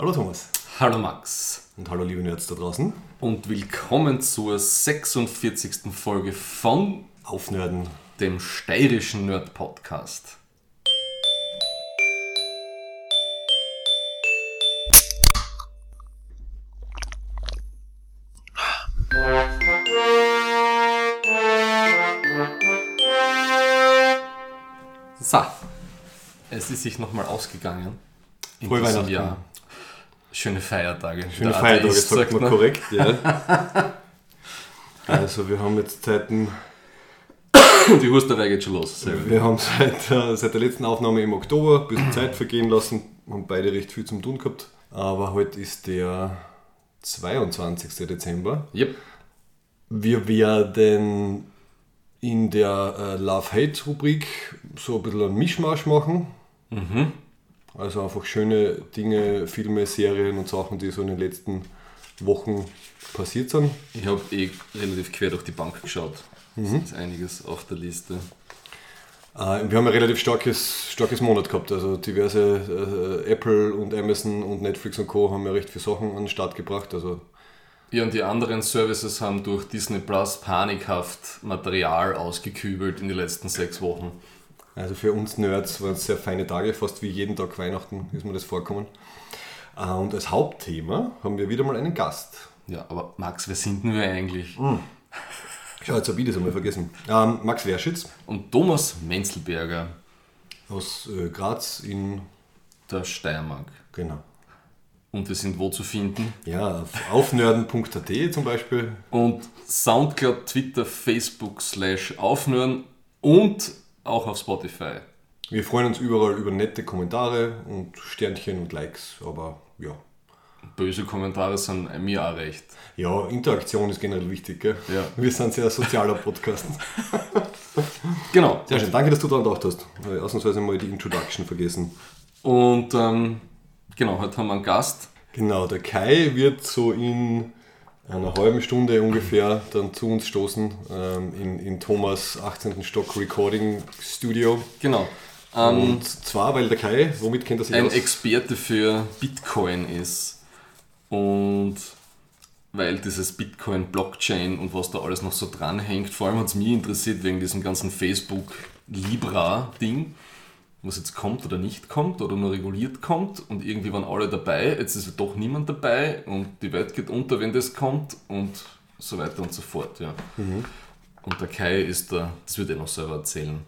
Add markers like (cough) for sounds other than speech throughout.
Hallo Thomas. Hallo Max. Und hallo liebe Nerds da draußen. Und willkommen zur 46. Folge von Aufnörden, dem steirischen Nerd Podcast. So, es ist sich nochmal ausgegangen. In Frohe diesem Weihnachten. Jahr. Schöne Feiertage. Schöne Der Feiertage, Atheist sagt man noch. korrekt. Ja. (laughs) Also wir haben jetzt Zeiten, Die Husterei geht schon los. Wir haben seit, äh, seit der letzten Aufnahme im Oktober ein bisschen Zeit vergehen lassen, haben beide recht viel zum tun gehabt. Aber heute ist der 22. Dezember. Yep. Wir werden in der äh, Love-Hate-Rubrik so ein bisschen einen Mischmasch machen. Also einfach schöne Dinge, Filme, Serien und Sachen, die so in den letzten Wochen passiert sind. Ich habe eh relativ quer durch die Bank geschaut. Mhm. Es ist einiges auf der Liste. Äh, wir haben ein relativ starkes, starkes Monat gehabt. Also diverse äh, Apple und Amazon und Netflix und Co. haben ja recht viele Sachen an den Start gebracht. Also Ja, und die anderen Services haben durch Disney Plus panikhaft Material ausgekübelt in den letzten sechs Wochen. Also für uns Nerds waren es sehr feine Tage, fast wie jeden Tag Weihnachten ist mir das vorkommen. Äh, Und als Hauptthema haben wir wieder mal einen Gast. Ja, aber Max, wer sind denn wir eigentlich? Mhm. Schau, jetzt habe ich das einmal vergessen. Ähm, Max Werschitz Und Thomas Menzelberger, aus äh, Graz in... der Steiermark. Genau. Und wir sind wo zu finden? Ja, auf aufnörden.at zum Beispiel. Und Soundcloud, Twitter, Facebook slash aufnören und auch auf Spotify. Wir freuen uns überall über nette Kommentare und Sternchen und Likes, aber ja. Böse Kommentare sind mir auch recht. Ja, Interaktion ist generell wichtig, gell? Ja. (laughs) Wir sind sehr sozialer Podcast. (laughs) Genau. Sehr schön, danke, dass du daran gedacht hast. Ich Ausnahmsweise mal die Introduction vergessen. Und ähm, genau, heute haben wir einen Gast. Genau, der Kai wird so in einer halben Stunde ungefähr dann zu uns stoßen ähm, in, in Thomas 18. Stock Recording Studio. Genau. Ähm, Und zwar, weil der Kai, womit kennt er sich ein aus? Experte für Bitcoin ist und weil dieses Bitcoin, Blockchain und was da alles noch so dranhängt, vor allem hat es mich interessiert wegen diesem ganzen Facebook Libra-Ding, was jetzt kommt oder nicht kommt oder nur reguliert kommt und irgendwie waren alle dabei, jetzt ist doch niemand dabei und die Welt geht unter, wenn das kommt und so weiter und so fort. Ja. Und der Kai ist da, das wird er noch selber erzählen.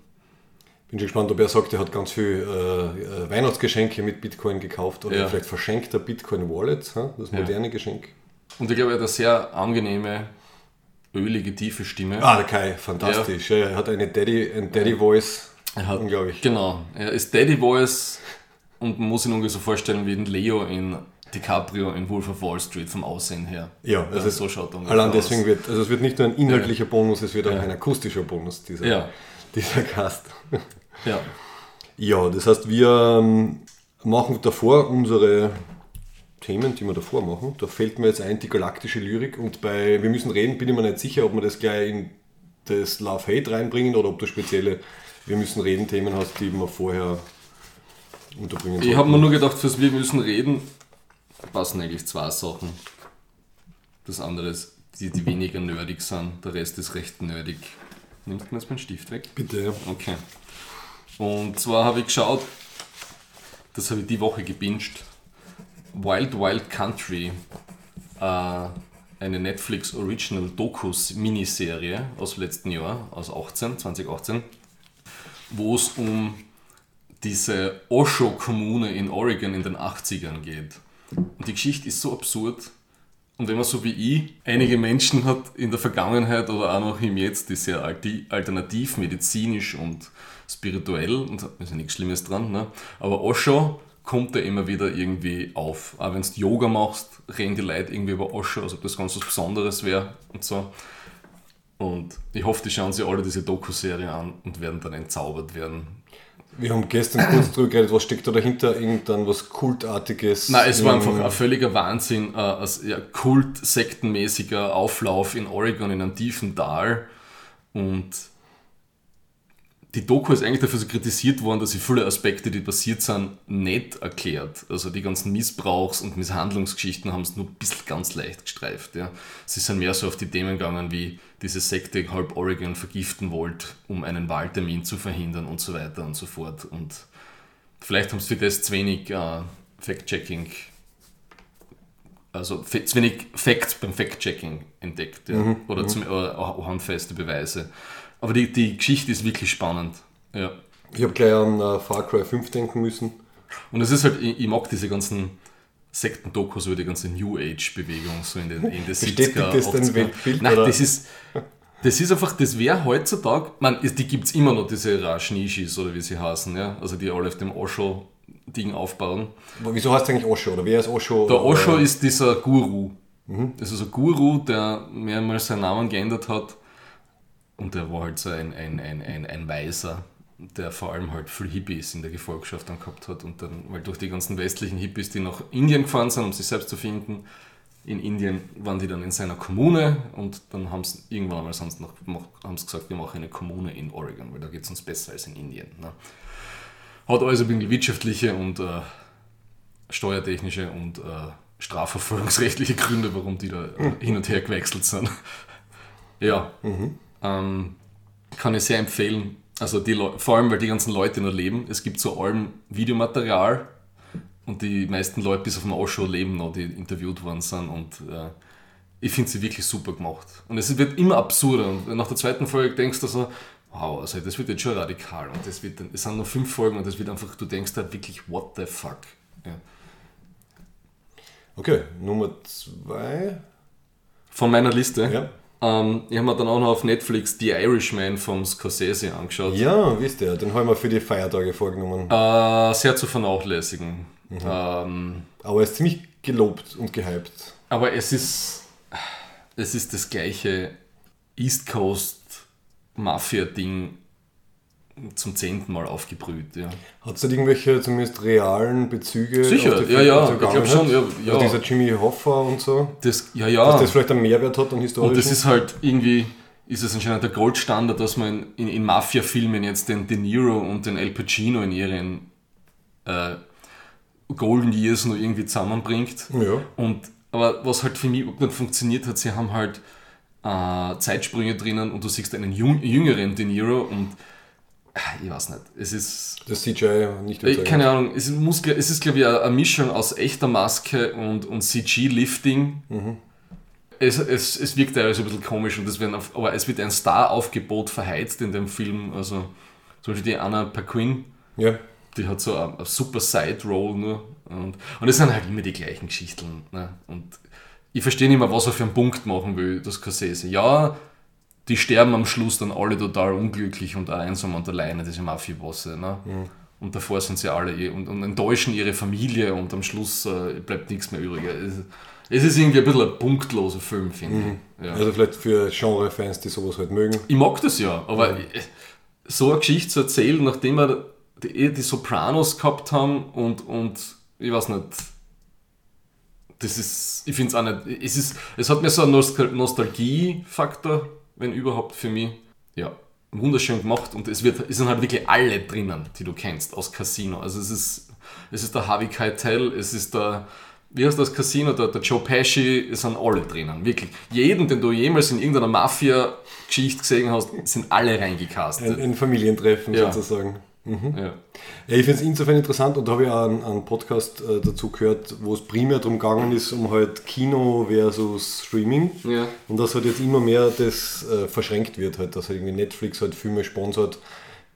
Bin schon gespannt, ob er sagt, er hat ganz viel äh, äh, Weihnachtsgeschenke mit Bitcoin gekauft oder Ja. vielleicht verschenkt er Bitcoin Wallet, das moderne Geschenk. Und ich glaube, er hat eine sehr angenehme, ölige, tiefe Stimme. Ah, der Kai, fantastisch. Ja. Er hat eine Daddy, ein Daddy Voice. Er hat, Unglaublich. Genau. Er ist Daddy Voice und man muss ihn ungefähr so vorstellen wie den Leo in DiCaprio in Wolf of Wall Street vom Aussehen her. Ja, also so schaut er ungefähr Allein aus. deswegen wird, also es wird nicht nur ein inhaltlicher Bonus, es wird auch ein akustischer Bonus, dieser, Ja. dieser Cast. Ja. Ja, das heißt, wir ähm, machen davor unsere Themen, die wir davor machen. Da fällt mir jetzt ein, die galaktische Lyrik und bei Wir müssen reden, bin ich mir nicht sicher, ob wir das gleich in das Love-Hate reinbringen oder ob du spezielle Wir müssen reden Themen hast, die wir vorher unterbringen Ich habe mir nur gedacht, fürs Wir müssen reden, passen eigentlich zwei Sachen. Das andere ist, die, die weniger nerdig sind, der Rest ist recht nerdig. Nimmst du mir jetzt meinen Stift weg? Bitte, ja. Okay. Und zwar habe ich geschaut, das habe ich die Woche gebinged, Wild Wild Country, äh, eine Netflix Original Dokus Miniserie aus letzten Jahr, aus 18, 2018, wo es um diese Osho-Kommune in Oregon in den 80ern geht. Und die Geschichte ist so absurd. Und wenn man so wie ich einige Menschen hat in der Vergangenheit oder auch noch im Jetzt, die sehr alternativ, medizinisch und spirituell, und da ist ja nichts Schlimmes dran, ne? aber Osho kommt ja immer wieder irgendwie auf. Auch wenn du Yoga machst, reden die Leute irgendwie über Osho, als ob das ganz was Besonderes wäre und so. Und ich hoffe, die schauen sich alle diese Doku-Serie an und werden dann entzaubert werden. Wir haben gestern kurz drüber geredet, was steckt da dahinter? Irgendwann was Kultartiges? Nein, es war einfach ein völliger Wahnsinn, äh, ein ja, kult-sektenmäßiger Auflauf in Oregon in einem tiefen Tal und die Doku ist eigentlich dafür so kritisiert worden, dass sie viele Aspekte, die passiert sind, nicht erklärt. Also die ganzen Missbrauchs- und Misshandlungsgeschichten haben es nur ein bisschen ganz leicht gestreift. Ja. Sie sind mehr so auf die Themen gegangen, wie diese Sekte halb Oregon vergiften wollte, um einen Wahltermin zu verhindern und so weiter und so fort. Und vielleicht haben sie für das zu wenig äh, Fact-Checking, also zu wenig Facts beim Fact-Checking entdeckt ja. mhm. oder, zum, oder handfeste Beweise. Aber die, die Geschichte ist wirklich spannend. Ja. Ich habe gleich an uh, Far Cry 5 denken müssen. Und es ist halt, ich, ich mag diese ganzen Sekten-Dokus über die ganze New Age-Bewegung, so in den, in den (laughs) 70er, das 80er. Weltbild, Nein, oder? das ist, das ist einfach, das wäre heutzutage, man, die gibt es immer noch, diese Rajnishis oder wie sie heißen, ja? also die alle auf dem Osho-Ding aufbauen. Aber wieso heißt eigentlich Osho oder wer ist Osho? Der Osho ist dieser Guru. Mhm. Das ist ein Guru, der mehrmals seinen Namen geändert hat und der war halt so ein, ein, ein, ein, ein Weiser, der vor allem halt viel Hippies in der Gefolgschaft dann gehabt hat. Und dann, weil durch die ganzen westlichen Hippies, die nach Indien gefahren sind, um sich selbst zu finden, in Indien waren die dann in seiner Kommune und dann haben sie irgendwann einmal sonst noch haben sie gesagt, wir machen eine Kommune in Oregon, weil da geht es uns besser als in Indien. Ne? Hat also bisschen wirtschaftliche und äh, steuertechnische und äh, strafverfolgungsrechtliche Gründe, warum die da äh, hin und her gewechselt sind. ja. Mhm. Ähm, kann ich sehr empfehlen. Also die vor allem, weil die ganzen Leute noch leben. Es gibt zu allem Videomaterial und die meisten Leute bis auf den Osho leben noch, die interviewt worden sind und äh, ich finde sie wirklich super gemacht. Und es wird immer absurder und nach der zweiten Folge denkst du so, wow, also das wird jetzt schon radikal und das wird, es sind noch fünf Folgen und das wird einfach, du denkst halt wirklich, what the fuck. Ja. Okay, Nummer zwei. Von meiner Liste. Ja. Ähm, ich habe mir dann auch noch auf Netflix The Irishman vom Scorsese angeschaut. Ja, wisst ihr, den haben wir für die Feiertage vorgenommen. Äh, sehr zu vernachlässigen. Mhm. Ähm, aber er ist ziemlich gelobt und gehypt. Aber es ist, es ist das gleiche East Coast Mafia-Ding zum zehnten Mal aufgebrüht. Ja. Hat es da irgendwelche zumindest realen Bezüge? Sicher, ja, ja, ich glaube schon. Ja, ja. Also dieser Jimmy Hoffa und so. Das, ja, ja. Dass das vielleicht einen Mehrwert hat, einen historischen. Und das ist halt irgendwie, ist es anscheinend der Goldstandard, dass man in, in Mafia-Filmen jetzt den De Niro und den Al Pacino in ihren äh, Golden Years noch irgendwie zusammenbringt. Ja. Und, aber was halt für mich nicht funktioniert hat, sie haben halt äh, Zeitsprünge drinnen und du siehst einen jüngeren De Niro und ich weiß nicht. Es ist. Das CGI nicht überzeugend. Keine Ahnung. Es, muss, es ist, glaube ich, eine Mischung aus echter Maske und, und CG-Lifting. Mhm. Es, es, es wirkt teilweise ein bisschen komisch, und es werden auf, aber es wird ein Star-Aufgebot verheizt in dem Film. Also zum Beispiel die Anna Paquin. Ja. Die hat so eine, eine super Side-Roll nur. Und, und es sind halt immer die gleichen Geschichten. Ne? Und ich verstehe nicht mehr, was er für einen Punkt machen will, das Cassese. Ja, die sterben am Schluss dann alle total unglücklich und einsam und alleine, diese Mafia-Bosse. Ne? Mhm. Und davor sind sie alle eh und, und, enttäuschen ihre Familie und am Schluss äh, bleibt nichts mehr übrig. Es, es, ist irgendwie ein bisschen ein punktloser Film, finde mhm. ich. Ja. Also vielleicht für Genre-Fans, die sowas halt mögen. Ich mag das ja, aber mhm. so eine Geschichte zu erzählen, nachdem wir die, eh die Sopranos gehabt haben und, und ich weiß nicht, das ist, ich finde es auch nicht, es, ist, es hat mir so einen Nostalgie-Faktor wenn überhaupt für mich. Ja, wunderschön gemacht und es, wird, es sind halt wirklich alle drinnen, die du kennst aus Casino. Also es ist, es ist der Harvey Keitel, es ist der, wie heißt das Casino, der, der Joe Pesci, es sind alle drinnen, wirklich. Jeden, den du jemals in irgendeiner Mafia-Geschichte gesehen hast, sind alle reingecastet. Ein, ein Familientreffen ja. sozusagen. Mhm. Ja. ja. ich finde es insofern interessant und da habe ich auch einen, einen Podcast äh, dazu gehört, wo es primär darum gegangen ist, um halt Kino versus Streaming. Ja. Und dass halt jetzt immer mehr das äh, verschränkt wird, halt, dass halt irgendwie Netflix halt Filme sponsert,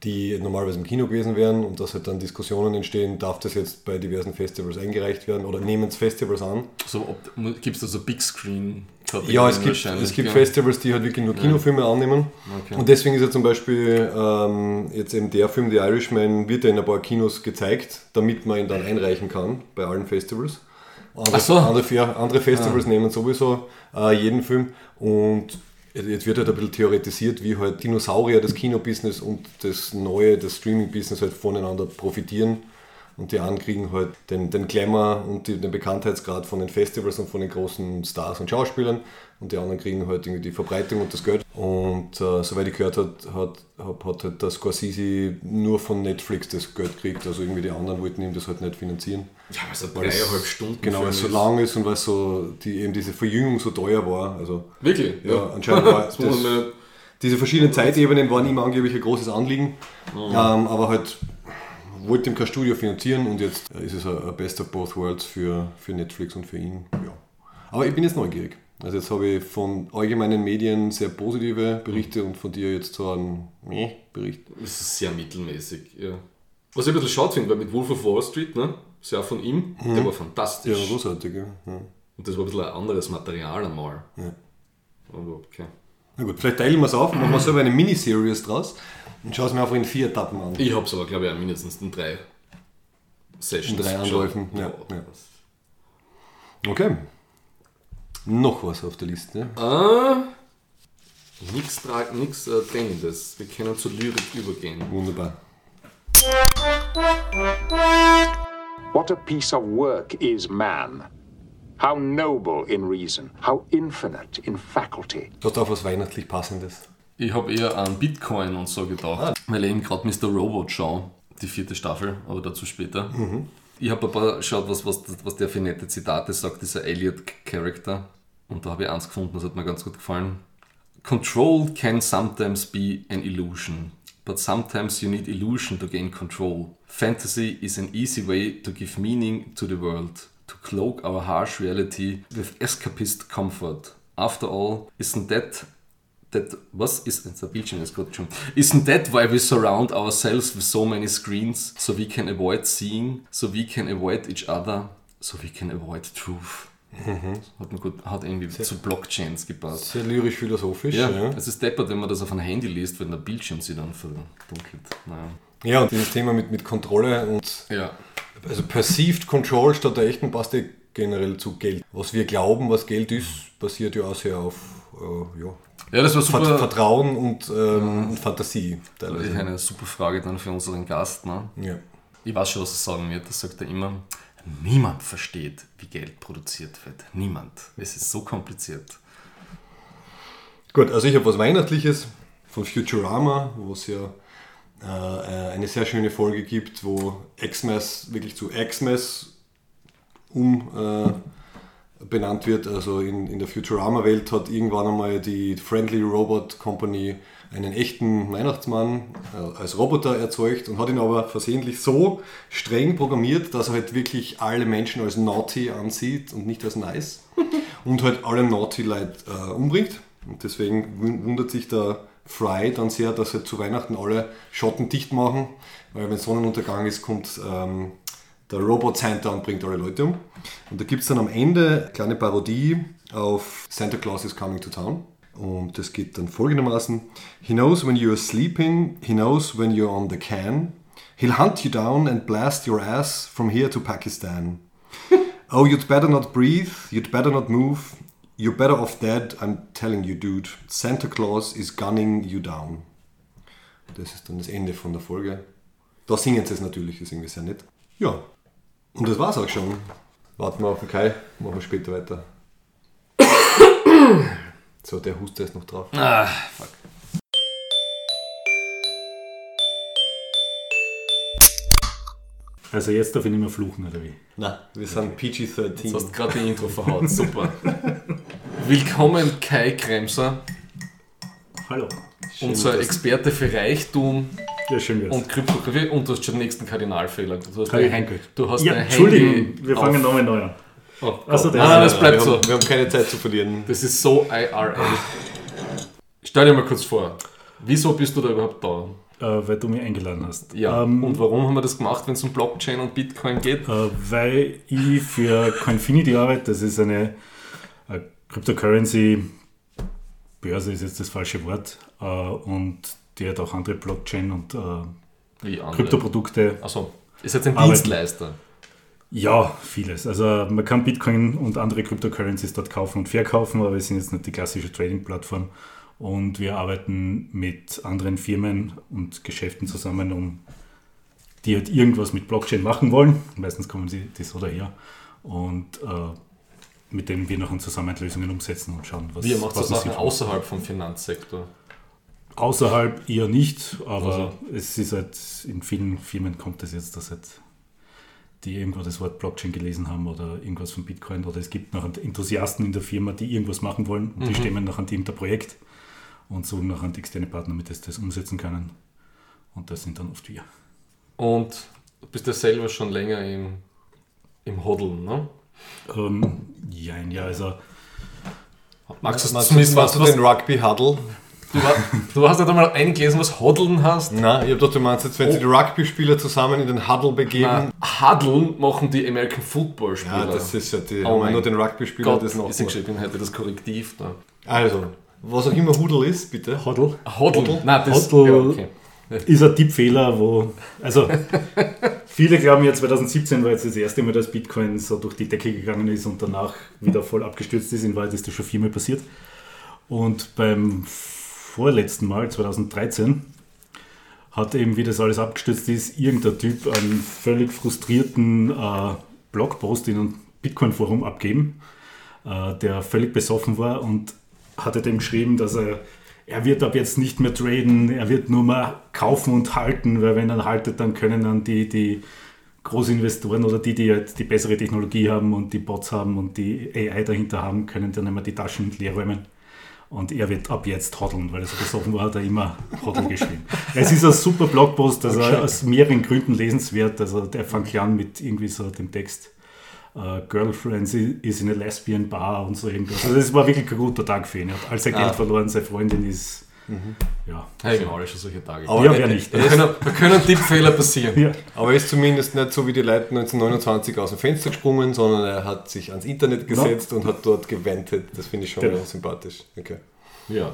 die normalerweise im Kino gewesen wären und dass halt dann Diskussionen entstehen, darf das jetzt bei diversen Festivals eingereicht werden oder nehmen es Festivals an. So, gibt es da so Big Screen? Ja, es gibt, es gibt ja. Festivals, die halt wirklich nur Kinofilme ja. annehmen. Okay. Und deswegen ist ja zum Beispiel ähm, jetzt eben der Film The Irishman, wird ja in ein paar Kinos gezeigt, damit man ihn dann einreichen kann bei allen Festivals. Andere, so. andere, andere, Festivals. Ah. nehmen sowieso äh, jeden Film und Jetzt wird halt ein bisschen theoretisiert, wie halt Dinosaurier, das Kinobusiness und das neue, das Streaming-Business halt voneinander profitieren. Und die einen kriegen halt den, den Glamour und die, den Bekanntheitsgrad von den Festivals und von den großen Stars und Schauspielern und die anderen kriegen halt irgendwie die Verbreitung und das Geld. Und äh, soweit ich gehört habe, hat, hat, hat halt das Scorsese nur von Netflix das Geld gekriegt. Also irgendwie die anderen wollten ihm das halt nicht finanzieren. Ja, weil es so dreieinhalb Stunden Genau, weil es so lang ist und weil so die, eben diese Verjüngung so teuer war. Also, Wirklich? Ja, anscheinend war (laughs) das das- diese verschiedenen Zeitebenen waren ihm angeblich ein großes Anliegen, ähm, aber halt wollte ihm kein Studio finanzieren und jetzt ist es ein, ein Best of Both Worlds für, für Netflix und für ihn. Ja. Aber ich bin jetzt neugierig. Also jetzt habe ich von allgemeinen Medien sehr positive Berichte und von dir jetzt so einen Meh Bericht. Das ist sehr mittelmäßig, ja. Was ich ein bisschen schade finde, weil mit Wolf of Wall Street, ne, ist ja auch von ihm, der war fantastisch. Ja, großartig. Ja. Ja. Und das war ein bisschen ein anderes Material einmal. Ja. Aber okay. Na gut, vielleicht teilen wir es auf machen wir selber eine Miniseries draus und schauen es mir einfach in vier Etappen an. Ich habe es aber, glaube ich, auch mindestens in drei Sessions In drei. Anläufen, ja, ja. Okay. Noch was auf der Liste. Ah, nichts nix, äh, Drängendes. Wir können zur Lyrik übergehen. Wunderbar. What a piece of work is man. How noble in reason, how infinite in faculty. Du hast auch was weihnachtlich Passendes. Ich habe eher an Bitcoin und so gedacht, weil ich eben gerade Mr. Robot schaue, die vierte Staffel, aber dazu später. Ich habe paar geschaut, was, was, was der für nette Zitate sagt, dieser Elliot-Charakter. Und da habe ich eins gefunden, das hat mir ganz gut gefallen. Control can sometimes be an illusion, but sometimes you need illusion to gain control. Fantasy is an easy way to give meaning to the world, to cloak our harsh reality with escapist comfort. After all, isn't that that was ist der Bildschirm ist gerade schon. Isn't that why we surround ourselves with so many screens so we can avoid seeing, so we can avoid each other, so we can avoid truth. Hat mir gut, hat irgendwie zu Blockchains gepasst. Sehr lyrisch-philosophisch. Ja, Ja. es ist deppert, wenn man das auf ein Handy liest, wenn der Bildschirm sich dann verdunkelt. Naja. ja, und dieses Thema mit, mit Kontrolle und Ja, also perceived control statt der echten passt ja generell zu Geld. Was wir glauben, was Geld ist, basiert ja auch sehr auf äh, ja, ja das war super. Vertrauen und, ähm, und Fantasie Das ist teilweise. eine super Frage dann für unseren Gast. Ne? Ja. Ich weiß schon, was er sagen wird. Das sagt er immer. Niemand versteht, wie Geld produziert wird. Niemand. Es ist so kompliziert. Gut, also ich habe was Weihnachtliches von Futurama, wo es ja äh, eine sehr schöne Folge gibt, wo Xmas wirklich zu Xmas um äh, benannt wird. Also in, in der Futurama-Welt hat irgendwann einmal die Friendly Robot Company einen echten Weihnachtsmann äh, als Roboter erzeugt und hat ihn aber versehentlich so streng programmiert, dass er halt wirklich alle Menschen als naughty ansieht und nicht als nice (laughs) und halt alle naughty Leute äh, umbringt. Und deswegen wun- wundert sich der Fry dann sehr, dass halt zu Weihnachten alle Schotten dicht machen, weil wenn Sonnenuntergang ist, kommt ähm, der Robot Santa und bringt alle Leute um. Und da gibt es dann am Ende eine kleine Parodie auf Santa Claus is Coming to Town. Und das geht dann folgendermaßen. He knows when you're sleeping, he knows when you're on the can. He'll hunt you down and blast your ass from here to Pakistan. Oh, you'd better not breathe, you'd better not move. You're better off dead, I'm telling you, dude. Santa Claus is gunning you down. Das ist dann das Ende von der Folge. Da singen sie es natürlich, ist irgendwie sehr nett. Ja, und das war's auch schon. Warten wir auf den Kai, machen wir später weiter. So, der Huster ist noch drauf. Ah, fuck. Also jetzt darf ich nicht mehr fluchen, oder wie? Na, wir sind PG-13. Jetzt hast du gerade die Intro verhaut. Super. (laughs) Willkommen, Kai Kremser, Hallo. unser dass- Experte für Reichtum Ja, schön und Kryptographie. Und du hast schon den nächsten Kardinalfehler. Du hast, dein, du hast ja, dein Entschuldigung, Handy wir fangen nochmal neu an. Oh, so, das- nein, nein, das wir, bleibt so. haben, wir haben keine Zeit zu verlieren. Das ist so IRL. Stell dir mal kurz vor, wieso bist du da überhaupt da? Äh, weil du mich eingeladen hast. Ja, Ähm, und warum haben wir das gemacht, wenn es um Blockchain und Bitcoin geht? Äh, weil ich für Coinfinity arbeite, das ist eine äh, Cryptocurrency, Börse ist jetzt das falsche Wort, äh, und die hat auch andere Blockchain und äh, Wie andere. Kryptoprodukte. Achso, ist jetzt ein. Dienstleister. Ja, vieles. Also man kann Bitcoin und andere Cryptocurrencies dort kaufen und verkaufen, aber wir sind jetzt nicht die klassische Trading-Plattform. Und wir arbeiten mit anderen Firmen und Geschäften zusammen, um die halt irgendwas mit Blockchain machen wollen. Meistens kommen sie das so daher. Und äh, mit denen wir nachher zusammen Lösungen umsetzen und schauen, was Wie ihr macht was Sachen hilft. außerhalb vom Finanzsektor. Außerhalb eher nicht, aber Also. es ist halt, in vielen Firmen kommt es jetzt, dass halt die irgendwo das Wort Blockchain gelesen haben oder irgendwas von Bitcoin oder es gibt nachher Enthusiasten in der Firma, die irgendwas machen wollen und die stemmen nachher irgendein Projekt und suchen nachher externe Partner, mit das das umsetzen können. Und das sind dann oft wir. Und du bist ja selber schon länger im, im Hodeln, ne? Ähm, ja, ja, also Magst du zumindest machst du den Rugby Huddle? Du, war- du hast nicht einmal eingelesen, was Hodeln heißt? Nein, ich hab doch, du meinst jetzt, wenn sich die Rugby-Spieler zusammen in den Huddle begeben. Na, Huddle machen die American Football Spieler. Ja, das ist ja die, Oh haben nur den Rugby-Spieler das noch. ist ich geschrieben, hätte das Korrektiv da. Also, was auch immer Huddle ist, bitte. Hodl Hodeln? Nein, das Hodl- ja, okay. ist ein Tippfehler, wo, also viele glauben ja 2017 war jetzt das erste Mal, dass Bitcoin so durch die Decke gegangen ist und danach wieder voll abgestürzt ist. In Wahrheit ist das schon viermal passiert. Und beim vorletzten Mal, 2013, hat eben, wie das alles abgestürzt ist, irgendein Typ einen völlig frustrierten äh, Blogpost in einem Bitcoin-Forum abgeben, äh, der völlig besoffen war und hatte dem geschrieben, dass er, er wird ab jetzt nicht mehr traden, er wird nur mal kaufen und halten, weil wenn er haltet, dann können dann die, die Großinvestoren oder die, die halt die bessere Technologie haben und die Bots haben und die AI dahinter haben, können dann immer die Taschen leer räumen. Und er wird ab jetzt hodeln, weil er so besoffen war, hat er immer hodl geschrieben. Es ist ein super Blogpost, also aus mehreren Gründen lesenswert. Also der fängt an mit irgendwie so dem Text äh, Girlfriend is in a lesbian bar und so irgendwas. Also das war wirklich ein guter Tag für ihn. Er hat all sein Geld verloren, seine Freundin ist ja. Hey, genau, schon solche Tage. Aber Ja, er- wer nicht. da, können, da können Tippfehler passieren. (laughs) ja. Aber er ist zumindest nicht so wie die Leute 1929 aus dem Fenster gesprungen, sondern er hat sich ans Internet gesetzt und hat dort gewendet. Das finde ich schon Genau. wieder sympathisch. Okay. Ja.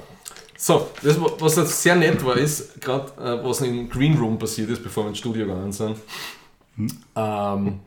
So, das, was jetzt sehr nett war, ist gerade, äh, was im Green Room passiert ist, bevor wir ins Studio gegangen sind. Ähm,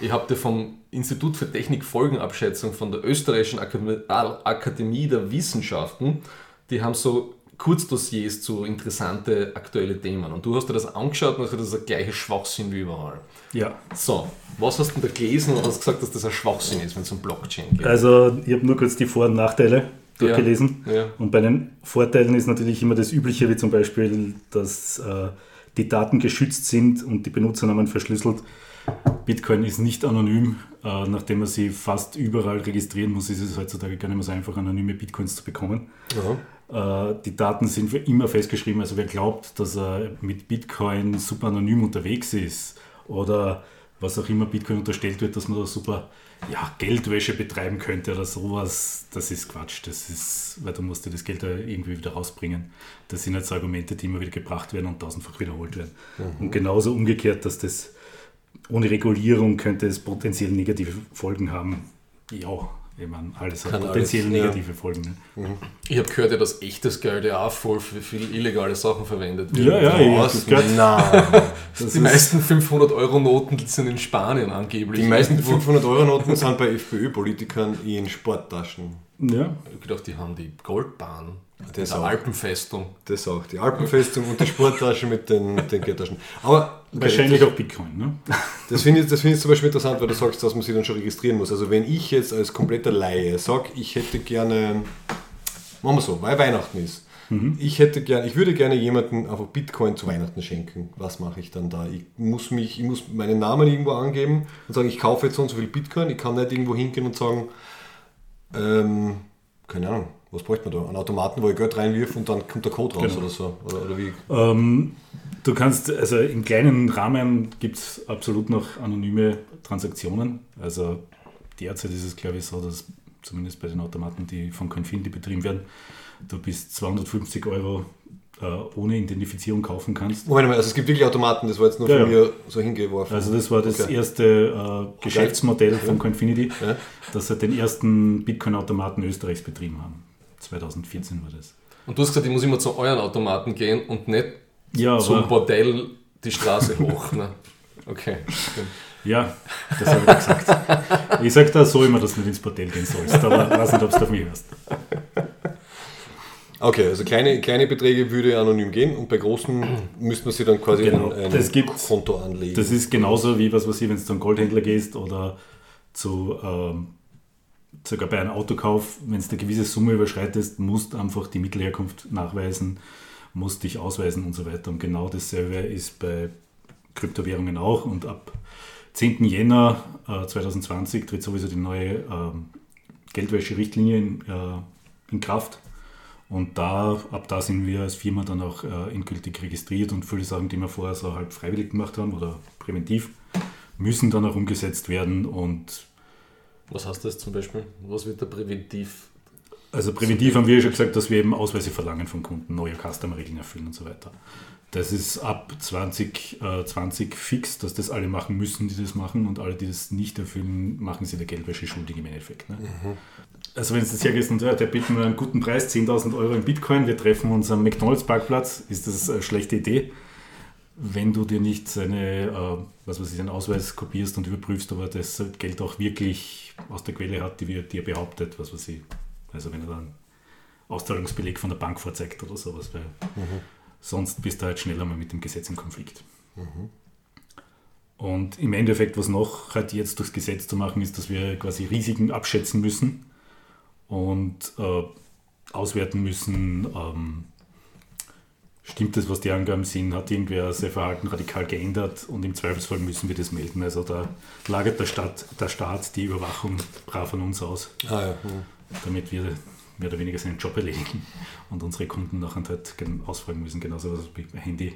ich habe dir vom Institut für Technik Folgenabschätzung von der Österreichischen Akademie der Wissenschaften, die haben so Kurzdossiers zu interessante aktuelle Themen. Und du hast dir das angeschaut und hast gesagt, das ist der gleiche Schwachsinn wie überall. ja. So, was hast du denn da gelesen und hast gesagt, dass das ein Schwachsinn ist, wenn es um Blockchain geht? Also ich habe nur kurz die Vor- und Nachteile durchgelesen. Ja. Und bei den Vorteilen ist natürlich immer das Übliche, wie zum Beispiel, dass äh, die Daten geschützt sind und die Benutzernamen verschlüsselt. Bitcoin ist nicht anonym. Äh, nachdem man sie fast überall registrieren muss, ist es heutzutage gar nicht mehr so einfach, anonyme Bitcoins zu bekommen. Äh, die Daten sind für immer festgeschrieben. Also wer glaubt, dass er mit Bitcoin super anonym unterwegs ist oder was auch immer Bitcoin unterstellt wird, dass man da super ja, Geldwäsche betreiben könnte oder sowas, das ist Quatsch. Das ist, weil du musst dir das Geld irgendwie wieder rausbringen. Das sind jetzt Argumente, die immer wieder gebracht werden und tausendfach wiederholt werden. Und genauso umgekehrt, dass das ohne Regulierung könnte es potenziell negative Folgen haben. Ja, ich meine, alles hat potenziell alles, ja. negative Folgen. Ne? Ich habe gehört, ja, dass echtes Geld ja auch voll für viel illegale Sachen verwendet wird. Ja, ja, Was? das gehört. Nein. (laughs) Das Die ist- meisten 500-Euro-Noten sind in Spanien angeblich. Die meisten Irgendwo- 500-Euro-Noten sind bei FPÖ-Politikern in Sporttaschen. Ja, Ich hab gedacht, die haben die Goldbahn. Das der auch. Alpenfestung. Das auch. Die Alpenfestung und die Sporttasche mit den, den Geldtaschen. Aber wahrscheinlich auch Bitcoin. Ne? Das finde ich, das finde ich zum Beispiel interessant, weil du sagst, dass man sich dann schon registrieren muss. Also wenn ich jetzt als kompletter Laie sage, ich hätte gerne, machen wir so, weil Weihnachten ist, ich hätte gerne, ich würde gerne jemanden einfach Bitcoin zu Weihnachten schenken. Was mache ich dann da? Ich muss mich, ich muss meinen Namen irgendwo angeben und sagen, ich kaufe jetzt so und so viel Bitcoin. Ich kann nicht irgendwo hingehen und sagen, ähm, keine Ahnung, was bräuchte man da? Einen Automaten, wo ich Geld reinwirf und dann kommt der Code raus Genau. oder so. Oder, oder wie? Ähm, du kannst, also im kleinen Rahmen gibt es absolut noch anonyme Transaktionen. Also derzeit ist es, glaube ich, so, dass zumindest bei den Automaten, die von Confinity betrieben werden, du bis 250 Euro äh, ohne Identifizierung kaufen kannst. Moment mal, also es gibt wirklich Automaten, das war jetzt nur Ja, von ja. mir so hingeworfen. Also das war das Okay. erste äh, Geschäftsmodell von Confinity, Ja. dass sie den ersten Bitcoin-Automaten Österreichs betrieben haben. 2014 war das. Und du hast gesagt, ich muss immer zu euren Automaten gehen und nicht Ja, zum Bordell die Straße hoch. Ne? Okay. ja das habe ich gesagt. Ich sage da so immer, dass du nicht ins Bordell gehen sollst, aber ich weiß nicht, ob du auf mich hörst. Okay, also kleine, kleine Beträge würde anonym gehen und bei großen müsste man sie dann quasi Genau, ein, ein gibt- Konto anlegen. Das ist genauso wie was weiß ich, wenn du zu einem Goldhändler gehst oder zu ähm, sogar bei einem Autokauf, wenn du eine gewisse Summe überschreitest, musst einfach die Mittelherkunft nachweisen, musst dich ausweisen und so weiter. Und genau dasselbe ist bei Kryptowährungen auch. Und ab 10. Jänner äh, 2020 tritt sowieso die neue ähm, Geldwäsche-Richtlinie in, äh, in Kraft. Und da, ab da sind wir als Firma dann auch äh, endgültig registriert und viele Sachen, die wir vorher so halb freiwillig gemacht haben oder präventiv, müssen dann auch umgesetzt werden. Und Was heißt das zum Beispiel? Was wird da präventiv? also präventiv haben wir ja schon gesagt, dass wir eben Ausweise verlangen von Kunden, neue Customer-Regeln erfüllen und so weiter. Das ist ab 2020 fix, dass das alle machen müssen, die das machen und alle, die das nicht erfüllen, machen sie der Geldwäsche schuldig im Endeffekt. Ne? Also wenn es jetzt hergehst und ja, der bietet mir einen guten Preis, 10.000 Euro in Bitcoin, wir treffen uns am McDonalds-Parkplatz, ist das eine schlechte Idee. Wenn du dir nicht seine, äh, was weiß ich, seinen Ausweis kopierst und überprüfst, ob er das Geld auch wirklich aus der Quelle hat, die wir dir behauptet, was weiß ich. Also wenn er dann Auszahlungsbeleg von der Bank vorzeigt oder sowas, weil sonst bist du halt schneller mal mit dem Gesetz im Konflikt. Und im Endeffekt, was noch halt jetzt durchs Gesetz zu machen ist, dass wir quasi Risiken abschätzen müssen und äh, auswerten müssen, ähm, stimmt das, was die Angaben sind, hat irgendwer sein Verhalten radikal geändert und im Zweifelsfall müssen wir das melden. Also da lagert der Staat, der Staat die Überwachung brav an uns aus, ah, ja. hm. damit wir mehr oder weniger seinen Job erledigen und unsere Kunden nachher halt gen- ausfragen müssen, genauso wie Handy.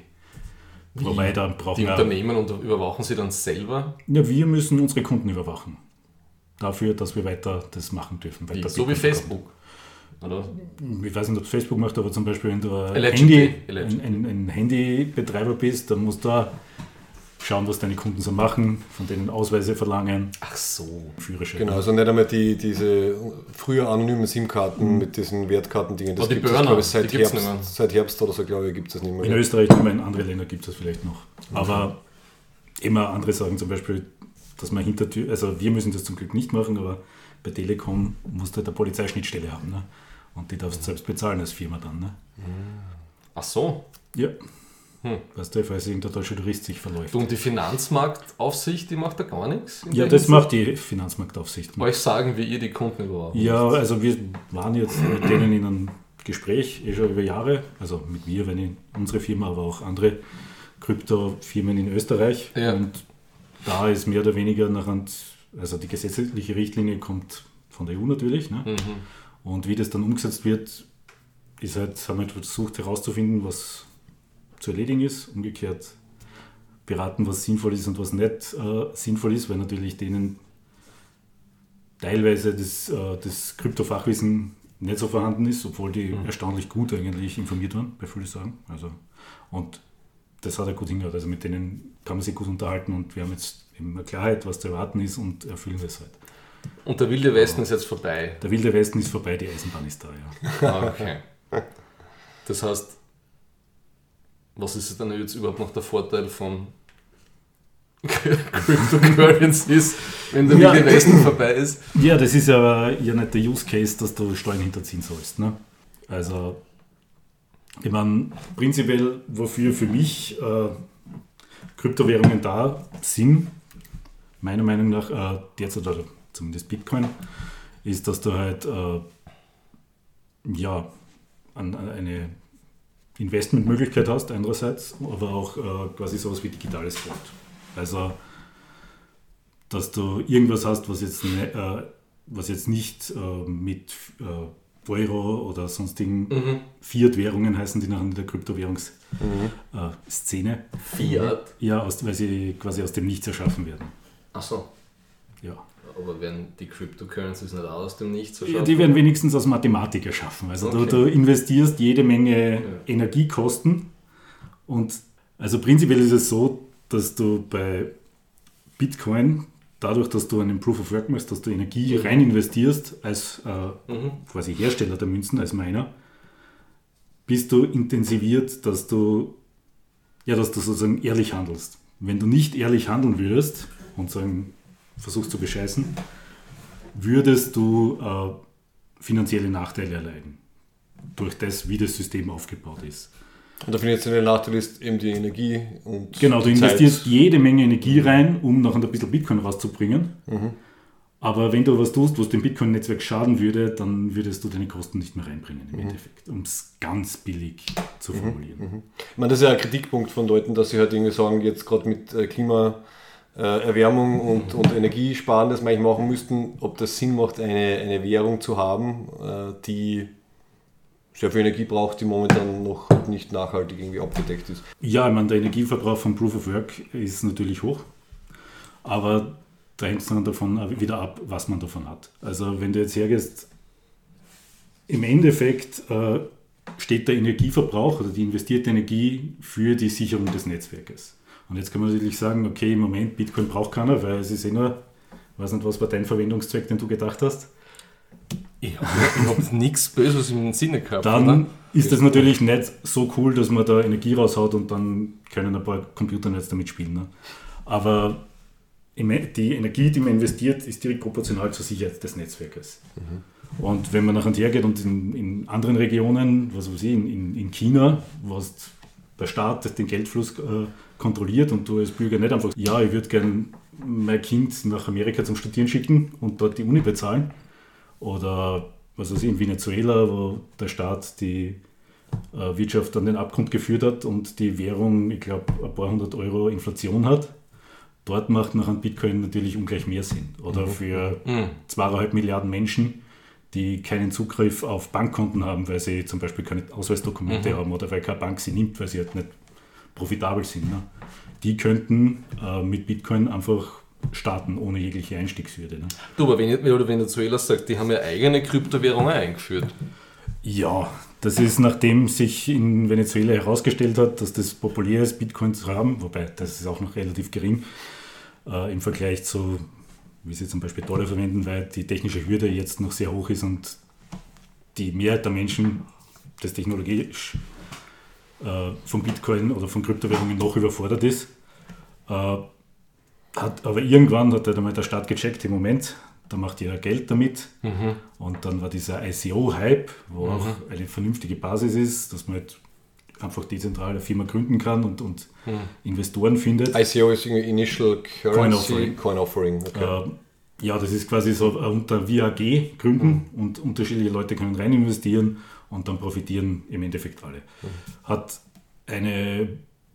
Wobei da brauchen Die Unternehmen und überwachen sie dann selber? ja, wir müssen unsere Kunden überwachen. Dafür, dass wir weiter das machen dürfen. Wie, so wie Facebook. Oder? bekommen. Ich weiß nicht, ob es Facebook macht, aber zum Beispiel, wenn du ein. Handy, ein, ein, ein Handybetreiber bist, dann musst du da schauen, was deine Kunden so machen, von denen Ausweise verlangen, Ach so. Führerschein. Genau, also nicht einmal die, diese früher anonymen SIM-Karten mit diesen Wertkartendingen. Das Oh, die gibt es, glaube ich, seit Herbst, seit Herbst oder so, glaube ich, gibt es das nicht mehr. In Österreich, nicht mehr, in anderen Ländern gibt es das vielleicht noch. Aber immer andere Sachen, zum Beispiel, dass man Hintertür, also wir müssen das zum Glück nicht machen, aber bei Telekom musst du halt eine Polizeischnittstelle haben. Ne? Und die darfst du selbst bezahlen als Firma dann. Ne? Ach so. Ja. Hm. Weißt du, falls irgendein deutscher Tourist sich verläuft. Und die Finanzmarktaufsicht, die macht da gar nichts? Ja, das Hinsicht? macht die Finanzmarktaufsicht. Euch sagen, wie ihr die Kunden überwachen. Ja, also wir waren jetzt mit denen in einem Gespräch, eh schon über Jahre, also mit mir, wenn ich unsere Firma, aber auch andere Kryptofirmen in Österreich. Ja. Und da ist mehr oder weniger nachher, also die gesetzliche Richtlinie kommt von der EU natürlich. Ne? Mhm. Und wie das dann umgesetzt wird, ist halt, haben wir halt versucht herauszufinden, was zu erledigen ist. Umgekehrt beraten, was sinnvoll ist und was nicht äh, sinnvoll ist, weil natürlich denen teilweise das, äh, das Kryptofachwissen nicht so vorhanden ist, obwohl die erstaunlich gut eigentlich informiert waren, bei vielen Sagen. Also, und das hat er gut hingehört. Also mit denen kann man sich gut unterhalten und wir haben jetzt eben Klarheit, was zu erwarten ist und erfüllen das halt. Und der wilde Westen ist jetzt vorbei. Der Wilde Westen ist vorbei, die Eisenbahn ist da, ja. Ah, Okay. Das heißt, was ist dann jetzt überhaupt noch der Vorteil von Cryptocurrencies, (laughs) wenn der Ja. wilde Westen vorbei ist? Ja, das ist aber ja nicht der Use Case, dass du Steuern hinterziehen sollst. Ne? Also, ich meine, prinzipiell, wofür für mich äh, Kryptowährungen da sind, meiner Meinung nach, äh, derzeit oder zumindest Bitcoin, ist, dass du halt äh, ja, an, an eine Investmentmöglichkeit hast, einerseits, aber auch äh, quasi sowas wie digitales Geld. Also, dass du irgendwas hast, was jetzt, ne, äh, was jetzt nicht äh, mit äh, Euro oder sonstigen Mhm. Fiat-Währungen heißen, die nachher in der Kryptowährungsszene. Äh, Szene. Fiat. Ja, aus, weil sie quasi aus dem Nichts erschaffen werden. Achso. Ja. Aber werden die Cryptocurrencies nicht auch aus dem Nichts Ja, erschaffen? die werden wenigstens aus Mathematik erschaffen. Also du, Okay. du investierst jede Menge Energiekosten und also prinzipiell ist es so, dass du bei Bitcoin, dadurch, dass du einen Proof of Work machst, dass du Energie rein investierst als äh, Mhm. quasi Hersteller der Münzen, als Miner, bist du intensiviert, dass du ja, dass du sozusagen ehrlich handelst. Wenn du nicht ehrlich handeln würdest und sagen, versuchst zu bescheißen, würdest du äh, finanzielle Nachteile erleiden. durch das, wie das System aufgebaut ist. Und der Nachteil ist eben die Energie und Genau, du die Zeit. investierst jede Menge Energie rein, um noch ein bisschen Bitcoin rauszubringen. Aber wenn du was tust, was dem Bitcoin-Netzwerk schaden würde, dann würdest du deine Kosten nicht mehr reinbringen im Endeffekt, um es ganz billig zu formulieren. Ich meine, das ist ja ein Kritikpunkt von Leuten, dass sie halt irgendwie sagen, jetzt gerade mit äh, äh, Erwärmung und, und Energiesparen, das manchmal machen müssten, ob das Sinn macht, eine, eine Währung zu haben, äh, die sehr viel Energie braucht, die momentan noch nicht nachhaltig irgendwie abgedeckt ist. Ja, ich meine, der Energieverbrauch von Proof of Work ist natürlich hoch, aber da hängt es dann davon wieder ab, was man davon hat. Also wenn du jetzt hergehst, im Endeffekt äh, steht der Energieverbrauch oder die investierte Energie für die Sicherung des Netzwerkes. Und jetzt kann man natürlich sagen, okay, im Moment Bitcoin braucht keiner, weil es ist eh nur, weiß nicht, was war dein Verwendungszweck, den du gedacht hast. Ich habe hab nichts Böses im Sinne gehabt. Dann oder? ist das natürlich nicht so cool, dass man da Energie raushaut und dann können ein paar Computernetz damit spielen. Ne? Aber die Energie, die man investiert, ist direkt proportional zur Sicherheit des Netzwerkes. Und wenn man nachher hergeht und in, in anderen Regionen, was weiß ich, in, in, in China, wo der Staat den Geldfluss äh, kontrolliert und du als Bürger nicht einfach, ja, ich würde gern mein Kind nach Amerika zum Studieren schicken und dort die Uni bezahlen. Oder was weiß ich, in Venezuela, wo der Staat die äh, Wirtschaft an den Abgrund geführt hat und die Währung, ich glaube, ein paar hundert Euro Inflation hat. Dort macht nach einem Bitcoin natürlich ungleich mehr Sinn. Oder für zweieinhalb Milliarden Menschen, die keinen Zugriff auf Bankkonten haben, weil sie zum Beispiel keine Ausweisdokumente haben oder weil keine Bank sie nimmt, weil sie halt nicht profitabel sind. Ne? Die könnten äh, mit Bitcoin einfach starten ohne jegliche Einstiegshürde. Ne? Du, aber wenn, wenn du Venezuela sagst, die haben ja eigene Kryptowährung auch eingeführt. Ja, das ist nachdem sich in Venezuela herausgestellt hat, dass das populär ist, Bitcoin zu haben, wobei das ist auch noch relativ gering äh, im Vergleich zu, wie sie zum Beispiel Dollar verwenden, weil die technische Hürde jetzt noch sehr hoch ist und die Mehrheit der Menschen das technologisch äh, von Bitcoin oder von Kryptowährungen noch überfordert ist. Äh, hat, aber irgendwann hat halt einmal der Staat gecheckt, im Moment, da macht jeder Geld damit. Und dann war dieser ICO-Hype, wo auch eine vernünftige Basis ist, dass man halt einfach dezentral eine Firma gründen kann und, und Investoren findet. ICO ist Initial Currency Coin Offering. Coin Offering. Okay. Äh, ja, das ist quasi so unter VAG gründen und unterschiedliche Leute können rein investieren und dann profitieren im Endeffekt alle. Hat eine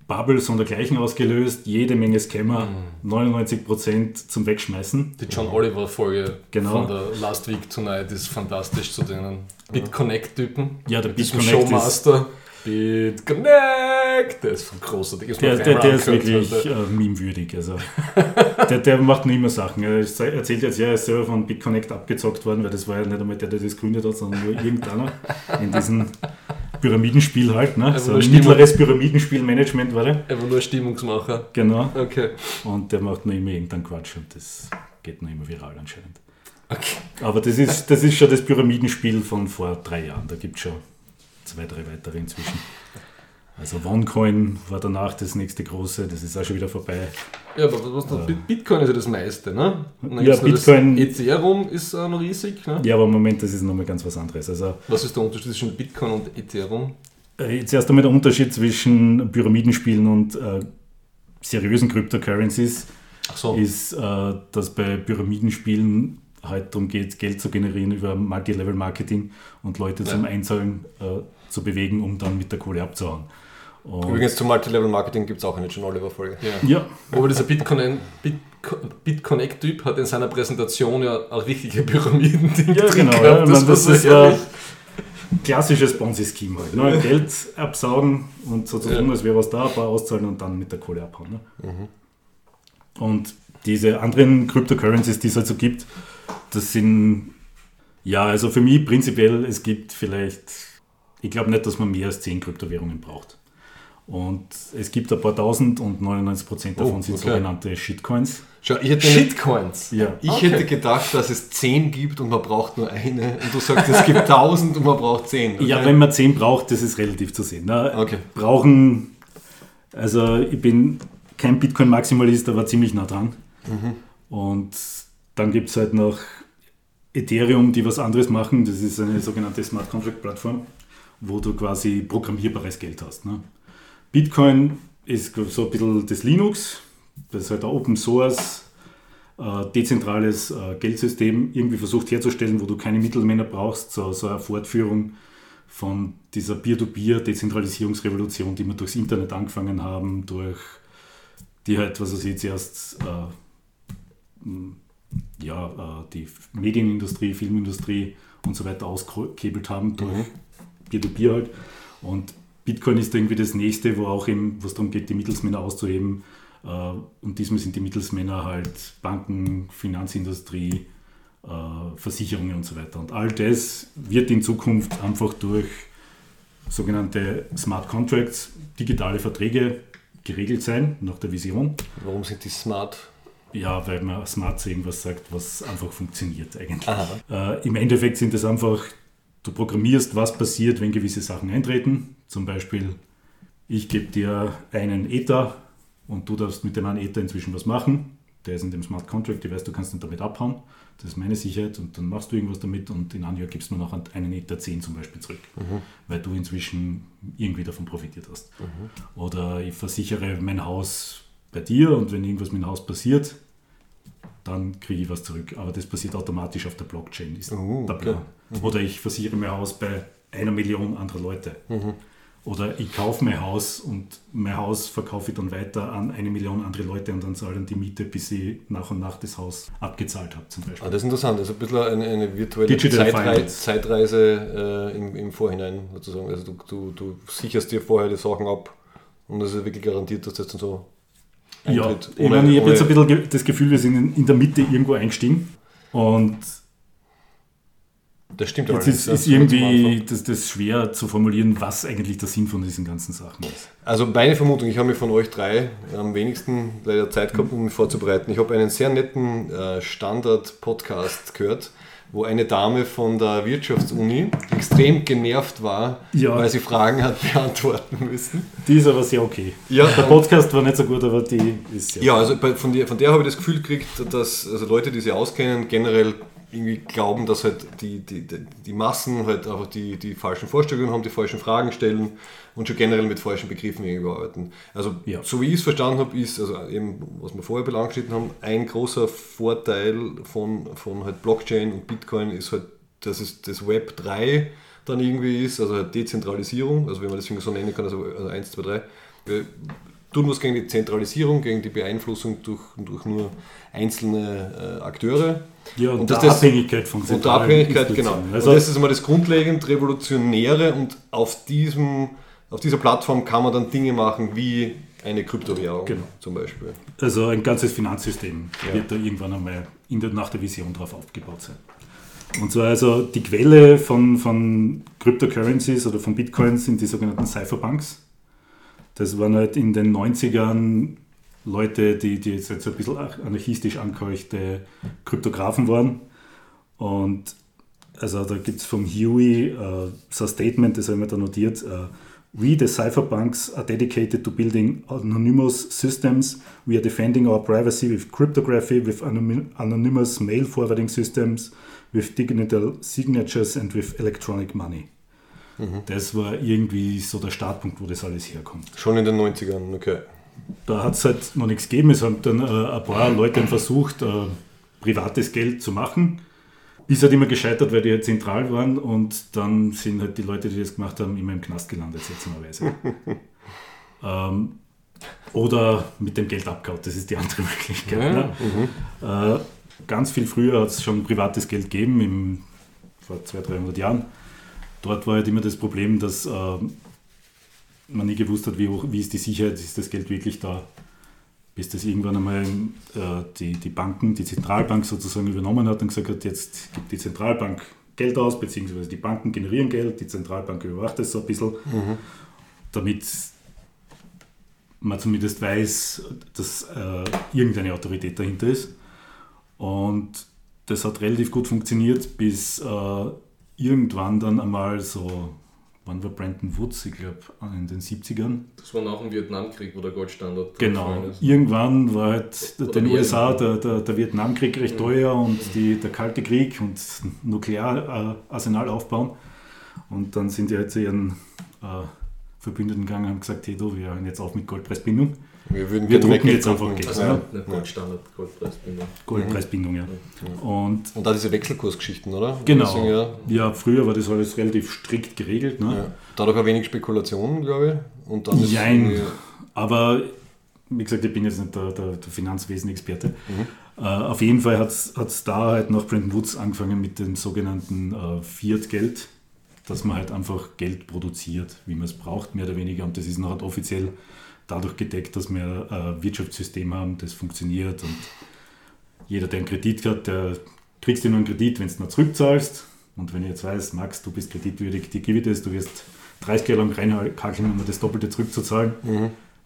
Bubble sondergleichen ausgelöst, jede Menge Scammer, 99% zum Wegschmeißen. Die John Oliver-Folge Genau. von der Last Week Tonight ist fantastisch zu denen BitConnect-Typen. Ja, der BitConnect Showmaster. BitConnect! Der ist von großartig. Ist Der, der, der ist wirklich äh, meme-würdig. Also. (laughs) der, der macht nur immer Sachen. Er erzählt jetzt, ja, er ist selber von BitConnect abgezockt worden, weil das war ja nicht einmal der, der das gegründet hat, sondern nur irgendeiner in diesem Pyramidenspiel halt. Ne? So nur ein mittleres Pyramidenspiel-Management war der. Einfach nur Stimmungsmacher. Genau. Okay. Und der macht nur immer irgendeinen Quatsch und das geht nur immer viral anscheinend. okay. Aber das ist, das ist schon das Pyramidenspiel von vor drei Jahren. Da gibt es schon zwei, drei weitere inzwischen. Also OneCoin war danach das nächste große, das ist auch schon wieder vorbei. Ja, aber was noch, Bit- Bitcoin ist ja das meiste, ne? Ja, Bitcoin- Ethereum ist auch noch riesig, ne? Ja, aber im Moment, das ist nochmal ganz was anderes. Also Was ist der Unterschied zwischen Bitcoin und Ethereum? äh, jetzt erst einmal der Unterschied zwischen Pyramidenspielen und äh, seriösen Cryptocurrencies so. ist, äh, dass bei Pyramidenspielen halt darum geht, Geld zu generieren über Multilevel-Marketing und Leute zum Einzahlen äh, zu bewegen, um dann mit der Kohle abzuhauen. Und, Übrigens zum Multilevel-Marketing gibt es auch eine John Oliver-Folge. Ja. ja, Aber dieser Bitcoin- BitConnect-Typ hat in seiner Präsentation ja auch richtige Pyramiden-Ding (laughs) ja drin genau. gehabt. Ja, das, das ist ein herrlich. klassisches Ponzi-Scheme halt. Ne? Geld absaugen und so zu tun, Ja. als wäre was da, ein paar auszahlen und dann mit der Kohle abhauen. Ne? Und diese anderen Cryptocurrencies, die es halt so gibt, das sind, ja, also für mich prinzipiell, es gibt vielleicht, ich glaube nicht, dass man mehr als 10 Kryptowährungen braucht. Und es gibt ein paar tausend und 99% davon Oh, sind okay. sogenannte Shitcoins. Schau, ich hätte, Shitcoins. Ja. ich Okay. hätte gedacht, dass es 10 gibt und man braucht nur eine. Und du sagst, es gibt 1000 und man braucht 10. Okay. Ja, wenn man 10 braucht, das ist relativ zu sehen. Ne? Okay. Brauchen, also ich bin kein Bitcoin-Maximalist, aber ziemlich nah dran. Und dann gibt es halt noch Ethereum, die was anderes machen. Das ist eine sogenannte Smart Contract Plattform. wo du quasi programmierbares Geld hast. Ne? Bitcoin ist so ein bisschen das Linux, das ist halt ein Open Source, äh, dezentrales äh, Geldsystem irgendwie versucht herzustellen, wo du keine Mittelmänner brauchst, so, so eine Fortführung von dieser Peer-to-Peer-Dezentralisierungsrevolution, die wir durchs Internet angefangen haben, durch die halt, was weiß ich, zuerst äh, ja, äh, die Medienindustrie, Filmindustrie und so weiter ausgehebelt haben, durch mhm. Peer-to-Peer halt. Und Bitcoin ist irgendwie das nächste, wo auch eben, was darum geht, die Mittelsmänner auszuheben. Äh, und diesmal sind die Mittelsmänner halt Banken, Finanzindustrie, äh, Versicherungen und so weiter. Und all das wird in Zukunft einfach durch sogenannte Smart Contracts, digitale Verträge geregelt sein, nach der Vision. Warum sind die smart? Ja, weil man smart zu irgendwas sagt, was einfach funktioniert eigentlich. Äh, Im Endeffekt sind es einfach, du programmierst, was passiert, wenn gewisse Sachen eintreten. Zum Beispiel, ich gebe dir einen Ether und du darfst mit dem einen Ether inzwischen was machen. Der ist in dem Smart Contract, du weißt, du kannst nicht damit abhauen. Das ist meine Sicherheit und dann machst du irgendwas damit und in einem Jahr gibst du mir noch einen Ether 10 zum Beispiel zurück, mhm. weil du inzwischen irgendwie davon profitiert hast. Mhm. Oder ich versichere mein Haus bei dir und wenn irgendwas mit dem Haus passiert, dann kriege ich was zurück. Aber das passiert automatisch auf der Blockchain, ist uh, der Plan. Mhm. Oder ich versichere mein Haus bei einer Million anderer Leute. Mhm. Oder ich kaufe mein Haus und mein Haus verkaufe ich dann weiter an eine Million andere Leute und dann zahlen die Miete, bis ich nach und nach das Haus abgezahlt habe zum Beispiel. Ah, das ist interessant, das ist ein bisschen eine, eine virtuelle Zeitrei Zeitreise äh, im, im, Vorhinein sozusagen. Also du, du, du sicherst dir vorher die Sachen ab und es ist wirklich garantiert, dass das dann so. Ja, ich, ich habe jetzt ein bisschen das Gefühl, wir sind in, der Mitte irgendwo eingestiegen und das stimmt Jetzt ist, ist irgendwie das, das schwer zu formulieren, was eigentlich der Sinn von diesen ganzen Sachen ist. Also meine Vermutung, ich habe mich von euch drei am wenigsten leider Zeit gehabt, um mich vorzubereiten. Ich habe einen sehr netten äh, Standard-Podcast gehört, wo eine Dame von der Wirtschaftsuni extrem genervt war, ja. weil sie Fragen hat (laughs) beantworten müssen. Die ist aber sehr okay. Ja, der Podcast war nicht so gut, aber die ist sehr Ja, also von der, von der habe ich das Gefühl gekriegt, dass also Leute, die sie auskennen, generell irgendwie glauben, dass halt die, die, die Massen halt einfach die, die falschen Vorstellungen haben, die falschen Fragen stellen und schon generell mit falschen Begriffen irgendwie arbeiten. Also ja. so wie ich es verstanden habe, ist, also eben, was wir vorher belanggeschnitten haben, ein großer Vorteil von, von halt Blockchain und Bitcoin ist halt, dass es das Web 3 dann irgendwie ist, also halt Dezentralisierung, also wenn man das irgendwie so nennen kann, also 1, 2, 3. Wir tun was gegen die Zentralisierung, gegen die Beeinflussung durch, durch nur einzelne äh, Akteure ja, und, und der Abhängigkeit von Und der Abhängigkeit, genau. Also und das ist mal das grundlegend Revolutionäre und auf, diesem, auf dieser Plattform kann man dann Dinge machen wie eine Kryptowährung genau. zum Beispiel. Also ein ganzes Finanzsystem ja. wird da irgendwann einmal in der, nach der Vision drauf aufgebaut sein. Und zwar also die Quelle von, von Cryptocurrencies oder von Bitcoins sind die sogenannten Cypherpunks. Das waren halt in den 90ern Leute, die, die jetzt, jetzt ein bisschen anarchistisch angeheuchte Kryptografen waren. Und also da gibt es vom Huey uh, so ein Statement, das haben wir da notiert. Uh, We, the cypherpunks, are dedicated to building anonymous systems. We are defending our privacy with cryptography, with anonymous mail forwarding systems, with digital signatures and with electronic money. Mhm. Das war irgendwie so der Startpunkt, wo das alles herkommt. Schon in den 90ern, okay da hat es halt noch nichts gegeben. Es haben dann äh, ein paar Leute versucht, äh, privates Geld zu machen. Ist halt immer gescheitert, weil die halt zentral waren und dann sind halt die Leute, die das gemacht haben, immer im Knast gelandet, seltsamerweise. (laughs) ähm, oder mit dem Geld abgehauen, das ist die andere (laughs) Möglichkeit. Ja, ne? mhm. äh, ganz viel früher hat es schon privates Geld gegeben, im, vor 200, 300 Jahren. Dort war halt immer das Problem, dass äh, man nie gewusst hat, wie, wie ist die Sicherheit, ist das Geld wirklich da, bis das irgendwann einmal äh, die, die Banken, die Zentralbank sozusagen übernommen hat und gesagt hat, jetzt gibt die Zentralbank Geld aus, beziehungsweise die Banken generieren Geld, die Zentralbank überwacht das so ein bisschen, mhm. damit man zumindest weiß, dass äh, irgendeine Autorität dahinter ist. Und das hat relativ gut funktioniert, bis äh, irgendwann dann einmal so wann war Brandon Woods? Ich glaube in den 70ern. Das war nach dem Vietnamkrieg, wo der Goldstandard Genau. Irgendwann war halt Oder den USA der, der, der, Vietnamkrieg recht mhm. teuer und die, der Kalte Krieg und Nukleararsenal aufbauen. Und dann sind die halt zu ihren äh, Verbündeten gegangen und haben gesagt, hey du, wir hören jetzt auf mit Goldpreisbindung. Wir, würden Wir drucken jetzt einfach. Geld. Also Ja. Goldstandard, Goldpreisbindung. Goldpreisbindung, ja. Und Und da diese Wechselkursgeschichten, oder? genau, ja, ja, früher war das alles relativ strikt geregelt. Ne? ja. Dadurch auch wenig Spekulation, glaube ich. Und dann irgendwie- Aber wie gesagt, ich bin jetzt nicht der, der, der Finanzwesen-Experte. Mhm. Äh, auf jeden Fall hat es da halt nach Brendan Woods angefangen mit dem sogenannten äh, Fiat-Geld, dass man halt einfach Geld produziert, wie man es braucht, mehr oder weniger. Und das ist noch halt offiziell dadurch gedeckt, dass wir ein Wirtschaftssystem haben, das funktioniert. Und jeder, der einen Kredit hat, der kriegst du nur einen Kredit, wenn du ihn zurückzahlst. Und wenn ich jetzt weiß, Max, du bist kreditwürdig, dir gebe ich das, du wirst 30 Jahre lang reinkakeln, um das Doppelte zurückzuzahlen.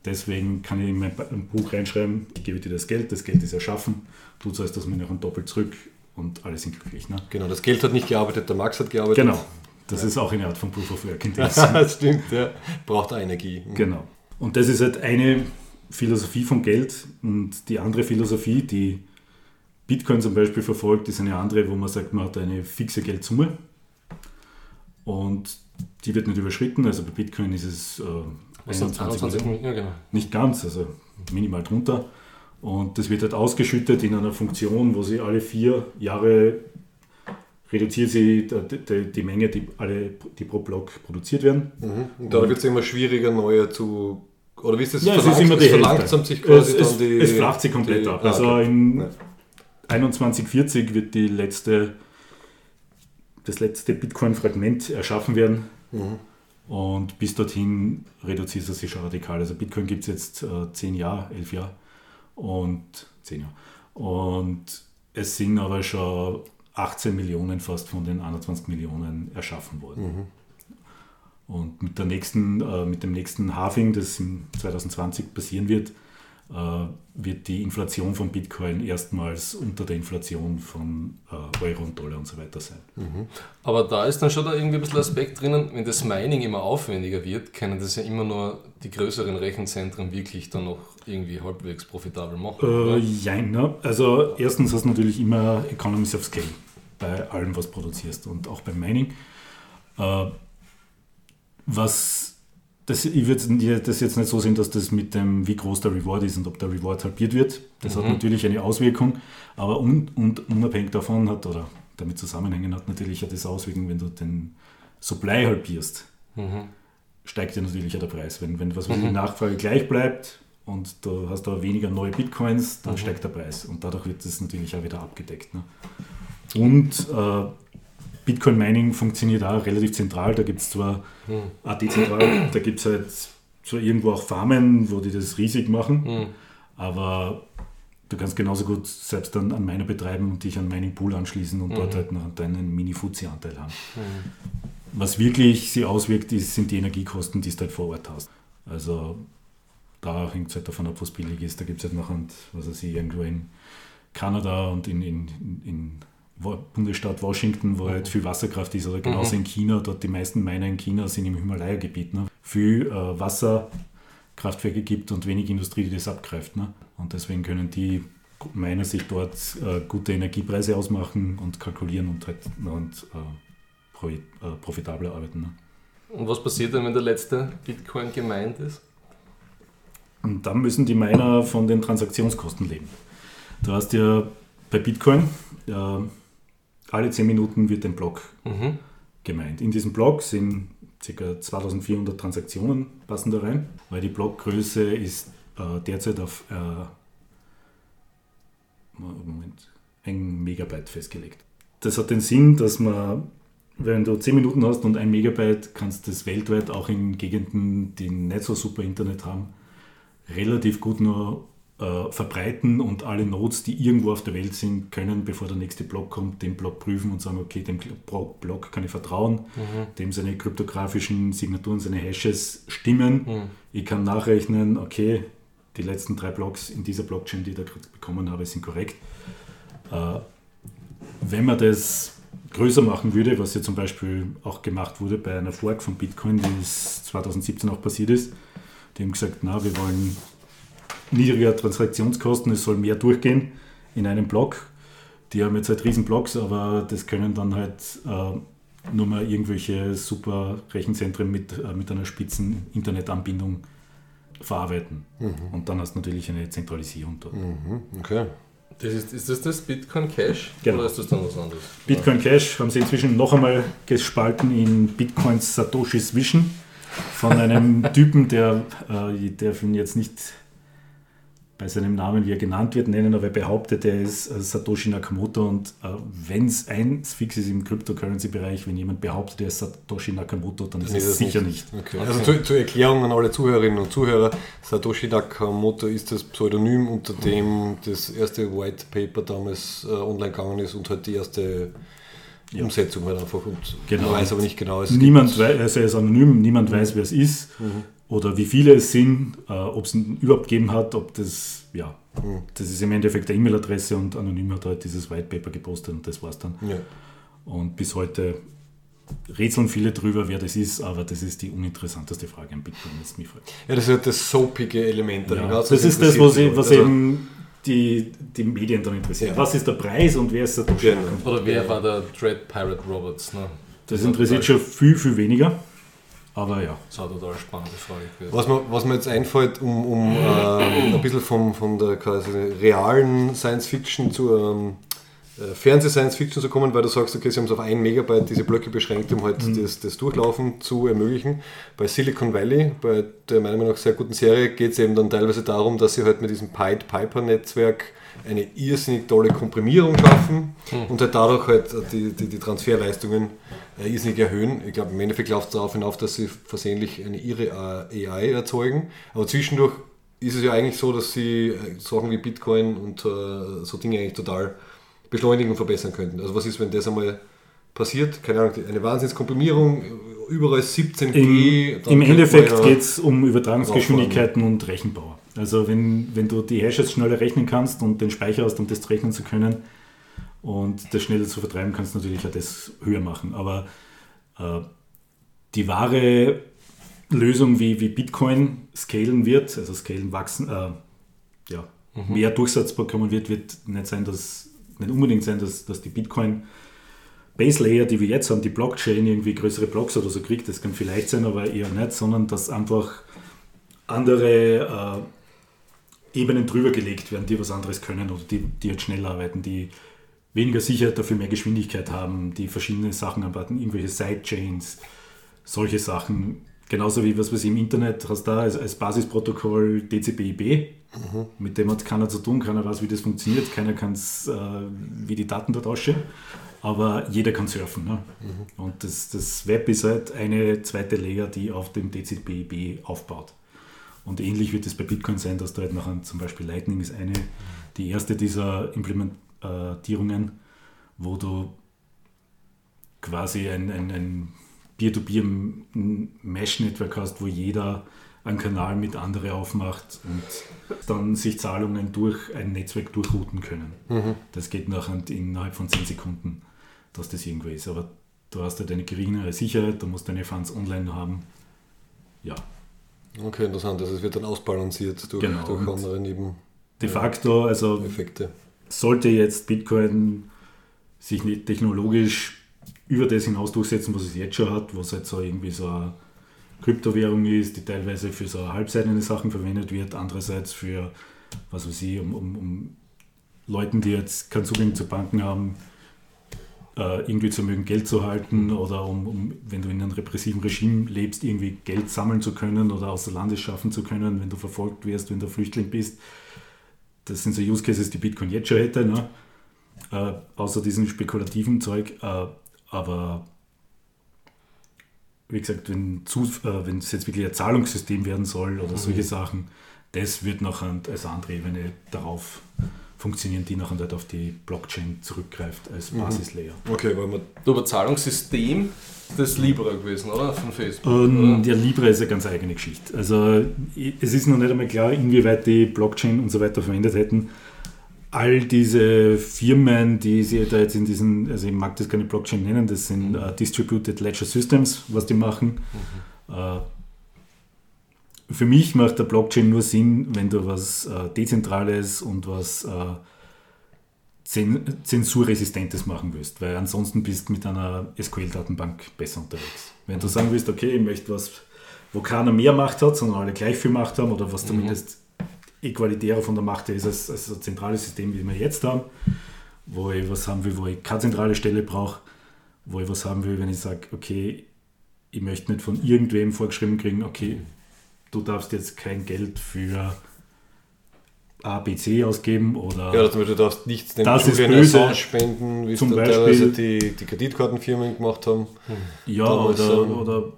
Deswegen kann ich in mein Buch reinschreiben, ich gebe dir das Geld, das Geld ist erschaffen, du zahlst das mir noch ein doppelt zurück und alle sind glücklich. Ne? Genau, das Geld hat nicht gearbeitet, der Max hat gearbeitet. Genau, das ist auch eine Art von Proof of Work in dem (laughs) Sinn. das stimmt, ja. Braucht auch Energie. Genau. Und das ist halt eine Philosophie vom Geld und die andere Philosophie, die Bitcoin zum Beispiel verfolgt, ist eine andere, wo man sagt, man hat eine fixe Geldsumme und die wird nicht überschritten. Also bei Bitcoin ist es äh, Was sind 21 21 Millionen. Ja, genau. Nicht ganz, also minimal drunter. Und das wird halt ausgeschüttet in einer Funktion, wo sie alle vier Jahre reduziert sie die, die, die Menge, die, alle, die pro Block produziert werden. Und dadurch wird es immer schwieriger, neue zu. Oder wie ist das? Ja, es ist immer die verlangsamt sich quasi es, es, dann die. es flacht sich komplett die, ab. Ah, Also okay. in Ja. 2140 wird die letzte, das letzte Bitcoin-Fragment erschaffen werden. Mhm. Und bis dorthin reduziert es sich schon radikal. Also Bitcoin gibt es jetzt äh, 10 Jahre, 11 Jahre und 10 Jahre. Und es sind aber schon 18 Millionen fast von den 21 Millionen erschaffen worden. Mhm. Und mit, der nächsten, äh, mit dem nächsten Halving, das im 2020 passieren wird, äh, wird die Inflation von Bitcoin erstmals unter der Inflation von äh, Euro und Dollar und so weiter sein. Aber da ist dann schon da irgendwie ein bisschen Aspekt drinnen, wenn das Mining immer aufwendiger wird, können das ja immer nur die größeren Rechenzentren wirklich dann noch irgendwie halbwegs profitabel machen. Äh, jein, ne? Also erstens hast du natürlich immer Economies of Scale bei allem, was produzierst und auch beim Mining. Äh, was das, ich würde das jetzt nicht so sehen, dass das mit dem, wie groß der Reward ist und ob der Reward halbiert wird. Das hat natürlich eine Auswirkung, aber un, und unabhängig davon hat, oder damit zusammenhängen hat natürlich auch das Auswirkungen, wenn du den Supply halbierst, steigt ja natürlich auch der Preis. Wenn, wenn was ich, die Nachfrage gleich bleibt und du hast da weniger neue Bitcoins, dann steigt der Preis und dadurch wird das natürlich auch wieder abgedeckt. Ne? Und äh, Bitcoin Mining funktioniert auch relativ zentral. Da gibt es zwar auch dezentral, da gibt es halt zwar irgendwo auch Farmen, wo die das riesig machen, aber du kannst genauso gut selbst dann an Miner betreiben und dich an Mining Pool anschließen und dort halt noch deinen Mini-Fuzzi-Anteil haben. Was wirklich sie auswirkt, ist, sind die Energiekosten, die du halt vor Ort hast. Also da hängt es halt davon ab, was billig ist. Da gibt es halt nachher, was weiß ich, irgendwo in Kanada und in, in, in Bundesstaat Washington, wo halt viel Wasserkraft ist, oder genauso in China, dort die meisten Miner in China sind im Himalaya-Gebiet. Ne? Viel äh, Wasserkraftwerke gibt und wenig Industrie, die das abgreift. Ne? Und deswegen können die Miner sich dort äh, gute Energiepreise ausmachen und kalkulieren und halt und, äh, äh, profitabler arbeiten. Ne? Und was passiert dann, wenn der letzte Bitcoin gemeint ist? Und dann müssen die Miner von den Transaktionskosten leben. Du hast ja bei Bitcoin, äh, alle 10 Minuten wird ein Block Mhm. gemeint. In diesem Block sind ca. 2400 Transaktionen passen da rein, weil die Blockgröße ist äh, derzeit auf äh, Moment, ein Megabyte festgelegt. Das hat den Sinn, dass man, wenn du 10 Minuten hast und ein Megabyte, kannst du das weltweit auch in Gegenden, die nicht so super Internet haben, relativ gut nur äh, verbreiten und alle Nodes, die irgendwo auf der Welt sind, können, bevor der nächste Block kommt, den Block prüfen und sagen, okay, dem Blo- Block kann ich vertrauen, dem seine kryptografischen Signaturen, seine Hashes stimmen. Ich kann nachrechnen, okay, die letzten drei Blocks in dieser Blockchain, die ich da gerade bekommen habe, sind korrekt. Äh, wenn man das größer machen würde, was ja zum Beispiel auch gemacht wurde bei einer Fork von Bitcoin, die es 2017 auch passiert ist, die haben gesagt, na, wir wollen niedriger Transaktionskosten, es soll mehr durchgehen in einem Block. Die haben jetzt halt riesen Blocks, aber das können dann halt äh, nur mal irgendwelche super Rechenzentren mit, äh, mit einer spitzen Internetanbindung verarbeiten. Und dann hast du natürlich eine Zentralisierung dort. Okay. Das ist, ist das das Bitcoin Cash? Genau. Oder ist das dann was anderes? Bitcoin Cash haben sie inzwischen noch einmal gespalten in Bitcoins Satoshis Vision von einem (laughs) Typen, der, äh, ich darf ihn jetzt nicht bei seinem Namen, wie er genannt wird, nennen, aber er behauptet, er ist äh, Satoshi Nakamoto und äh, wenn es eins fix ist im Cryptocurrency-Bereich, wenn jemand behauptet, er ist Satoshi Nakamoto, dann ist Nee, es das sicher nicht. Okay. Also zur, zur Erklärung an alle Zuhörerinnen und Zuhörer, Satoshi Nakamoto ist das Pseudonym, unter dem das erste White Paper damals äh, online gegangen ist und halt die erste Umsetzung halt einfach. Und Genau. man weiß aber nicht genau. Es Niemand weiß, also er ist anonym, niemand weiß, wer es ist oder wie viele es sind, äh, ob es überhaupt gegeben hat, ob das, ja, das ist im Endeffekt eine E-Mail-Adresse und anonym hat halt dieses White Paper gepostet und das war's dann. Ja. Und bis heute rätseln viele drüber, wer das ist, aber das ist die uninteressanteste Frage am Bitcoin, jetzt mich fragt. ja, das ist halt das soapige Element. Ja, Also das ist das, was, ich, was die Leute. eben die, die Medien dann interessiert. Ja. Was ist der Preis und wer ist Satoshi Genau. Nakamoto? Oder wer war der Dread Pirate Roberts? Ne? Das interessiert schon viel, viel weniger, aber ja. Das hat eine total spannende Frage. Was mir, was mir jetzt einfällt, um, um ähm, ein bisschen vom, von der quasi realen Science Fiction zu ähm, äh, Fernseh-Science Fiction zu kommen, weil du sagst, okay, sie haben es auf 1 Megabyte diese Blöcke beschränkt, um halt das, das Durchlaufen zu ermöglichen. Bei Silicon Valley, bei der meiner Meinung nach sehr guten Serie, geht es eben dann teilweise darum, dass sie halt mit diesem Pied Piper Netzwerk eine irrsinnig tolle Komprimierung schaffen und halt dadurch halt die, die, die Transferleistungen äh, irrsinnig erhöhen. Ich glaube, im Endeffekt läuft es darauf hinauf, dass sie versehentlich eine irre äh, AI erzeugen. Aber zwischendurch ist es ja eigentlich so, dass sie äh, Sachen wie Bitcoin und äh, so Dinge eigentlich total beschleunigen und verbessern könnten. Also was ist, wenn das einmal passiert? Keine Ahnung, eine Wahnsinnskomprimierung, überall 17G. Im, im Endeffekt geht es um Übertragungsgeschwindigkeiten und Rechenbau. Also wenn, wenn du die Hashes schneller rechnen kannst und den Speicher hast, um das rechnen zu können und das schneller zu vertreiben, kannst du natürlich auch das höher machen. Aber äh, die wahre Lösung, wie, wie Bitcoin scalen wird, also scalen wachsen, äh, ja, mehr Durchsatz bekommen wird, wird nicht sein, dass nicht unbedingt sein, dass, dass die Bitcoin Base Layer, die wir jetzt haben, die Blockchain irgendwie größere Blocks oder so kriegt, das kann vielleicht sein, aber eher nicht, sondern dass einfach andere äh, Ebenen drüber gelegt werden, die was anderes können oder die, die jetzt schneller arbeiten, die weniger Sicherheit, dafür mehr Geschwindigkeit haben, die verschiedene Sachen arbeiten, irgendwelche Sidechains, solche Sachen. Genauso wie was wir im Internet hast da als, als Basisprotokoll DCP-IP, mit dem hat keiner zu tun, keiner weiß, wie das funktioniert, keiner kann äh, wie die Daten dort aussehen, aber jeder kann surfen. Ne? Und das, das Web ist halt eine zweite Layer, die auf dem DCP-IP aufbaut. Und ähnlich wird es bei Bitcoin sein, dass du halt nachher zum Beispiel Lightning ist eine, die erste dieser Implementierungen, wo du quasi ein, ein, ein Peer-to-Peer-Mesh-Network hast, wo jeder einen Kanal mit anderen aufmacht und dann sich Zahlungen durch ein Netzwerk durchrouten können. Das geht nachher innerhalb von 10 Sekunden, dass das irgendwo ist. Aber du hast halt eine geringere Sicherheit, du musst deine Funds online haben. Ja, Okay, interessant. Also es wird dann ausbalanciert durch, Genau, durch andere de facto, also Nebeneffekte. sollte jetzt Bitcoin sich nicht technologisch über das hinaus durchsetzen, was es jetzt schon hat, was halt so irgendwie so eine Kryptowährung ist, die teilweise für so halbseitige Sachen verwendet wird, andererseits für, was weiß ich, um, um, um Leuten, die jetzt keinen Zugang zu Banken haben, irgendwie zu mögen, Geld zu halten oder um, um, wenn du in einem repressiven Regime lebst, irgendwie Geld sammeln zu können oder außer Landes schaffen zu können, wenn du verfolgt wirst, wenn du Flüchtling bist. Das sind so Use Cases, die Bitcoin jetzt schon hätte, ne? äh, außer diesem spekulativen Zeug. Äh, aber wie gesagt, wenn zu, äh, wenn es jetzt wirklich ein Zahlungssystem werden soll oder solche Sachen, das wird nachher als andere Ebene darauf funktionieren, die nachher dort auf die Blockchain zurückgreift als Basislayer. Okay, weil man aber Zahlungssystem, das ist Libra gewesen, oder? Von Facebook. Und oder? ja, Libra ist eine ganz eigene Geschichte. Also es ist noch nicht einmal klar, inwieweit die Blockchain und so weiter verwendet hätten. All diese Firmen, die sie da jetzt in diesen, also ich mag das keine Blockchain nennen, das sind äh, Distributed Ledger Systems, was die machen. Äh, für mich macht der Blockchain nur Sinn, wenn du was äh, Dezentrales und was äh, Zen Zensurresistentes machen willst, weil ansonsten bist du mit einer SQL-Datenbank besser unterwegs. Wenn du sagen willst, okay, ich möchte was, wo keiner mehr Macht hat, sondern alle gleich viel Macht haben oder was mhm. zumindest equalitärer von der Macht ist als, als ein zentrales System, wie wir jetzt haben, wo ich was haben will, wo ich keine zentrale Stelle brauche, wo ich was haben will, wenn ich sage, okay, ich möchte nicht von irgendwem vorgeschrieben kriegen, okay, du darfst jetzt kein Geld für ABC ausgeben oder. Ja, zum Beispiel, du darfst nichts dem das Julian böse, spenden, wie es teilweise die, die Kreditkartenfirmen gemacht haben. Ja, oder, oder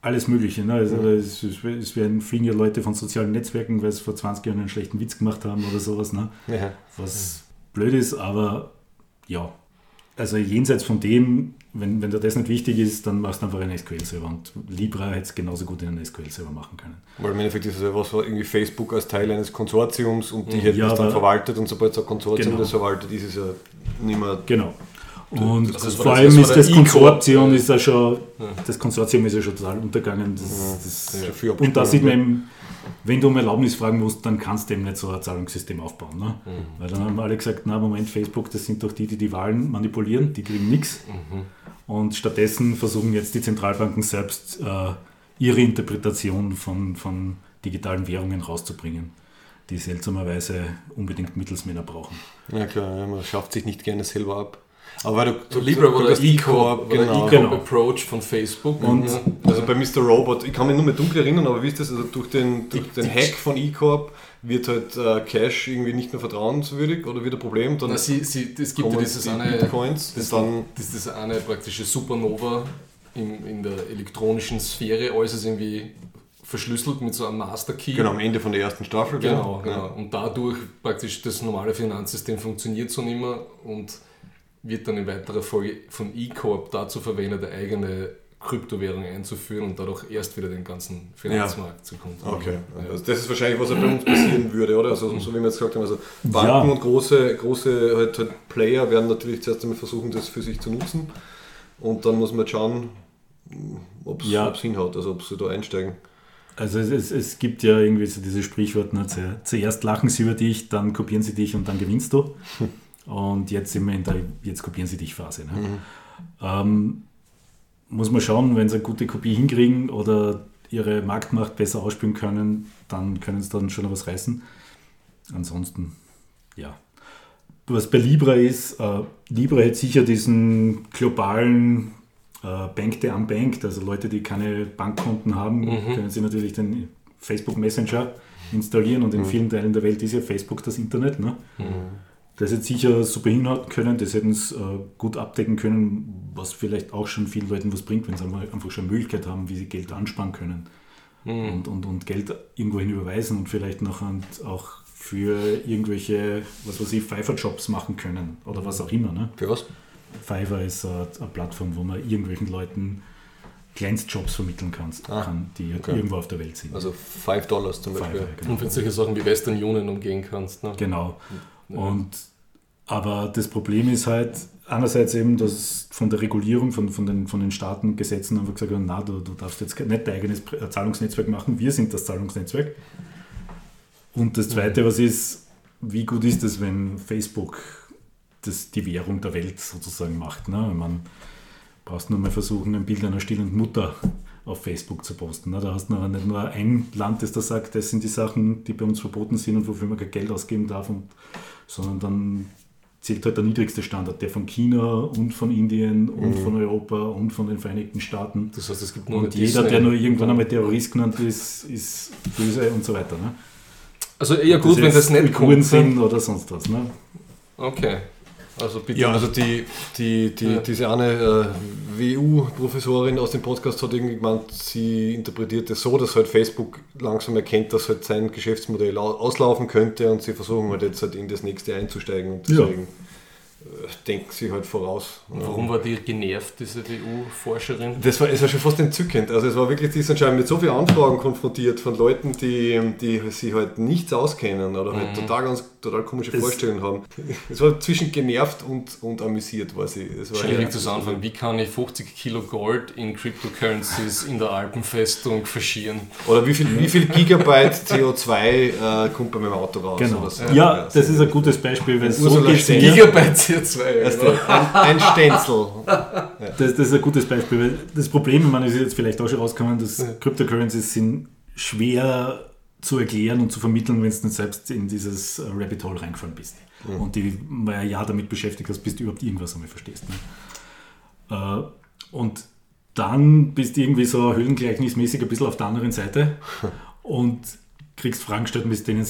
alles Mögliche. Ne? Also, es, es, werden fliegen ja Leute von sozialen Netzwerken, weil sie vor 20 Jahren einen schlechten Witz gemacht haben oder sowas. Ne? Ja. Was blöd ist, aber ja. Also jenseits von dem wenn, wenn dir das nicht wichtig ist, dann machst du einfach einen SQL-Server und Libra hätte es genauso gut in einen SQL-Server machen können. Weil im Endeffekt ist es ja was, irgendwie Facebook als Teil eines Konsortiums und die hätten ja, das dann verwaltet und sobald so ein Konsortium genau. das verwaltet, ist es ja nicht mehr. Genau. Und also vor allem ist das Konsortium ist ja schon, das Konsortium ist ja schon total untergegangen. Das, das, ja, und da sieht man eben, wenn du um Erlaubnis fragen musst, dann kannst du eben nicht so ein Zahlungssystem aufbauen. Ne? Mhm. Weil dann haben alle gesagt, na Moment, Facebook, das sind doch die, die die Wahlen manipulieren, die kriegen nichts. Mhm. Und stattdessen versuchen jetzt die Zentralbanken selbst äh, ihre Interpretation von, von digitalen Währungen rauszubringen, die seltsamerweise unbedingt Mittelsmänner brauchen. Ja klar, man schafft sich nicht gerne selber ab. Aber weil du, so Libra oder E-Corp genau. genau. Approach von Facebook. Und also bei Mr. Robot, ich kann mich nur mehr dunkel erinnern, aber wie ist das? Also durch den, durch den Hack von E-Corp wird halt äh, Cash irgendwie nicht mehr vertrauenswürdig oder wird ein Problem. Dann Na, sie, sie, es gibt ja dieses eine, Bitcoins. Das, dann, das ist eine praktische Supernova in, in der elektronischen Sphäre, alles ist irgendwie verschlüsselt mit so einem Master Key. Genau, am Ende von der ersten Staffel. Genau, genau. genau. Und dadurch praktisch das normale Finanzsystem funktioniert so nicht mehr und wird dann in weiterer Folge von E-Corp dazu verwendet, eine eigene Kryptowährung einzuführen und dadurch erst wieder den ganzen Finanzmarkt ja. zu kontrollieren. Okay, also das ist wahrscheinlich, was bei uns passieren würde, oder? Also so wie wir jetzt gesagt haben, also Banken ja. und große, große halt, halt Player werden natürlich zuerst einmal versuchen, das für sich zu nutzen und dann muss man schauen, ob es ja. hinhaut, also ob sie da einsteigen. Also es, es, es, gibt ja irgendwie so dieses Sprichwort, ne, zuerst lachen sie über dich, dann kopieren sie dich und dann gewinnst du. (laughs) Und jetzt sind wir in der Jetzt kopieren sie dich Phase. Ne? Mhm. Ähm, muss man schauen, wenn sie eine gute Kopie hinkriegen oder ihre Marktmacht besser ausspielen können, dann können sie dann schon was reißen. Ansonsten, ja. Was bei Libra ist, äh, Libra hat sicher diesen globalen äh, Bank der unbanked, also Leute, die keine Bankkonten haben, mhm. können sie natürlich den Facebook Messenger installieren und in mhm. vielen Teilen der Welt ist ja Facebook das Internet. Ne? Mhm das jetzt sicher super hinhalten können, das hätten es äh, gut abdecken können, was vielleicht auch schon vielen Leuten was bringt, wenn sie einfach schon eine Möglichkeit haben, wie sie Geld ansparen können mhm. und, und, und Geld irgendwohin überweisen und vielleicht noch auch für irgendwelche, was weiß ich, Fiverr-Jobs machen können oder was auch immer. Ne? Für was? Fiverr ist eine, eine Plattform, wo man irgendwelchen Leuten Kleinstjobs vermitteln kannst, ah, kann, die okay. irgendwo auf der Welt sind. Also 5 Dollars zum Beispiel. Fiverr, genau. Und wenn du solche Sachen wie Western Union umgehen kannst. Ne? Genau. Und, aber das Problem ist halt einerseits eben, dass von der Regulierung, von, von, den, von den Staaten, Gesetzen einfach gesagt werden, na, du, du darfst jetzt nicht dein eigenes Zahlungsnetzwerk machen, wir sind das Zahlungsnetzwerk. Und das Zweite, was ist, wie gut ist es, wenn Facebook das, die Währung der Welt sozusagen macht. Ne? Man brauchst nur mal versuchen, ein Bild einer stillenden Mutter auf Facebook zu posten. Ne? Da hast du nicht nur ein Land, das da sagt, das sind die Sachen, die bei uns verboten sind und wofür man kein Geld ausgeben darf, und, sondern dann zählt halt der niedrigste Standard, der von China und von Indien und mhm. von Europa und von den Vereinigten Staaten. Das heißt, es gibt nur Und jeder, der nur irgendwann einmal Terrorist genannt ist, ist böse und so weiter. Ne? Also eher gut, das wenn das nicht kommt. Ne? sind oder sonst was. Ne? Okay. Also bitte. Ja, also die, die, die, ja. diese eine äh, WU-Professorin aus dem Podcast hat irgendwie gemeint, sie interpretiert es so, dass halt Facebook langsam erkennt, dass halt sein Geschäftsmodell auslaufen könnte und sie versuchen halt jetzt halt in das nächste einzusteigen. Und deswegen denken sie halt voraus. Warum war die genervt, diese EU-Forscherin? Das war, es war schon fast entzückend. Also es war wirklich, die sind schon mit so vielen Anfragen konfrontiert von Leuten, die, die sich halt nichts auskennen oder halt total ganz total komische Es- Vorstellungen haben. Es war zwischen genervt und, und amüsiert, war sie. Es war Schwierig zu anfangen. Wie kann ich 50 Kilo Gold in Cryptocurrencies in der Alpenfestung verschieren? Oder wie viel, wie viel Gigabyte CO2 äh, kommt bei meinem Auto raus? Genau. Oder so. Ja, das ist ein gutes Beispiel, weil so Ursula geht es Gigabyte CO2. Weißt du, ein, ein Stenzel. (laughs) Das, das ist ein gutes Beispiel, weil das Problem, ich meine, es ist jetzt vielleicht auch schon rausgekommen, dass Cryptocurrencies sind schwer zu erklären und zu vermitteln, wenn du nicht selbst in dieses äh, Rabbit Hole reingefallen bist. Und die mal ein Jahr damit beschäftigt hast, bis du überhaupt irgendwas einmal verstehst. Ne? Äh, und dann bist du irgendwie so höhlengleichnismäßig ein bisschen auf der anderen Seite (laughs) und kriegst Fragen gestellt, mit denen du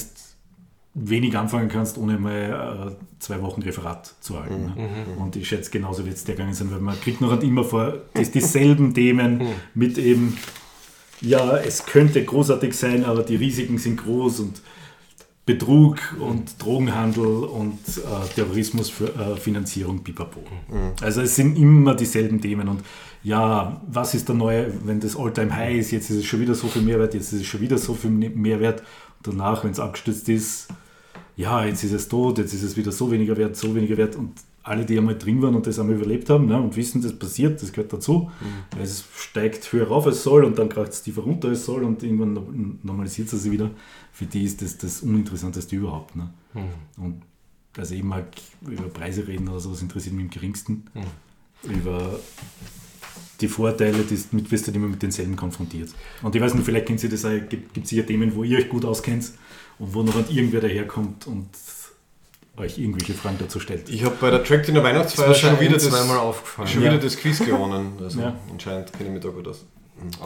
wenig anfangen kannst, ohne mal äh, zwei Wochen Referat zu halten. Ne? Und ich schätze, genauso wird es dir gegangen sein, weil man kriegt noch halt immer vor, dass dieselben Themen mit eben, ja, es könnte großartig sein, aber die Risiken sind groß und Betrug und Drogenhandel und äh, Terrorismus für äh, pipapo. Also es sind immer dieselben Themen und ja, was ist der neue, wenn das Alltime High ist, jetzt ist es schon wieder so viel Mehrwert, jetzt ist es schon wieder so viel Mehrwert und danach, wenn es abgestürzt ist, ja, jetzt ist es tot, jetzt ist es wieder so weniger wert, so weniger wert und alle, die einmal drin waren und das einmal überlebt haben ne, und wissen, das passiert, das gehört dazu, weil es steigt höher rauf als soll und dann kracht es tiefer runter als soll und irgendwann no- normalisiert es sich wieder. Für die ist das das Uninteressanteste überhaupt. Ne? Und also ich mag über Preise reden oder so, das interessiert mich im geringsten. Über die Vorteile, die mit wirst du halt immer mit denselben konfrontiert. Und ich weiß nicht, vielleicht kennt ihr das auch, gibt es sicher Themen, wo ihr euch gut auskennt und wo noch irgendwer daherkommt und euch irgendwelche Fragen dazu stellt. Ich habe bei der Track in der Weihnachtsfeier schon wieder, das, zweimal aufgefallen. schon Ja. wieder das Quiz gewonnen. (laughs) Also Ja. anscheinend kenne ich mich da gut aus.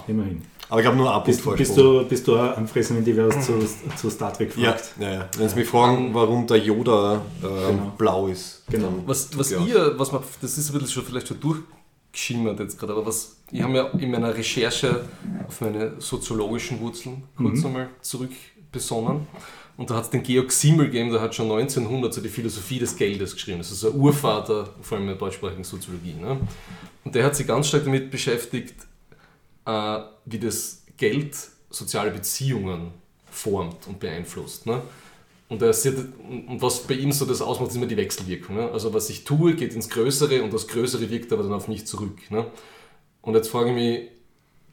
Immerhin. Aber ich habe nur ab und Bist, bist, du, bist du auch anfressen, wenn die wer was zu, zu Star Trek ja, fragt? ja, ja. Wenn Sie mich fragen, warum der Yoda äh, Genau. blau ist. Genau. Was, was Ja. ihr, was man, das ist ein bisschen schon vielleicht schon durchgeschimmert jetzt gerade, aber was, ich habe ja in meiner Recherche auf meine soziologischen Wurzeln kurz einmal zurückbesonnen. Und da hat es den Georg Simmel gegeben, der hat schon 1900 so die Philosophie des Geldes geschrieben. Das ist ein Urvater, vor allem in der deutschsprachigen Soziologie. Ne? Und der hat sich ganz stark damit beschäftigt, äh, wie das Geld soziale Beziehungen formt und beeinflusst. Ne? Und, er sieht, und was bei ihm so das ausmacht, ist immer die Wechselwirkung. Ne? Also was ich tue, geht ins Größere und das Größere wirkt aber dann auf mich zurück. Ne? Und jetzt frage ich mich,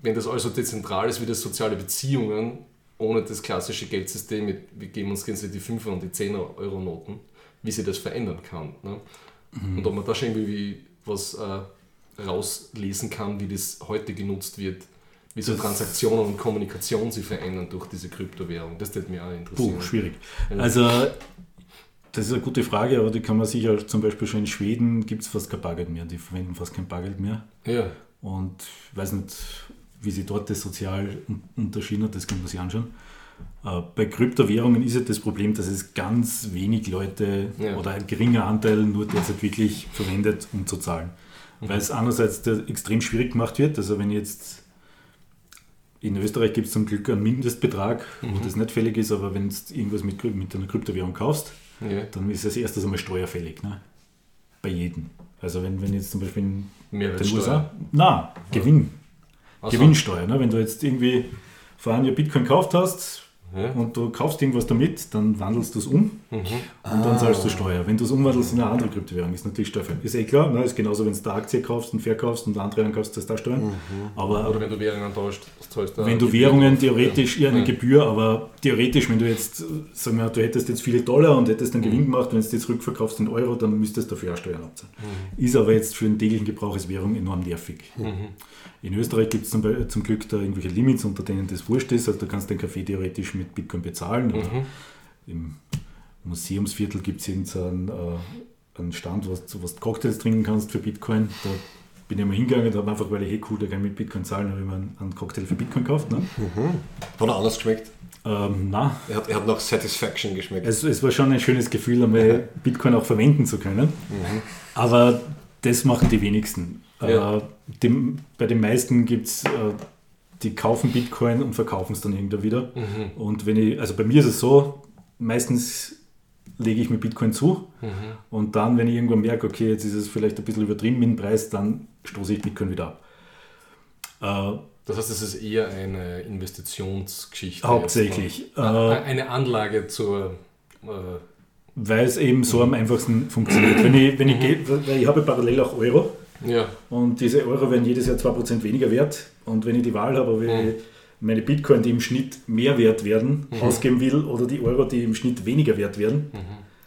wenn das also dezentral ist wie das soziale Beziehungen, ohne das klassische Geldsystem mit, wir geben uns gegenseitig die 5er und die 10er Euro Noten, wie sich das verändern kann. Ne? Und ob man da schon irgendwie was äh, rauslesen kann, wie das heute genutzt wird, wie so Das- Transaktionen und Kommunikation sich verändern durch diese Kryptowährung. Das würde mich auch interessieren. Puh, schwierig. Also, das ist eine gute Frage, aber die kann man sicher, zum Beispiel schon in Schweden gibt es fast kein Bargeld mehr. Die verwenden fast kein Bargeld mehr. Ja, Und ich weiß nicht, wie sich dort das sozial un- unterschieden hat, das kann man sich anschauen. Äh, Bei Kryptowährungen ist ja das Problem, dass es ganz wenig Leute Ja. oder ein geringer Anteil nur derzeit wirklich verwendet, um zu zahlen. Weil es einerseits extrem schwierig gemacht wird. Also wenn jetzt in Österreich gibt es zum Glück einen Mindestbetrag, wo das nicht fällig ist, aber wenn du irgendwas mit, mit einer Kryptowährung kaufst, ja. dann ist es erstes einmal steuerfällig. Ne? Bei jedem. Also wenn, wenn jetzt zum Beispiel in den Mehrwertsteuer. USA, na, Gewinn. Gewinnsteuer. Ne? Wenn du jetzt irgendwie vor einem Jahr Bitcoin gekauft hast Ja. und du kaufst irgendwas damit, dann wandelst du es um Mhm. und dann zahlst du Steuer. Wenn du es umwandelst in eine andere Kryptowährung, ist natürlich steuerfällig. Ist eh klar, ne? ist genauso, wenn du eine Aktie kaufst und verkaufst und andere ankaufst, das da Steuern. Aber Oder wenn du Währungen tauscht, zahlst du wenn du Gebühr Währungen theoretisch eher eine Ja. Gebühr, aber theoretisch, wenn du jetzt, sagen wir, du hättest jetzt viele Dollar und hättest einen Mhm. Gewinn gemacht, wenn du es jetzt rückverkaufst in Euro, dann müsstest du dafür auch Steuern abzahlen. Mhm. Ist aber jetzt für den täglichen Gebrauch als Währung enorm nervig. Mhm. In Österreich gibt es zum, zum Glück da irgendwelche Limits, unter denen das wurscht ist. Also du kannst den Kaffee theoretisch mit Bitcoin bezahlen. Oder Mhm. Im Museumsviertel gibt es einen, äh, einen Stand, wo du, wo du Cocktails trinken kannst für Bitcoin. Da bin ich mal hingegangen, da habe einfach, weil ich, hey cool, da kann ich mit Bitcoin zahlen, habe ich mir einen, Cocktail für Bitcoin gekauft. Ne? Hat er anders geschmeckt? Ähm, na, Er hat, er hat nach Satisfaction geschmeckt. es, es war schon ein schönes Gefühl, einmal Bitcoin auch verwenden zu können. Aber das machen die wenigsten. Ja. Äh, die, bei den meisten gibt es, äh, die kaufen Bitcoin und verkaufen es dann irgendwann wieder. Und wenn ich, also bei mir ist es so, meistens lege ich mir Bitcoin zu. Mhm. Und dann, wenn ich irgendwann merke, okay, jetzt ist es vielleicht ein bisschen übertrieben mit dem Preis, dann stoße ich Bitcoin wieder ab. Äh, Das heißt, es ist eher eine Investitionsgeschichte. Hauptsächlich. Mal. Eine Anlage zur. Äh, weil es eben so am einfachsten funktioniert. Wenn ich, wenn ich, Geld- weil ich habe parallel auch Euro ja, und diese Euro werden jedes Jahr 2% weniger wert. Und wenn ich die Wahl habe, ob ich Mhm. meine Bitcoin, die im Schnitt mehr wert werden, ausgeben will oder die Euro, die im Schnitt weniger wert werden,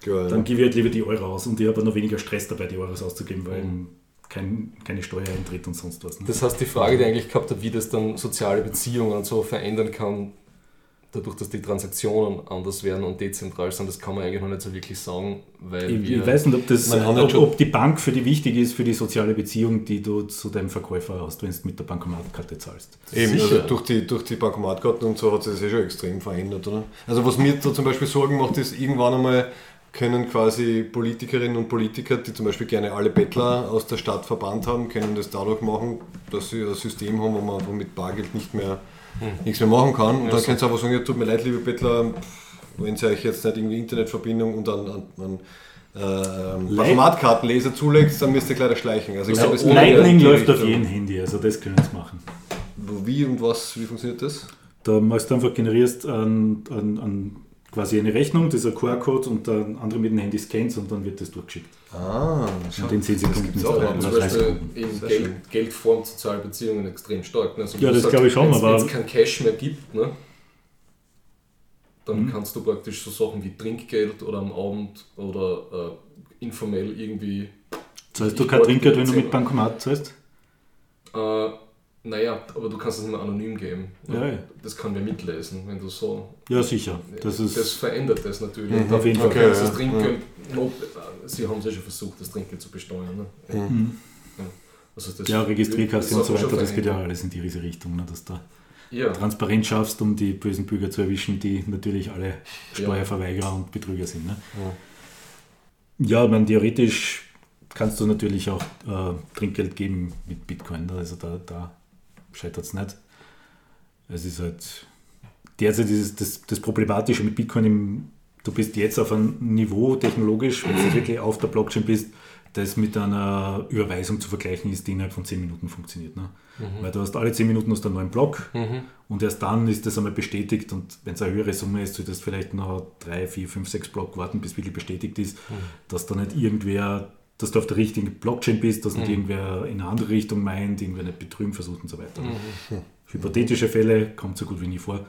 Geil, dann ja. gebe ich halt lieber die Euro aus und ich habe noch weniger Stress dabei, die Euros auszugeben, weil eben kein, keine Steuer eintritt und sonst was. Ne? Das heißt, die Frage, die ich eigentlich gehabt habe, wie das dann soziale Beziehungen und so verändern kann, dadurch, dass die Transaktionen anders werden und dezentral sind, das kann man eigentlich noch nicht so wirklich sagen, weil Ich, wir... ich weiß nicht, ob, das, Man hat ob, schon- ob die Bank für die wichtig ist für die soziale Beziehung, die du zu deinem Verkäufer hast, wenn du mit der Bankomatkarte zahlst. Eben, Sicher. also durch die, durch die Bankomatkarten und so hat sich das eh schon extrem verändert, oder? Also was mir da zum Beispiel Sorgen macht, ist irgendwann einmal können quasi Politikerinnen und Politiker, die zum Beispiel gerne alle Bettler aus der Stadt verbannt haben, können das dadurch machen, dass sie ein System haben, wo man einfach mit Bargeld nicht mehr, nichts mehr machen kann. Und dann so. können sie einfach sagen, ja, tut mir leid, liebe Bettler, wenn sie euch jetzt nicht irgendwie Internetverbindung und an, an, an äh, Bankomatkartenleser zulegt, dann müsst ihr gleich schleichen. Also ich Also in Lightning läuft auf jedem Handy, also das können sie machen. Wie und was, wie funktioniert das? Da machst du einfach, generierst an, an, an quasi eine Rechnung, dieser QR-Code und dann andere mit dem Handy scannst und dann wird das durchgeschickt. Ah, Und in 10 Sekunden ist auch, ja. Zum 30 Beispiel Sekunden. eben Sehr Geld, schön. Geld formt soziale Beziehungen extrem stark. Ne? Also Ja, das sagst, glaube ich schon, aber- Wenn es kein Cash mehr gibt, ne? dann Mhm. kannst du praktisch so Sachen wie Trinkgeld oder am Abend oder äh, informell irgendwie. Zahlst du kein Trinkgeld, wenn du mit Bankomat zahlst? Äh, naja, aber du kannst es nicht mehr anonym geben. Ja, ja. Das kann wer mitlesen, wenn du so. Ja, sicher. Das ist das verändert das natürlich. Mhm, auf jeden Fall. Okay, ja. das Trinkgeld. No, sie haben es ja schon versucht, das Trinkgeld zu besteuern. Ne? Mhm. Ja. Also das ja, Registrierkasse und so man weiter, das geht ja alles in diese Richtung, ne, dass du Ja. Transparenz schaffst, um die bösen Bürger zu erwischen, die natürlich alle Steuerverweigerer und Betrüger sind. Ne? Ja, ich meine, theoretisch kannst du natürlich auch äh, Trinkgeld geben mit Bitcoin, also da, da scheitert es nicht. Es ist halt, derzeit ist das, das Problematische mit Bitcoin, im, du bist jetzt auf einem Niveau technologisch, wenn du (clears throat) wirklich auf der Blockchain bist, das mit einer Überweisung zu vergleichen ist, die innerhalb von 10 Minuten funktioniert. Ne? Weil du hast alle 10 Minuten du einen neuen Block und erst dann ist das einmal bestätigt und wenn es eine höhere Summe ist, solltest du vielleicht noch 3, 4, 5, 6 Block warten, bis wirklich bestätigt ist, dass da nicht irgendwer, dass du auf der richtigen Blockchain bist, dass nicht irgendwer in eine andere Richtung meint, irgendwer nicht betrügen versucht und so weiter. Hypothetische Fälle kommt so gut wie nie vor.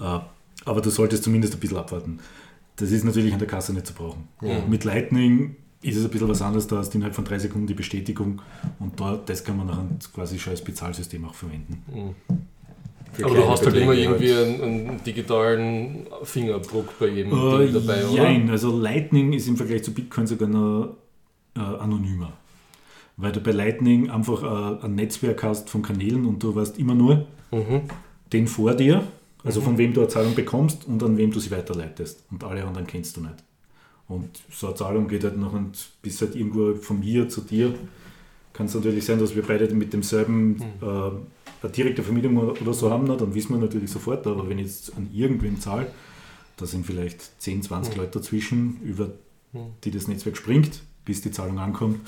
Äh, Aber du solltest zumindest ein bisschen abwarten. Das ist natürlich an der Kasse nicht zu brauchen. Mit Lightning ist es ein bisschen was anderes, da hast du innerhalb von drei Sekunden die Bestätigung und da, das kann man nachher quasi schon als Bezahlsystem auch verwenden. Für Aber du hast halt immer irgendwie einen, einen digitalen Fingerabdruck bei jedem Äh, Ding dabei, oder? Jein, also Lightning ist im Vergleich zu Bitcoin sogar noch äh, anonymer. Weil du bei Lightning einfach äh, ein Netzwerk hast von Kanälen und du weißt immer nur Mhm. den vor dir, also von wem du eine Zahlung bekommst und an wem du sie weiterleitest. Und alle anderen kennst du nicht. Und so eine Zahlung geht halt noch und bis halt irgendwo von mir zu dir. Kann es natürlich sein, dass wir beide mit demselben äh, eine direkte Verbindung oder so haben, na, dann wissen wir natürlich sofort, aber wenn ich jetzt an irgendwen zahle, da sind vielleicht 10, 20 Leute dazwischen, über die das Netzwerk springt, bis die Zahlung ankommt.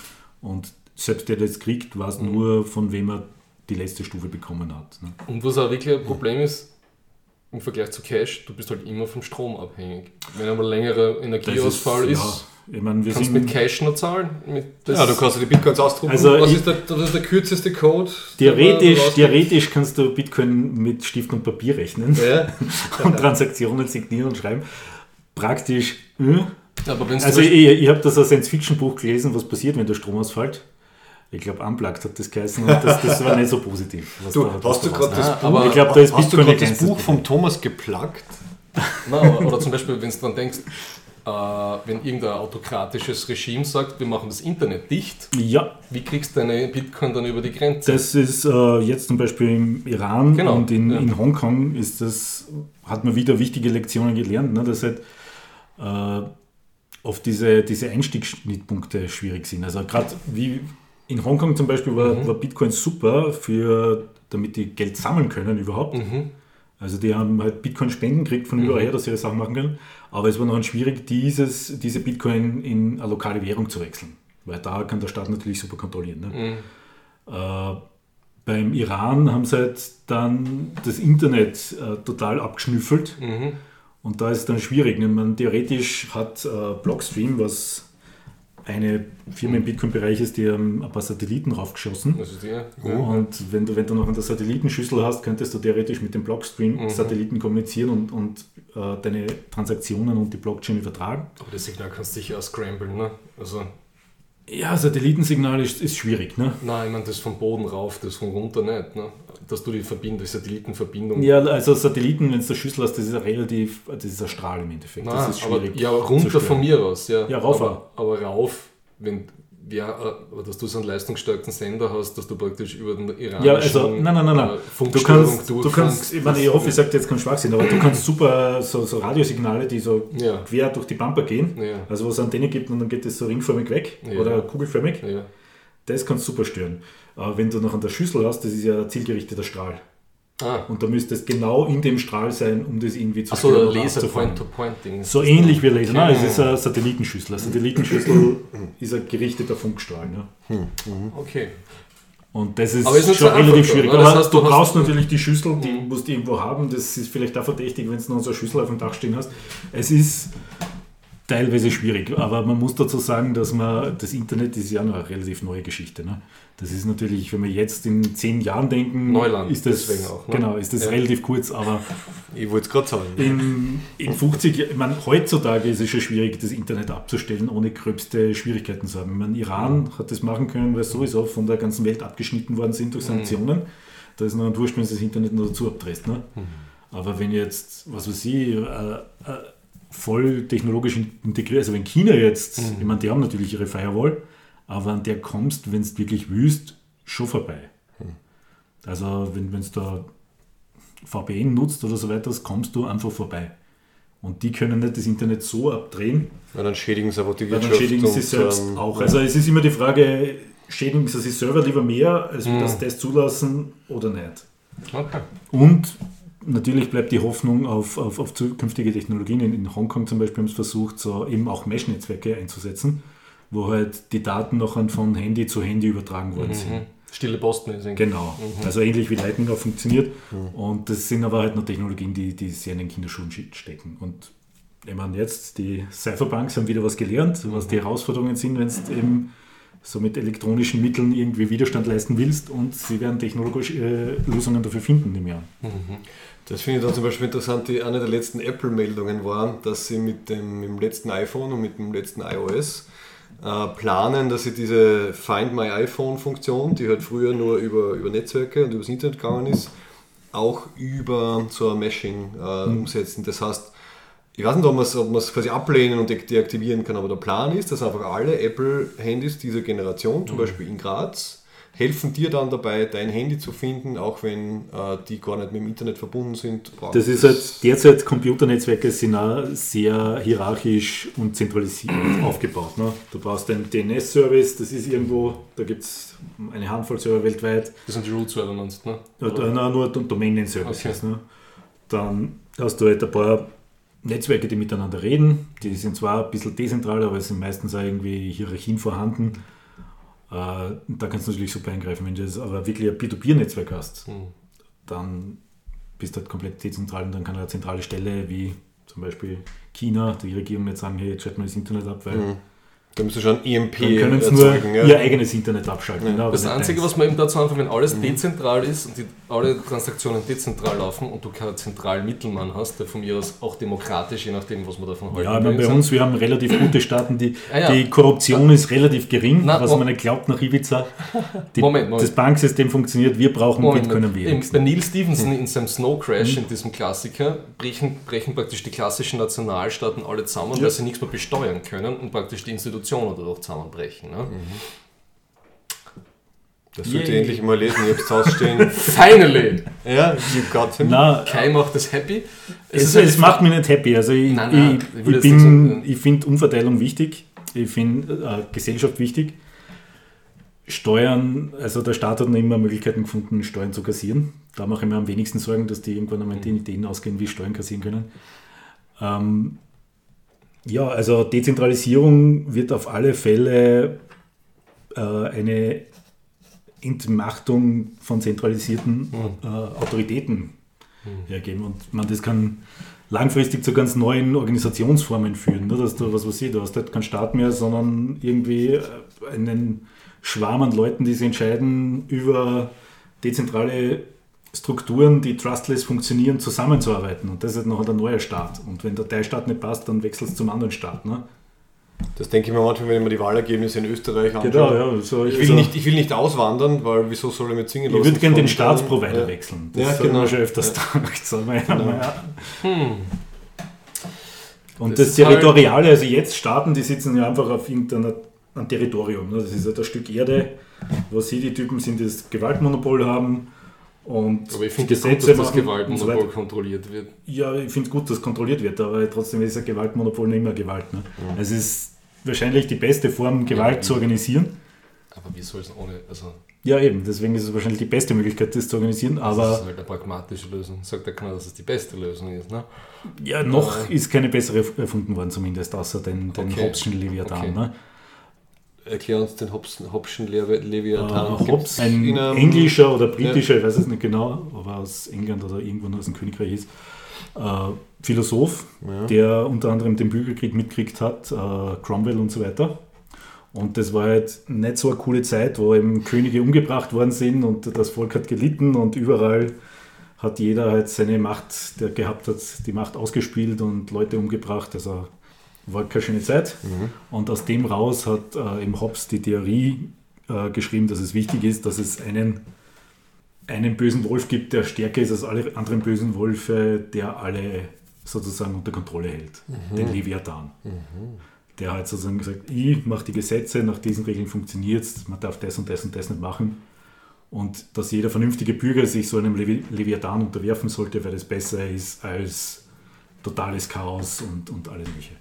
Und selbst der, der das kriegt, weiß nur, von wem er die letzte Stufe bekommen hat. Ne? Und was auch wirklich ein Problem ist, im Vergleich zu Cash, du bist halt immer vom Strom abhängig. Wenn einmal längerer Energieausfall ist, ja, ich meine, wir kannst mit Cash noch zahlen. Mit das Ja, du kannst die Bitcoins ausdrucken. Also was ist der, das ist der kürzeste Code? theoretisch, theoretisch kannst du Bitcoin mit Stift und Papier rechnen Ja. (laughs) und Transaktionen signieren und schreiben. Praktisch, aber wenn Also ich, ich habe das als Science-Fiction-Buch gelesen, was passiert, wenn der Strom ausfällt. Ich glaube, Unplugged hat das geheißen und das, das war nicht so positiv. was Du, da- was hast du gerade das Ah, Buch, aber Ich glaube, da ist hast du Bitcoin das Buch vom Thomas geplagt? Nein, oder, oder zum Beispiel, wenn du dran denkst, äh, wenn irgendein autokratisches Regime sagt, wir machen das Internet dicht, Ja, wie kriegst du deine Bitcoin dann über die Grenze? das ist äh, jetzt zum Beispiel im Iran Genau, und in, ja. in Hongkong ist das, hat man wieder wichtige Lektionen gelernt, ne, dass halt äh, oft diese, diese Einstiegsschnittpunkte schwierig sind. Also gerade wie in Hongkong zum Beispiel war, war Bitcoin super für, damit die Geld sammeln können überhaupt. Mhm. Also die haben halt Bitcoin-Spenden gekriegt von überall her, dass sie ihre Sachen machen können. Aber es war noch schwierig, dieses, diese Bitcoin in eine lokale Währung zu wechseln. Weil da kann der Staat natürlich super kontrollieren. Ne? Äh, beim Iran haben sie halt dann das Internet äh, total abgeschnüffelt. Und da ist es dann schwierig. Ne? Man, theoretisch hat äh, Blockstream, was eine Firma im Bitcoin-Bereich ist, die haben ein paar Satelliten raufgeschossen. Also die, ja. Und wenn du, wenn du noch eine Satellitenschüssel hast, könntest du theoretisch mit dem Blockstream-Satelliten kommunizieren und, und äh, deine Transaktionen und die Blockchain übertragen. Aber das Signal kannst du sicher auch scramblen, ne? Also, Ja, Satellitensignal ist, ist schwierig. Ne? nein, ich meine, das vom Boden rauf, das von runter nicht, ne? Dass du die Verbindung, die Satellitenverbindung. Ja, also Satelliten, wenn du eine Schüssel hast, das ist ein relativ, das ist ein Strahl im Endeffekt. Nein, das ist schwierig. ja, aber zu runter von mir aus, ja. Ja, rauf aber, aber rauf, wenn, ja, äh, aber dass du so einen leistungsstarken Sender hast, dass du praktisch über den iranischen Ja, also, nein, nein, nein, nein. äh, Du kannst, du kannst, ich meine, ich hoffe, ich sage jetzt keinen Schwachsinn, aber du kannst super so, so Radiosignale, die so Ja. quer durch die Bumper gehen, Ja. also wo es Antenne gibt und dann geht das so ringförmig weg Ja. oder kugelförmig, das kannst du super stören. Aber wenn du noch an der Schüssel hast, das ist ja ein zielgerichteter Strahl. Ah, Und da müsste es genau in dem Strahl sein, um das irgendwie zu achso, Laser abzufangen. Point-to-Point-Ding. So ähnlich wie Laser. Nein, es ist eine Satellitenschüssel. Eine Satellitenschüssel ist ein gerichteter Funkstrahl. Ne? Okay. Und das ist, ist schon relativ schwierig. ne? Das heißt, du, du brauchst natürlich die Schüssel, die musst du irgendwo haben. Das ist vielleicht auch verdächtig, wenn du noch so eine Schüssel auf dem Dach stehen hast. Es ist teilweise schwierig, aber man muss dazu sagen, dass man das Internet ist ja noch eine relativ neue Geschichte. Ne? Das ist natürlich, wenn wir jetzt in zehn Jahren denken, Neuland, ist das, deswegen auch, ne? genau, ist das Ja. relativ kurz, aber (laughs) Ich wollte es gerade sagen. in, in 50, Jahren- ich meine, heutzutage ist es schon schwierig, das Internet abzustellen, ohne gröbste Schwierigkeiten zu haben. Ich meine, Iran hat das machen können, weil sowieso von der ganzen Welt abgeschnitten worden sind durch Sanktionen. Da ist noch ein Wurscht, wenn du das Internet noch dazu abdrehst. Ne? Aber wenn jetzt, was weiß ich, äh, äh, voll technologisch integriert, also wenn China jetzt, ich meine, die haben natürlich ihre Firewall, aber an der kommst, wenn es wirklich wüsst, schon vorbei. Also wenn du da VPN nutzt oder so weiter, kommst du einfach vorbei. Und die können nicht das Internet so abdrehen, Weil dann schädigen sie einfach die weil Wirtschaft. dann schädigen sie selbst ähm, auch. Also es ist immer die Frage, schädigen sie sich selber lieber mehr, als wir Mhm. das, das zulassen oder nicht. Okay. Und natürlich bleibt die Hoffnung auf, auf, auf zukünftige Technologien. In, in Hongkong zum Beispiel haben sie versucht, so eben auch Mesh-Netzwerke einzusetzen, wo halt die Daten noch von Handy zu Handy übertragen worden sind. Mhm. Stille Posten ist Genau. Also ähnlich wie Lightning auch funktioniert. Und das sind aber halt noch Technologien, die, die sehr in den Kinderschuhen stecken. Und ich meine, jetzt die Cypherpunks haben wieder was gelernt, was die Herausforderungen sind, wenn du eben so mit elektronischen Mitteln irgendwie Widerstand leisten willst und sie werden technologische äh, Lösungen dafür finden im Jahr. Das finde ich dann zum Beispiel interessant. Die, eine der letzten Apple-Meldungen war, dass sie mit dem, mit dem letzten iPhone und mit dem letzten iOS äh, planen, dass sie diese Find My iPhone-Funktion, die halt früher nur über, über Netzwerke und übers Internet gegangen ist, auch über so ein Meshing äh, umsetzen. Das heißt, ich weiß nicht, ob man es ob man's quasi ablehnen und de- deaktivieren kann, aber der Plan ist, dass einfach alle Apple-Handys dieser Generation, zum Beispiel in Graz, helfen dir dann dabei, dein Handy zu finden, auch wenn äh, die gar nicht mit dem Internet verbunden sind. Das ist halt, derzeit Computernetzwerke sind auch sehr hierarchisch und zentralisiert (clears throat) aufgebaut. Ne? Du brauchst einen DNS-Service, das ist irgendwo, da gibt es eine Handvoll Server weltweit. Das sind die Root-Server, meinst du, ne? Oder nein, nur Domain-Services. Okay. Ne? Dann hast du halt ein paar Netzwerke, die miteinander reden. Die sind zwar ein bisschen dezentral, aber es sind meistens auch irgendwie Hierarchien vorhanden. Äh, da kannst du natürlich super eingreifen. Wenn du jetzt aber wirklich ein Peer-to-Peer-Netzwerk hast, Hm. dann bist du halt komplett dezentral und dann kann eine zentrale Stelle wie zum Beispiel China, die Regierung nicht sagen, hey, jetzt schalten wir das Internet ab, weil Da müsst du schon EMP dann können sie nur erzeugen. ja. ihr eigenes Internet abschalten. ne, aber Das Einzige, was man eben dazu anfängt, wenn alles dezentral ist und die, alle Transaktionen dezentral laufen und du keinen zentralen Mittelmann hast, der von mir aus auch demokratisch, je nachdem, was man davon halten Ja, bei uns, wir haben relativ gute Staaten, die, Ah, ja. die Korruption ist relativ gering, Na, was man nicht glaubt nach Ibiza. Die, Moment, Moment. Das Banksystem funktioniert, wir brauchen Moment, Bitcoin am Moment. wenigsten. Bei Neil Stevenson in seinem Snow Crash, in diesem Klassiker, brechen, brechen praktisch die klassischen Nationalstaaten alle zusammen, weil sie nichts mehr besteuern können und praktisch die Institutionen dadurch zusammenbrechen. Ne? Das sollte Yay. ich endlich mal lesen. Ich es ausstehen. (laughs) Finally! ja, you got him. Na, Kai macht das happy. es, ist es die macht mich nicht happy. Also ich, Nein, nein, ich ich, ich, jetzt bin, finde Umverteilung wichtig. Ich finde äh, Gesellschaft wichtig. Steuern, also der Staat hat noch immer Möglichkeiten gefunden, Steuern zu kassieren. Da mache ich mir am wenigsten Sorgen, dass die irgendwann einmal die Ideen ausgehen, wie Steuern kassieren können. Ähm, ja, also Dezentralisierung wird auf alle Fälle äh, eine Entmachtung von zentralisierten äh, Autoritäten hergeben. Und man, das kann langfristig zu ganz neuen Organisationsformen führen. Ne? Dass du, was weiß ich, du hast halt keinen Staat mehr, sondern irgendwie äh, einen Schwarm an Leuten, die sich entscheiden, über dezentrale Strukturen, die trustless funktionieren, zusammenzuarbeiten. Und das ist noch ein neuer Staat. Und wenn der Teilstaat nicht passt, dann wechselst du zum anderen Staat. Ne? Das denke ich mir manchmal, wenn ich mir die Wahlergebnisse in Österreich anschaue. Genau, ja. So, Ich will, also, nicht, ich will nicht auswandern, weil wieso soll ich mir zwingen ich lassen? würde gerne den Staatsprovider Ja. wechseln. Ja, Das genau. haben wir schon öfters gedacht. So, aber ja, Hm. Und Das das, halt- Territoriale, also jetzt Staaten, die sitzen ja einfach auf irgendeinem einem Territorium. Ne? Das ist halt ein Stück Erde, wo sie die Typen sind, die das Gewaltmonopol haben. Und Aber ich finde es gut, dass das so Gewaltmonopol weiter. kontrolliert wird. Ja, ich finde es gut, dass kontrolliert wird, aber trotzdem ist ein Gewaltmonopol nicht immer Gewalt. Ne? Es ist wahrscheinlich die beste Form, Gewalt Ja. zu organisieren. Aber wie soll es ohne. Also, Ja, eben, deswegen ist es wahrscheinlich die beste Möglichkeit, das zu organisieren. das Aber ist halt eine pragmatische Lösung. Sagt ja keiner, dass es die beste Lösung ist. Ne? ja, noch ist keine bessere erfunden worden, zumindest, außer den, den Okay. Hobbschen Leviathan. Okay. Ne? Erklär uns den Hobson, Äh, Leviathan. Hobbes, Gibt's ein englischer oder britischer, ich weiß es nicht genau, aber aus England oder irgendwo aus dem Königreich ist, äh, Philosoph, Ja. der unter anderem den Bürgerkrieg mitgekriegt hat, äh, Cromwell und so weiter. Und das war halt nicht so eine coole Zeit, wo eben Könige umgebracht worden sind und das Volk hat gelitten und überall hat jeder halt seine Macht, der gehabt hat, die Macht ausgespielt und Leute umgebracht. Also war keine schöne Zeit. Und aus dem raus hat äh, im Hobbes die Theorie äh, geschrieben, dass es wichtig ist, dass es einen, einen bösen Wolf gibt, der stärker ist als alle anderen bösen Wölfe, der alle sozusagen unter Kontrolle hält. Den Leviathan. Der hat sozusagen gesagt, ich mache die Gesetze, nach diesen Regeln funktioniert es, man darf das und das und das nicht machen. Und dass jeder vernünftige Bürger sich so einem Levi Leviathan unterwerfen sollte, weil das besser ist als totales Chaos und, und alles Mögliche.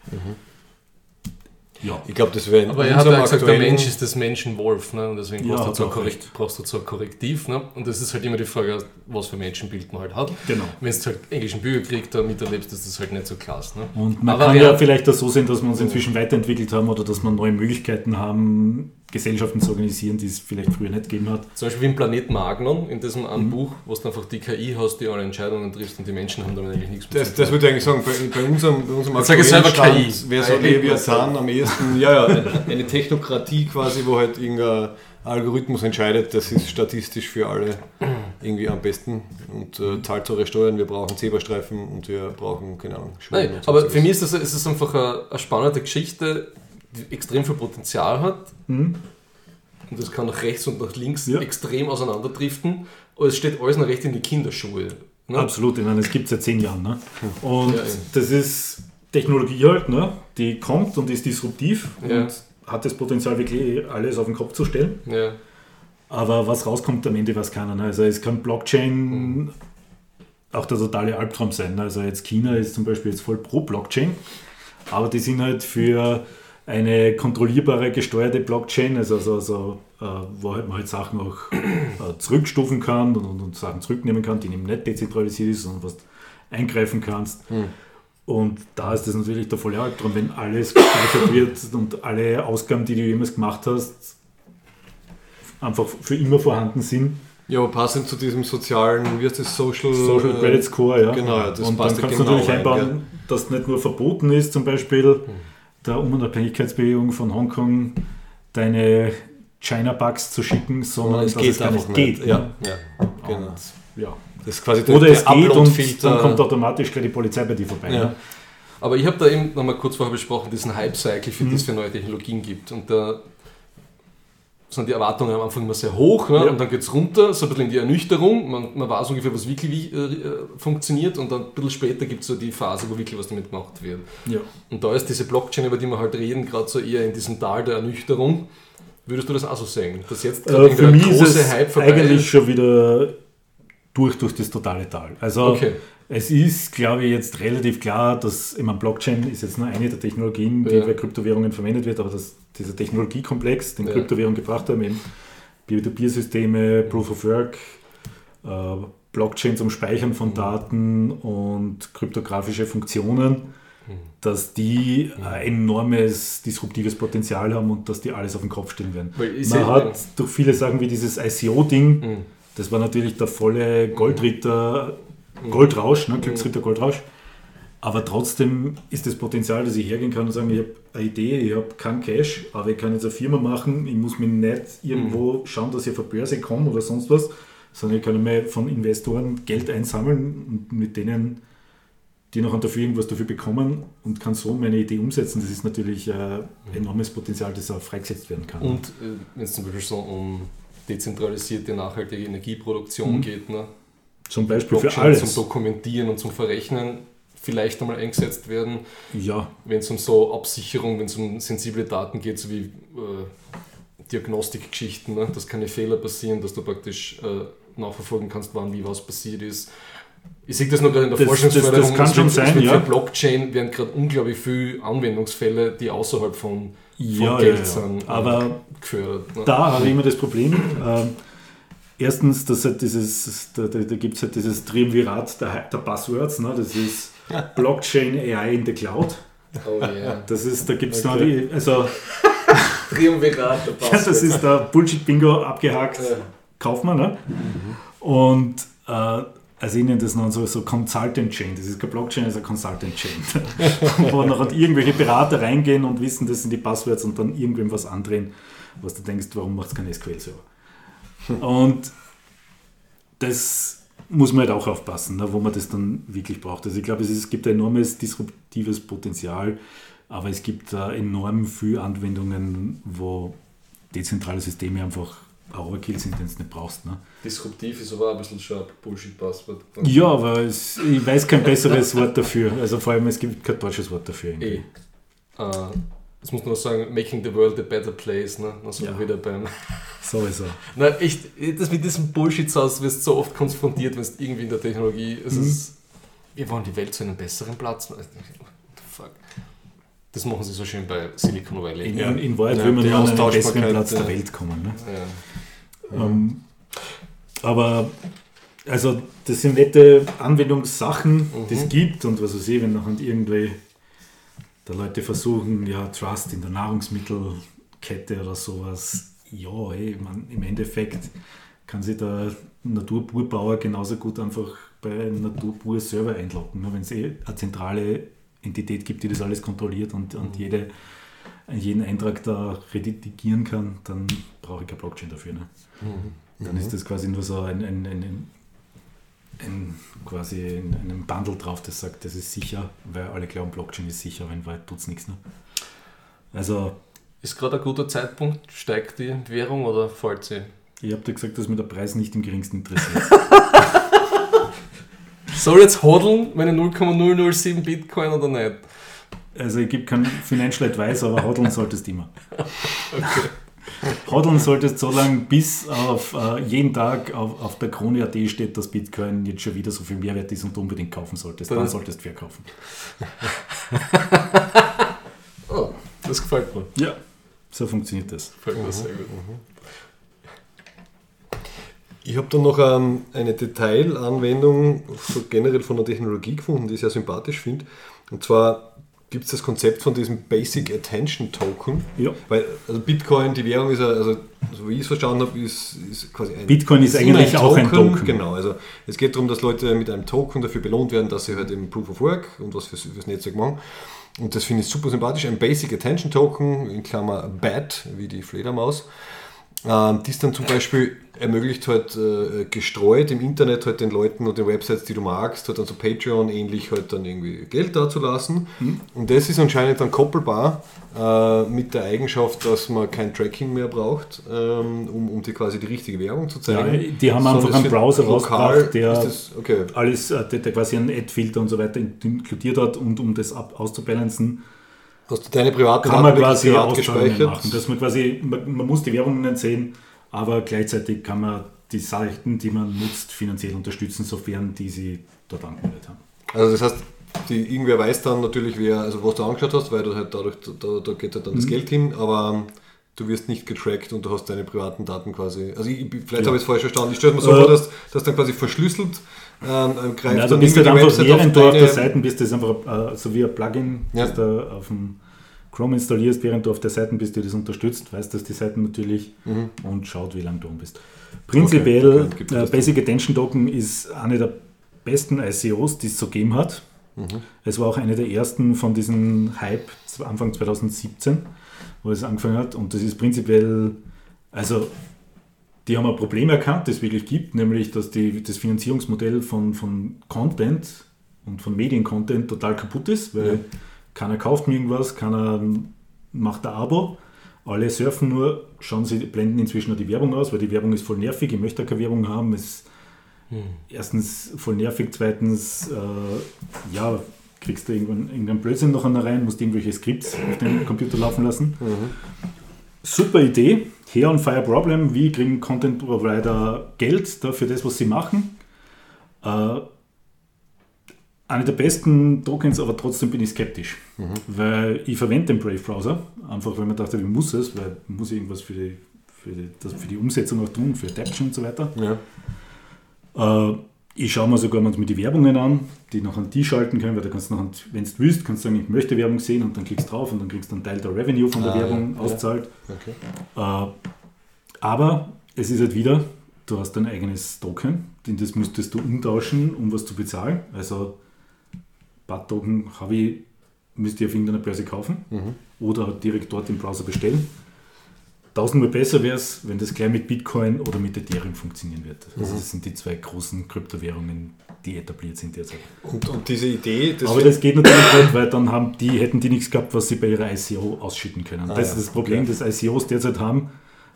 Ja. Ich glaube, das wäre Aber er hat ja gesagt, der Mensch ist des Menschen Wolf. Ne? Und deswegen Ja, brauchst, du hat so ein auch Korrekt, brauchst du so ein Korrektiv. Ne? Und das ist halt immer die Frage, was für Menschenbild man halt hat. Genau. Wenn du halt englischen Bürgerkrieg da miterlebst, ist das halt nicht so klasse. Ne? Und man Aber kann ja vielleicht auch so sehen, dass wir uns inzwischen weiterentwickelt haben oder dass wir neue Möglichkeiten haben, Gesellschaften zu organisieren, die es vielleicht früher nicht gegeben hat. Zum Beispiel wie im Planet Magnon, in diesem Mhm. Buch, wo du einfach die KI hast, die alle Entscheidungen trifft und die Menschen haben damit eigentlich nichts mehr Das, das würde ich eigentlich sagen, bei, bei unserem, bei unserem Jetzt sag ich aktuellen selber Stand KI. wäre so. Leviathan am ehesten, ja, ja, eine, Technokratie quasi, wo halt irgendein Algorithmus entscheidet, das ist statistisch für alle irgendwie am besten und äh, zahlt eure Steuern, wir brauchen Zebrastreifen und wir brauchen, keine Ahnung, Schulen Nein, so aber für mich ist das, ist das einfach eine, eine spannende Geschichte, extrem viel Potenzial hat. Und das kann nach rechts und nach links Ja. extrem auseinanderdriften. Aber es steht alles noch recht in die Kinderschuhe. Ne? Absolut, ich meine, es gibt es seit zehn Jahren. Ne? Und Ja, das ist Technologie halt, ne? die kommt und ist disruptiv Ja. und hat das Potenzial, wirklich alles auf den Kopf zu stellen. Ja. Aber was rauskommt am Ende, weiß keiner. Ne? Also es kann Blockchain auch der totale Albtraum sein. ne? Also jetzt China ist zum Beispiel jetzt voll pro Blockchain, aber die sind halt für eine kontrollierbare, gesteuerte Blockchain, also, also, also äh, wo halt man halt Sachen auch äh, zurückstufen kann und, und, und Sachen zurücknehmen kann, die eben nicht dezentralisiert ist, sondern was eingreifen kannst. Und da ist das natürlich der volle Albtraum, wenn alles gespeichert wird und alle Ausgaben, die du jemals gemacht hast, einfach für immer vorhanden sind. Ja, aber passend zu diesem sozialen, wie heißt das, Social, Social Credit Score, ja. genau, das und dann kannst ja du natürlich genau rein, einbauen, dass nicht nur verboten ist, zum Beispiel der Unabhängigkeitsbewegung von Hongkong deine China-Bugs zu schicken, sondern es dass geht es gar nicht geht. Ja, ne? ja, genau. Und, ja. Das ist quasi der, Oder es der geht und dann kommt automatisch gleich die Polizei bei dir vorbei. Ja. Ne? Aber ich habe da eben nochmal kurz vorher besprochen, diesen Hype-Cycle, Mhm. für das es für neue Technologien gibt. Und da sind die Erwartungen am Anfang immer sehr hoch ne? Ja. und dann geht es runter, so ein bisschen in die Ernüchterung. Man, man weiß ungefähr, was wirklich wie, äh, funktioniert und dann ein bisschen später gibt es so die Phase, wo wirklich was damit gemacht wird. Ja. Und da ist diese Blockchain, über die wir halt reden, gerade so eher in diesem Tal der Ernüchterung. Würdest du das auch so sehen? Dass jetzt Äh, für mich ist es eigentlich ist? schon wieder durch, durch das totale Tal. Also Okay. Es ist, glaube ich, jetzt relativ klar, dass ich meine, Blockchain ist jetzt nur eine der Technologien, die Ja. bei Kryptowährungen verwendet wird, aber dass dieser Technologiekomplex, den Ja. Kryptowährungen gebracht haben, eben Peer-to-Peer-Systeme, Proof of Work, äh, Blockchain zum Speichern von Daten und kryptografische Funktionen, dass die ein enormes disruptives Potenzial haben und dass die alles auf den Kopf stellen werden. Man hat durch viele Sachen wie dieses ICO-Ding, Mhm. das war natürlich der volle Goldritter, Goldrausch, ne, Glücksritter Goldrausch. Aber trotzdem ist das Potenzial, dass ich hergehen kann und sagen, ich habe eine Idee, ich habe keinen Cash, aber ich kann jetzt eine Firma machen, ich muss mir nicht irgendwo schauen, dass ich auf eine Börse komme oder sonst was, sondern ich kann mir von Investoren Geld einsammeln und mit denen, die noch dafür irgendwas dafür bekommen und kann so meine Idee umsetzen. Das ist natürlich ein enormes Potenzial, das auch freigesetzt werden kann. Und äh, wenn es zum Beispiel so um dezentralisierte, nachhaltige Energieproduktion geht, ne? Zum Beispiel für Blockchain alles. zum Dokumentieren und zum Verrechnen vielleicht einmal eingesetzt werden, Ja, wenn es um so Absicherung, wenn es um sensible Daten geht, so wie äh, Diagnostikgeschichten, ne? dass keine Fehler passieren, dass du praktisch äh, nachverfolgen kannst, wann wie was passiert ist. Ich sehe das noch gerade in der Das- Forschungsförderung. das- das kann schon sein, ja. Für Blockchain werden gerade unglaublich viele Anwendungsfälle, die außerhalb von, von ja, Geld ja, sind, äh, Aber gefördert. Ne? da habe ich immer das Problem. Ähm, erstens, dass halt dieses, da, da, da gibt es halt dieses Triumvirat der, der Passwords. Ne? Das ist (laughs) Blockchain AI in the Cloud. Oh yeah. Das ist, da gibt es noch Okay. die, also (laughs) Triumvirat der (laughs) ja, das ist der Bullshit-Bingo abgehakt. Ja. Kauft man, ne? Und äh, ich nenne das noch so, so Consultant Chain. Das ist kein Blockchain, das ist ein Consultant Chain. Wo nachher irgendwelche Berater reingehen und wissen, das sind die Passwords und dann irgendwem was andrehen, was du denkst, warum macht es kein SQL-Server? Und das muss man halt auch aufpassen, ne, wo man das dann wirklich braucht. Also ich glaube, es, ist, es gibt ein enormes disruptives Potenzial, aber es gibt äh, enorm viele Anwendungen, wo dezentrale Systeme einfach ein Overkill sind, den du nicht brauchst. Ne? Disruptiv ist aber auch ein bisschen schon ein Bullshit-Passwort. Ja, aber es, ich weiß kein besseres Wort dafür. Also vor allem, es gibt kein deutsches Wort dafür. Eh. Äh, das muss man sagen, making the world a better place, ne? Also Ja. wieder beim. (laughs) Sowieso. Na, echt, das mit diesem Bullshit-Saus wirst so oft konfrontiert, wenn es irgendwie in der Technologie. Es Mhm. ist, wir wollen die Welt zu einem besseren Platz machen. What the fuck? Das machen sie so schön bei Silicon Valley. In, ja. in, in Wahrheit Ja, will man nur an einen besseren Platz der ja. Welt kommen. Ne? Ja. Ähm, aber also das sind nette Anwendungssachen, die es gibt und was weiß ich, wenn nachher irgendwie da Leute versuchen, ja, Trust in der Nahrungsmittelkette oder sowas, ja, hey, man, im Endeffekt kann sich der Naturpurbauer genauso gut einfach bei einem Naturpur-Server einloggen, ne, wenn es eh eine zentrale Entität gibt, die das alles kontrolliert und, und jede, jeden Eintrag da redigieren kann, dann brauche ich keine Blockchain dafür. Ne? Dann ist das quasi nur so ein, ein, ein, ein, ein quasi ein, ein Bundle drauf, das sagt, das ist sicher, weil alle glauben, Blockchain ist sicher, in Wahrheit tut es nichts. Ne? Also, Ist gerade ein guter Zeitpunkt? Steigt die Währung oder fällt sie? ich habe dir gesagt, dass mir der Preis nicht im geringsten interessiert. (laughs) Soll jetzt hodeln, meine 0,007 Bitcoin oder nicht? Also, ich gebe keinen Financial Advice, aber hodeln solltest du immer. (laughs) Hodeln solltest so lange, bis auf äh, jeden Tag auf, auf der Krone.at steht, dass Bitcoin jetzt schon wieder so viel Mehrwert ist und du unbedingt kaufen solltest. Dann solltest du verkaufen. (laughs) Oh, das gefällt mir. Ja, so funktioniert das. Gefällt mir sehr gut. Ich habe dann noch ähm, eine Detailanwendung so generell von der Technologie gefunden, die ich sehr sympathisch finde. Und zwar gibt es das Konzept von diesem Basic Attention Token. Ja. Weil also Bitcoin, die Währung ist ja, also so wie ich es verstanden habe, ist, ist quasi ein Bitcoin ist eigentlich auch ein Token. Genau, also es geht darum, dass Leute mit einem Token dafür belohnt werden, dass sie halt eben Proof of Work und was fürs, fürs Netzwerk machen. Und das finde ich super sympathisch. Ein Basic Attention Token, in Klammer BAT, wie die Fledermaus. Ähm, dies dann zum Beispiel ermöglicht halt äh, gestreut im Internet halt den Leuten und den Websites, die du magst, halt dann so Patreon ähnlich halt dann irgendwie Geld dazulassen. Und das ist anscheinend dann koppelbar äh, mit der Eigenschaft, dass man kein Tracking mehr braucht, ähm, um, um dir quasi die richtige Werbung zu Ja, zeigen. die haben Sondern einfach einen Browser rausgebracht, der ist das, okay. alles, äh, der, der quasi einen Ad-Filter und so weiter inkludiert hat und um das auszubalancen, Hast du deine privaten kann man quasi privat gespeichert? machen. Dass man quasi, man, man muss die Werbung nicht sehen, aber gleichzeitig kann man die Seiten, die man nutzt, finanziell unterstützen, sofern die sie dort angemeldet haben. Also das heißt, die, irgendwer weiß dann natürlich, wer, also was du angeschaut hast, weil du halt dadurch, da, da geht halt dann das Geld hin, aber du wirst nicht getrackt und du hast deine privaten Daten quasi. Also ich, vielleicht Ja. habe ich es falsch verstanden. Ich stelle mir so Äh, vor, dass das dann quasi verschlüsselt ähm, greift Ja, du dann bist halt die einfach, während du auf der Seite bist, das ist einfach äh, so wie ein Plugin, Ja. das du auf dem Chrome installierst, während du auf der Seite bist, die das unterstützt, weiß das die Seiten natürlich und schaut, wie lange du um bist. Prinzipiell, Mhm. Okay, äh, Basic Attention Token ist eine der besten ICOs, die es so gegeben hat. Mhm. Es war auch eine der ersten von diesem Hype Anfang 2017, wo es angefangen hat. Und das ist prinzipiell, also die haben ein Problem erkannt, das es wirklich gibt, nämlich dass die, das Finanzierungsmodell von, von Content und von Mediencontent total kaputt ist, weil Ja. keiner kauft mir irgendwas, keiner macht ein Abo. Alle surfen nur, schauen sie, blenden inzwischen noch die Werbung aus, weil die Werbung ist voll nervig, ich möchte keine Werbung haben. Es ist erstens voll nervig, zweitens, äh, ja, kriegst du irgendwann irgendeinen Blödsinn noch rein, musst irgendwelche Skripts auf dem Computer laufen lassen. Super Idee. Hair on Fire Problem. Wie kriegen Content Provider Geld dafür das, was sie machen? Äh, eine der besten Tokens, aber trotzdem bin ich skeptisch. Weil ich verwende den Brave Browser, einfach weil man dachte, ich muss es, weil ich muss irgendwas für die, für die, das, für die Umsetzung auch tun, für Adaption und so weiter. Ja. Äh, ich schaue mir sogar manchmal die Werbungen an, die nachher die schalten können, weil da kannst du nachher, wenn du willst, kannst du sagen, ich möchte Werbung sehen und dann klickst du drauf und dann kriegst du einen Teil der Revenue von der Ah, Werbung ja. auszahlt. Okay. Äh, aber es ist halt wieder, du hast dein eigenes Token, denn das müsstest du umtauschen, um was zu bezahlen. Also BAT-Token habe ich, müsste ich auf irgendeiner Börse kaufen oder halt direkt dort im Browser bestellen. Tausendmal besser wäre es, wenn das gleich mit Bitcoin oder mit Ethereum funktionieren wird. Also das sind die zwei großen Kryptowährungen, die etabliert sind derzeit. Und, und diese Idee, das Aber das geht natürlich nicht, weil dann haben die, hätten die nichts gehabt, was sie bei ihrer ICO ausschütten können. das ja. ist das Problem, das ICOs derzeit haben,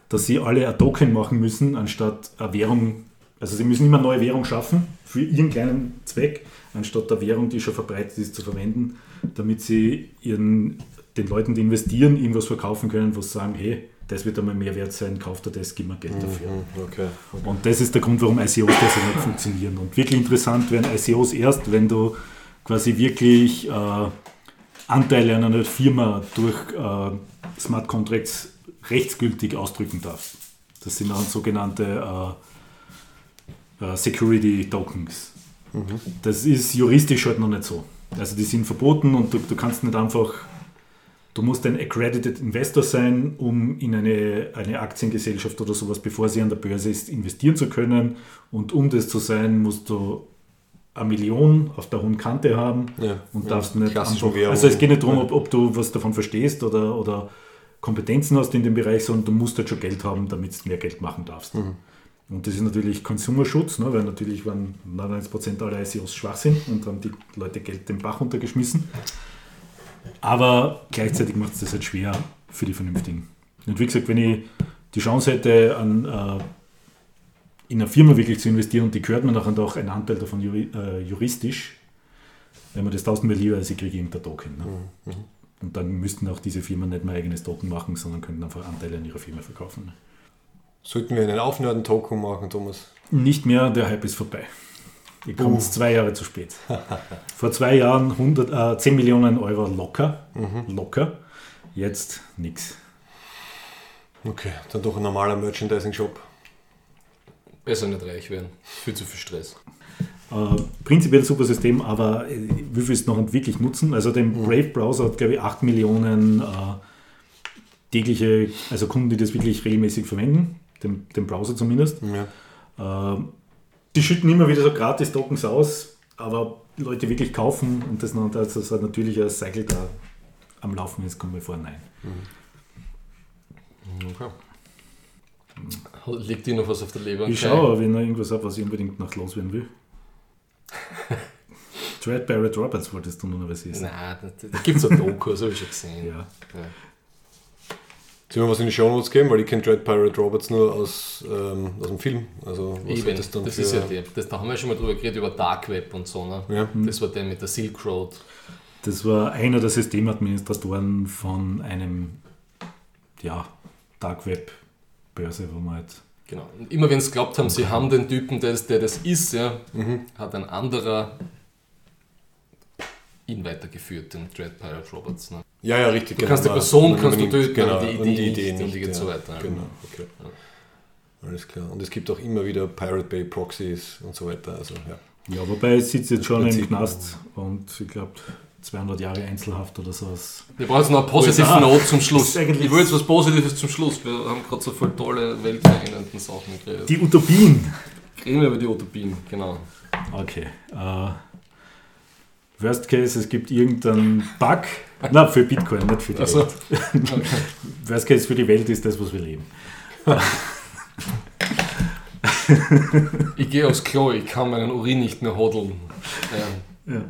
dass sie alle ein Token machen müssen, anstatt eine Währung. Also sie müssen immer eine neue Währung schaffen für ihren kleinen Zweck, anstatt der Währung, die schon verbreitet ist, zu verwenden, damit sie ihren, den Leuten, die investieren, irgendwas verkaufen können, was sagen, hey, das wird einmal mehr wert sein, kauft er das, gib mir Geld dafür. okay. Und das ist der Grund, warum ICOs derzeit nicht funktionieren. Und wirklich interessant werden ICOs erst, wenn du quasi wirklich äh, Anteile an einer Firma durch äh, Smart Contracts rechtsgültig ausdrücken darfst. Das sind dann sogenannte äh, äh, Security Tokens. Das ist juristisch halt noch nicht so. Also die sind verboten und du, du kannst nicht einfach Du musst ein Accredited Investor sein, um in eine, eine Aktiengesellschaft oder sowas, bevor sie an der Börse ist, investieren zu können. Und um das zu sein, musst du eine Million auf der hohen Kante haben Ja, und ja, darfst nicht klassischen einfach. Also es geht nicht darum, Ja. ob, ob du was davon verstehst oder, oder Kompetenzen hast in dem Bereich, sondern du musst halt schon Geld haben, damit du mehr Geld machen darfst. Mhm. Und das ist natürlich Konsumerschutz, ne, weil natürlich waren 99% aller ICOs schwach sind und haben die Leute Geld den Bach runtergeschmissen. Aber gleichzeitig macht es das halt schwer für die Vernünftigen. Und wie gesagt, wenn ich die Chance hätte, an, äh, in eine Firma wirklich zu investieren und die gehört mir nachher auch ein Anteil davon juri, äh, juristisch, wenn man das tausendmal lieber, als ich kriege irgendein Token. Ne? Und dann müssten auch diese Firmen nicht mehr eigenes Token machen, sondern könnten einfach Anteile an ihrer Firma verkaufen. Ne? Sollten wir einen Aufnörden-Token machen, Thomas? Nicht mehr, der Hype ist vorbei. Ich komme jetzt zwei Jahre zu spät. (laughs) Vor zwei Jahren 100, äh, 10 Millionen Euro locker. Locker. Jetzt nix. Okay, dann doch ein normaler Merchandising-Shop. Besser nicht reich werden. Viel zu viel Stress. Äh, prinzipiell super System, aber äh, wie viel es noch wirklich nutzen? Also der Brave Browser hat, glaube ich, 8 Millionen äh, tägliche, also Kunden, die das wirklich regelmäßig verwenden, den, den Browser zumindest. Ja. Die schütten immer wieder so gratis Tokens aus, aber Leute wirklich kaufen und das, noch- das ist ein natürlicher Cycle da am Laufen ist, kommt mir vor, nein. Okay. Liegt dir noch was auf der Leber? Ich schaue, ob ich noch irgendwas habe, was ich unbedingt noch loswerden will. (laughs) Dread Barrett Roberts wolltest du noch was wissen. Nein, da, gibt es ein Doku, das habe ich schon gesehen. Ja. Sollen wir was in die Show Notes geben? Weil ich kenne Dread Pirate Roberts nur aus, ähm, aus dem Film. Also, was Eben, das, dann ist für- ja der. Das, da haben wir schon mal drüber geredet, über Dark Web und so. Ne? Ja. Das war der mit der Silk Road. Das war einer der Systemadministratoren von einem ja, Dark Web Börse, wo man halt Genau. Und immer wenn sie glaubt haben, sie haben den Typen, der, das- der das ist, ja, hat ein anderer ihn weitergeführt, den Dread Pirate Roberts. Ne? Ja, ja, richtig. Du kannst die Person kannst du töten, genau, die und Idee die Idee nicht, und die geht ja. so weiter. Genau, okay. Alles klar. Und es gibt auch immer wieder Pirate Bay Proxies und so weiter. Also, ja. Ja, wobei es sitzt jetzt schon im Prinzip. Knast und ich glaube 200 Jahre Einzelhaft oder so. Wir brauchen jetzt noch eine positive. Note zum Schluss. Ich will jetzt was Positives zum Schluss. Wir haben gerade so voll tolle, weltverändernden Sachen geredet. Die Utopien. Reden wir über die Utopien, genau. Okay. Äh, worst Case, es gibt irgendeinen Bug. Na, für Bitcoin, nicht für die Also, Welt. (laughs) Worst Case für die Welt ist das, was wir leben. ich gehe aufs Klo, ich kann meinen Urin nicht mehr hodeln. Ja. Ja.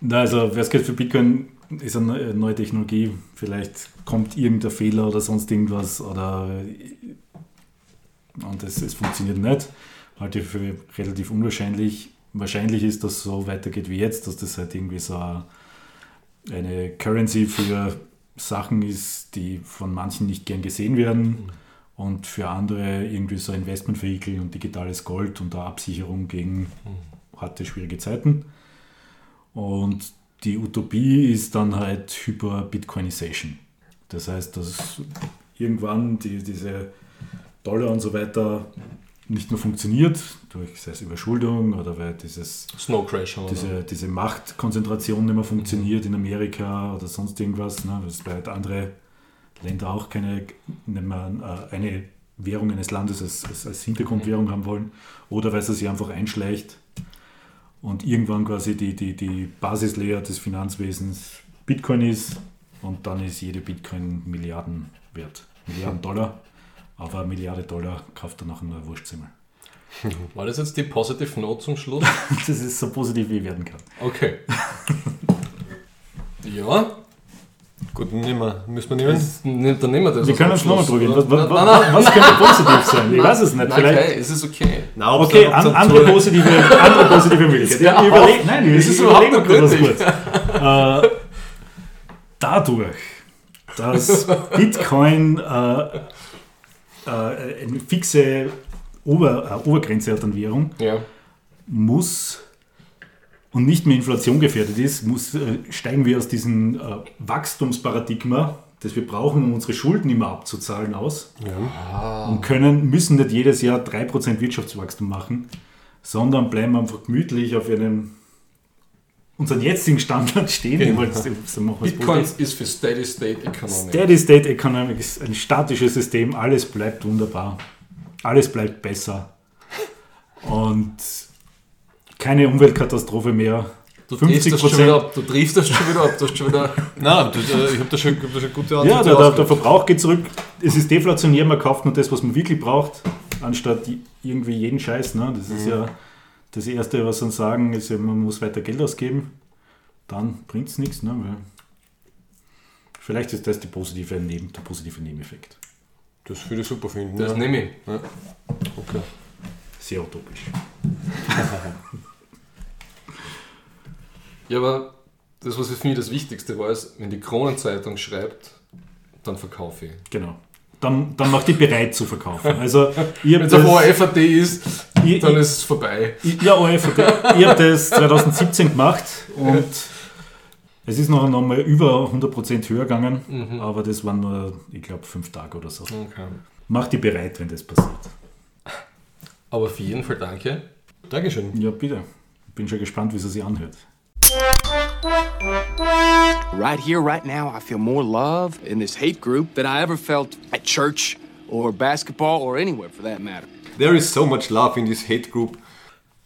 Na, also Worst Case für Bitcoin ist eine neue- Technologie. Vielleicht kommt irgendein Fehler oder sonst irgendwas oder und es, es funktioniert nicht. Halte ich für relativ unwahrscheinlich. Wahrscheinlich ist, dass es so weitergeht wie jetzt, dass das halt irgendwie so eine Currency für Sachen ist, die von manchen nicht gern gesehen werden und für andere irgendwie so Investmentvehikel und digitales Gold und Absicherung gegen harte, schwierige Zeiten. Und die Utopie ist dann halt Hyper-Bitcoinization. Das heißt, dass irgendwann die, diese Dollar und so weiter nicht mehr funktioniert, durch sei es Überschuldung oder weil dieses, Snow Crash diese, diese Machtkonzentration nicht mehr funktioniert in Amerika oder sonst irgendwas. Ne? Das bei halt andere Länder auch keine nicht mehr, äh, eine Währung eines Landes als, als, als Hintergrundwährung haben wollen. Oder weil es sich einfach einschleicht und irgendwann quasi die, die, die Basislayer des Finanzwesens Bitcoin ist und dann ist jede Bitcoin Milliarden wert. Milliarden Dollar. Aber eine Milliarde Dollar kauft er nachher nur ein Wurstzimmer. (laughs) War das jetzt die Positive Note zum Schluss? (laughs) Das ist so positiv wie werden kann. Okay. (laughs) ja, Gut, nehmen wir, müssen wir nehmen. das, ne, dann nehmen wir das. Wir können uns nochmal oder? Was, was, Nein, nein, was, was könnte positiv sein? Ich weiß es nicht. Nein, Vielleicht, okay, es ist okay. Na, ob's okay, an, andere, positive, andere positive Möglichkeiten. Ja, Ich überleg, nein, ich ist überlege überhaupt mir was nicht gut. Äh, dadurch, dass Bitcoin äh, eine fixe Ober, äh, Obergrenze hat an Währung, Ja. muss und nicht mehr Inflation gefährdet ist, muss, äh, steigen wir aus diesem äh, Wachstumsparadigma, das wir brauchen, um unsere Schulden immer abzuzahlen, aus. Und können, müssen nicht jedes Jahr 3% Wirtschaftswachstum machen, sondern bleiben einfach gemütlich auf einem unseren jetzigen Standard stehen. Es- so machen wir es Bitcoin positiv. ist für Steady State Economic. Steady State Economic ist ein statisches System, alles bleibt wunderbar, alles bleibt besser und keine Umweltkatastrophe mehr. Du triffst 50 das schon wieder ab. Du triffst das schon wieder ab. Du hast schon wieder. (laughs) Nein, das, äh, ich habe da schon, hab da schon gute Ja, Antworten der, der, der rausgehört. Verbrauch geht zurück. Es ist deflationär, man kauft nur das, was man wirklich braucht, anstatt irgendwie jeden Scheiß. Ne? Das ist ja das Erste, was uns sagen, ist ja, man muss weiter Geld ausgeben. Dann bringt es nichts. Ne? Weil vielleicht ist das die positive Neben, der positive Nebeneffekt. Das würde ich super finden. Das ja. nehme ich. Okay. Sehr utopisch. (laughs) Ja, aber das, was für mich das Wichtigste war, ist, wenn die Kronenzeitung schreibt, dann verkaufe ich. Genau. Dann, dann macht die bereit zu verkaufen. Also, Wenn es auf ORFAT ist, ich- dann ist es vorbei. Ich- Ja, ORF. Ich habe das 2017 gemacht und es ist noch einmal über 100% höher gegangen, aber das waren nur, ich glaube, fünf Tage oder so. Okay. Mach die bereit, wenn das passiert. Aber auf jeden Fall danke. Dankeschön. Ja, bitte. Bin schon gespannt, wie es sich anhört. Right here, right now, I feel more love in this hate group than I ever felt at church or basketball or anywhere for that matter. There is so much love in this hate group.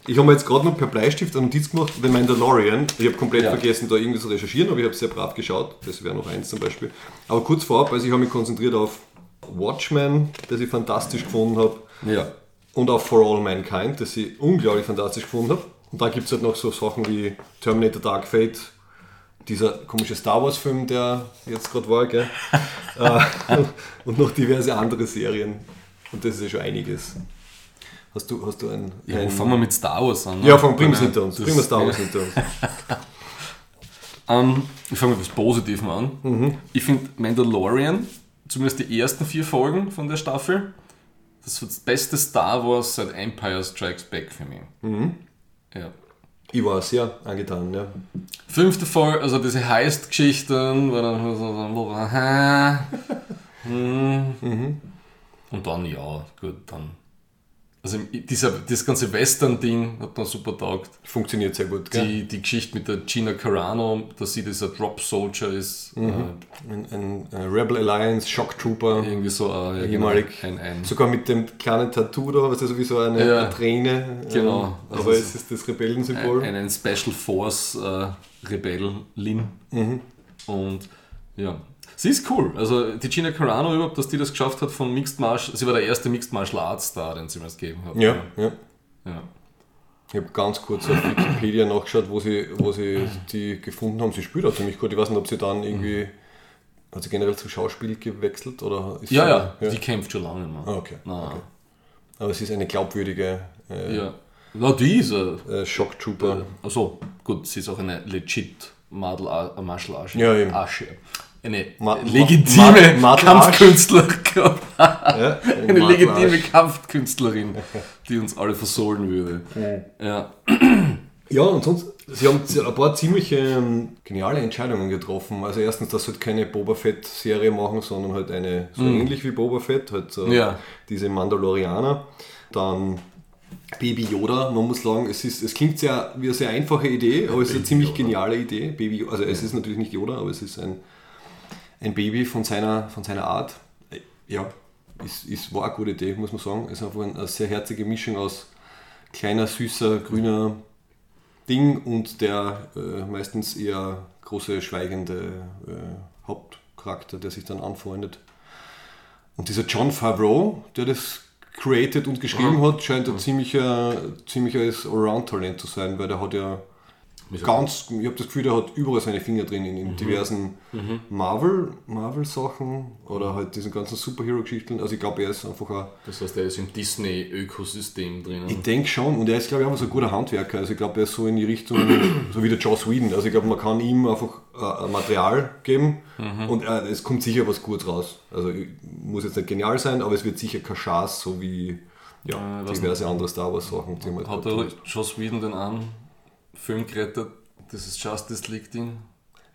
Ich habe mir jetzt gerade noch per Bleistift eine Notiz gemacht, den Mandalorian. Ich habe komplett Ja. vergessen, da irgendwie zu recherchieren, aber ich habe sehr brav geschaut. Das wäre noch eins zum Beispiel. Aber kurz vorab, also ich habe mich konzentriert auf Watchmen, das ich fantastisch gefunden habe. Ja. und auch For All Mankind, das ich unglaublich fantastisch gefunden habe. Und dann gibt es halt noch so Sachen wie Terminator Dark Fate, dieser komische Star Wars Film, der jetzt gerade war, gell? (laughs) Äh, (laughs) und noch diverse andere Serien. Und das ist ja schon einiges. Hast du, hast du ein, Ja, ein fangen wir mit Star Wars an. ne? ja, bringen wir Weil, hinter uns. Bringen wir Star (laughs) Wars hinter uns. Ähm, ich fange mit etwas Positivem an. Ich finde Mandalorian, zumindest die ersten vier Folgen von der Staffel, das das beste Star Wars seit Empire Strikes Back für mich. Ja. Ich war sehr angetan, ja. Fünfte Folge, also diese Heist-Geschichten, war dann so, hm. und dann ja, gut, dann. Also dieser, das ganze Western-Ding hat mir super taugt. Funktioniert sehr gut, gell? Die, die Geschichte mit der Gina Carano, dass sie dieser Drop Soldier ist, Ein, ein, ein Rebel Alliance, Shock Trooper, äh, irgendwie so äh, ja, ehemalig. Ein, ein, Sogar mit dem kleinen Tattoo da, was ja sowieso eine, Ja. eine Träne. Genau. Ähm, Also aber es es ist das Rebellensymbol. ein, ein Special Force äh, Rebellin. Und ja, sie ist cool. Also die Gina Carano überhaupt, dass die das geschafft hat von Mixed Martial, sie war der erste Mixed Martial Arts Star, den sie mir gegeben hat. ja, ja. ja. Ich habe ganz kurz auf Wikipedia nachgeschaut, wo sie, wo sie die gefunden haben. Sie spielt auch ziemlich gut. Ich weiß nicht, ob sie dann irgendwie. Hat sie generell zum Schauspiel gewechselt? Oder ist Ja, sie, ja, ja. die kämpft schon lange, Mann. Ah, okay, okay. Aber sie ist eine glaubwürdige äh, Ja. Na, die ist äh, äh, Shock Trooper. Also gut, sie ist auch eine legit Martial Arts. Ja, eben. Arsch, eine Ma- legitime Ma-. Kampfkünstler, Ja, eine legitime Kampfkünstlerin, die uns alle versohlen würde. Ja. Ja, und sonst, sie haben ein paar ziemlich ähm, geniale Entscheidungen getroffen. Also erstens, dass sie halt keine Boba Fett-Serie machen, sondern halt eine so ähnlich wie Boba Fett, halt so Ja. diese Mandalorianer. Dann Baby Yoda, man muss sagen, es, ist, es klingt sehr, wie eine sehr einfache Idee, aber es ist eine ziemlich geniale Idee. Baby, also es ist natürlich nicht Yoda, aber es ist ein, ein Baby von seiner, von seiner Art. Äh, Ja, ist, ist, war eine gute Idee, muss man sagen. Es ist einfach eine sehr herzige Mischung aus kleiner, süßer, grüner Ding und der äh, meistens eher große, schweigende äh, Hauptcharakter, der sich dann anfreundet. Und dieser John Favreau, der das created und geschrieben hat, scheint ein ziemlicher, ziemliches Allround-Talent zu sein, weil der hat ja ganz, ich habe das Gefühl, der hat überall seine Finger drin, in, in diversen Marvel, Marvel-Sachen oder halt diesen ganzen Superhero-Geschichten. Also ich glaube, er ist einfach ein Das heißt, er ist im Disney-Ökosystem drinnen. ich denke schon, und er ist, glaube ich, einfach so ein guter Handwerker. Also ich glaube, er ist so in die Richtung, (clears throat) so wie der Joss Whedon. Also ich glaube, man kann ihm einfach äh, ein Material geben und äh, es kommt sicher was Gutes raus. Also muss jetzt nicht genial sein, aber es wird sicher kein Schaß, so wie ja, Äh, diverse andere Star Wars Sachen. Die man Hat der Joss Whedon den einen Film gerettet, dieses Justice League-Ding?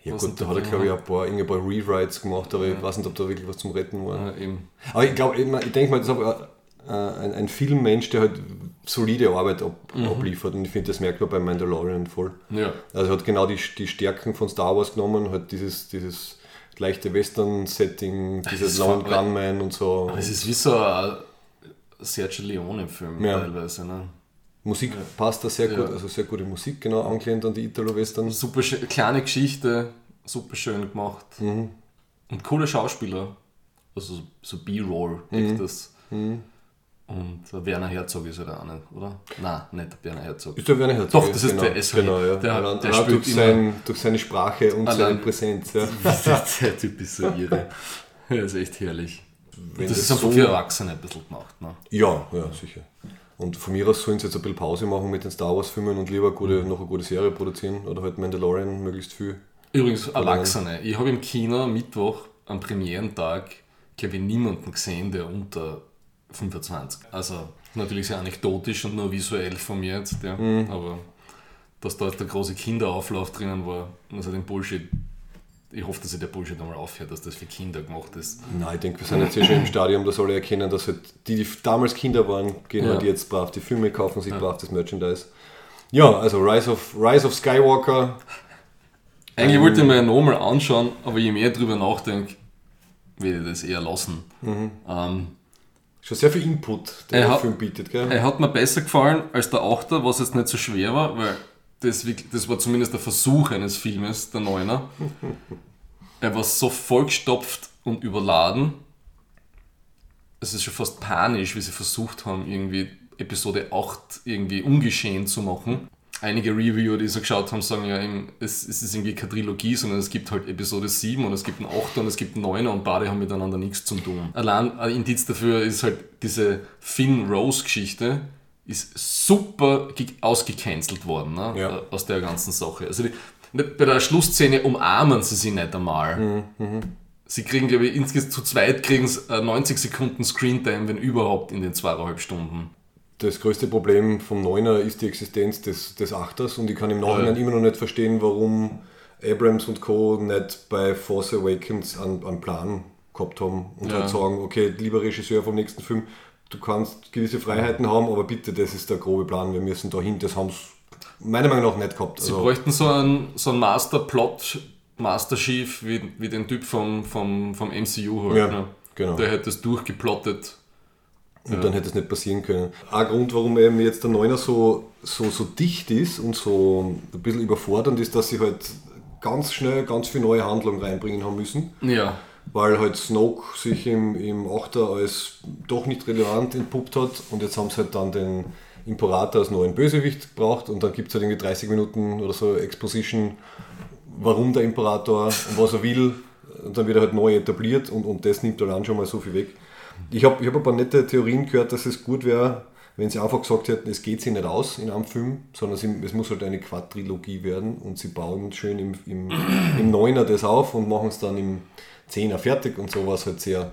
Ja Was gut, da hat er glaube ich ein paar, ein paar Rewrites gemacht, aber ich weiß nicht, ob da wirklich was zum Retten war. Ja. Aber ich glaube, ich, denke mal, das ist aber äh, ein, ein Filmmensch, der halt solide Arbeit ab, abliefert und ich finde, das merkt man beim Mandalorian voll. Ja. Also er hat genau die, die Stärken von Star Wars genommen, halt dieses, dieses leichte Western-Setting, dieses ist Lone Gunman und so. Aber es ist wie so ein Sergio Leone-Film Ja. teilweise. Ne? Musik passt da sehr gut, also sehr gute Musik, genau, angelehnt an die Italo-Western. Super schön, kleine Geschichte, super schön gemacht. Mhm. Und coole Schauspieler. Also so- B-Roll Mhm. das. Und der Werner Herzog ist ja der eine, oder? Nein, nicht der Werner Herzog. Ist der Werner Herzog? Doch, das ist genau, der SH. Genau, ja. Der- Allein- der allein spielt durch, sein, durch seine Sprache und Allein- seine Präsenz. Ja. (laughs) der Typ ist so irre. (laughs) Er ist echt herrlich. Das das ist einfach so- für Erwachsene ein bisschen gemacht. Ne? Ja, ja, sicher. Und von mir aus sollen sie jetzt ein bisschen Pause machen mit den Star Wars-Filmen und lieber eine gute, noch eine gute Serie produzieren oder halt Mandalorian möglichst viel. Übrigens, Erwachsene. Ich habe im Kino Mittwoch am Premierentag, glaube ich, niemanden gesehen, der unter 25. Also natürlich sehr anekdotisch und nur visuell von mir jetzt, ja. aber dass da jetzt der große Kinderauflauf drinnen war, also den Bullshit. Ich hoffe, dass sich der Bullshit einmal aufhört, dass das für Kinder gemacht ist. Nein, ich denke, wir sind jetzt hier schon im Stadium, dass alle erkennen, dass halt die, die damals Kinder waren, gehen Ja. halt jetzt brav die Filme, kaufen sich brav das Merchandise. Ja, also Rise of, Rise of Skywalker. Eigentlich wollte ich mir ja nochmal anschauen, aber je mehr drüber nachdenke, werde ich das eher lassen. Ähm, Schon sehr viel Input, der Er der hat- Film bietet, gell? Er hat mir besser gefallen als der Achter, was jetzt nicht so schwer war, weil das, das war zumindest der Versuch eines Filmes, der Neuner. (laughs) Er war so vollgestopft und überladen. Es ist schon fast panisch, wie sie versucht haben, irgendwie Episode 8 irgendwie ungeschehen zu machen. Einige Reviewer, die so geschaut haben, sagen ja, es ist irgendwie keine Trilogie, sondern es gibt halt Episode 7 und es gibt einen 8 und es gibt einen 9 und beide haben miteinander nichts zu tun. Allein ein Indiz dafür ist halt diese Finn-Rose-Geschichte, ist super ge- ausgecancelt worden ne? Ja. äh, aus der ganzen Sache. Also die, nicht- bei der Schlussszene umarmen sie sie nicht einmal. Sie kriegen, glaube ich, insgesamt zu zweit kriegen sie äh, 90 Sekunden Screentime, wenn überhaupt, in den zweieinhalb Stunden. das größte Problem vom Neuner ist die Existenz des, des Achters und ich kann im Nachhinein immer noch nicht verstehen, warum Abrams und Co. nicht bei Force Awakens einen, einen Plan gehabt haben und Ja. halt sagen, okay, lieber Regisseur vom nächsten Film, du kannst gewisse Freiheiten haben, aber bitte, das ist der grobe Plan, wir müssen dahin, das haben sie meiner Meinung nach nicht gehabt. Sie Also, bräuchten so einen, so einen Masterplot, Master Chief, wie, wie den Typ vom, vom, vom MCU halt. Ja, ne? genau. Der hätte es durchgeplottet. Und dann hätte es nicht passieren können. Ein Grund, warum eben jetzt der Neuner so, so, so dicht ist und so ein bisschen überfordernd ist, dass sie halt ganz schnell ganz viel neue Handlung reinbringen haben müssen. Ja. Weil halt Snoke sich im, im Achter als doch nicht relevant entpuppt hat und jetzt haben sie halt dann den Imperator als neuen Bösewicht gebraucht und dann gibt es halt irgendwie 30 Minuten oder so Exposition, warum der Imperator und was er will und dann wird er halt neu etabliert und, und das nimmt dann schon mal so viel weg. Ich habe ich hab ein paar nette Theorien gehört, dass es gut wäre, wenn sie einfach gesagt hätten, es geht sich nicht aus in einem Film, sondern sie, es muss halt eine Quadrilogie werden und sie bauen schön im, im, im Neuner das auf und machen es dann im Zehner fertig und so war es halt sehr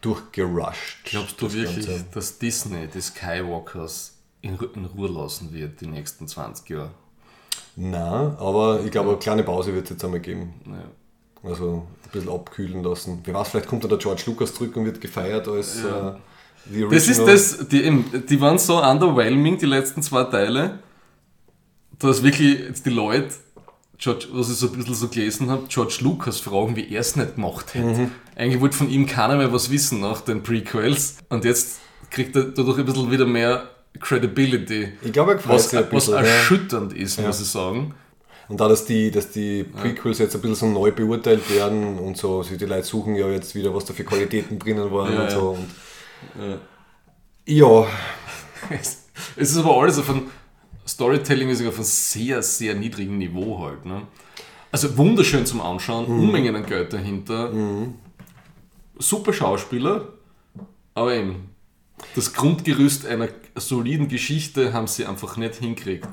durchgerusht. Glaubst du wirklich, Ganze. dass Disney die Skywalkers in, in Ruhe lassen wird die nächsten 20 Jahre? Nein, aber ich glaube, eine kleine Pause wird es jetzt einmal geben. Ja. Also ein bisschen abkühlen lassen. Wer weiß, vielleicht kommt dann der George Lucas zurück und wird gefeiert als Ja. äh, the Das ist das, die, die waren so underwhelming, die letzten zwei Teile, dass wirklich jetzt die Leute, George, was ich so ein bisschen so gelesen habe, George Lucas fragen, wie er es nicht gemacht hätte. Mhm. Eigentlich wollte von ihm keiner mehr was wissen nach den Prequels und jetzt kriegt er dadurch ein bisschen wieder mehr Credibility. Ich glaube, er Was, ein was bisschen, ja. erschütternd ist, muss ich sagen. Und da, dass die, dass die Prequels jetzt ein bisschen so neu beurteilt werden und so, sie die Leute suchen ja jetzt wieder, was da für Qualitäten drinnen waren Ja, und ja. so. Und ja, (laughs) Es ist aber alles auf einem Storytelling-mäßig auf einem sehr, sehr niedrigen Niveau halt. Ne? Also wunderschön zum Anschauen, Unmengen an Geld dahinter. Super Schauspieler, aber eben das Grundgerüst einer soliden Geschichte haben sie einfach nicht hingekriegt.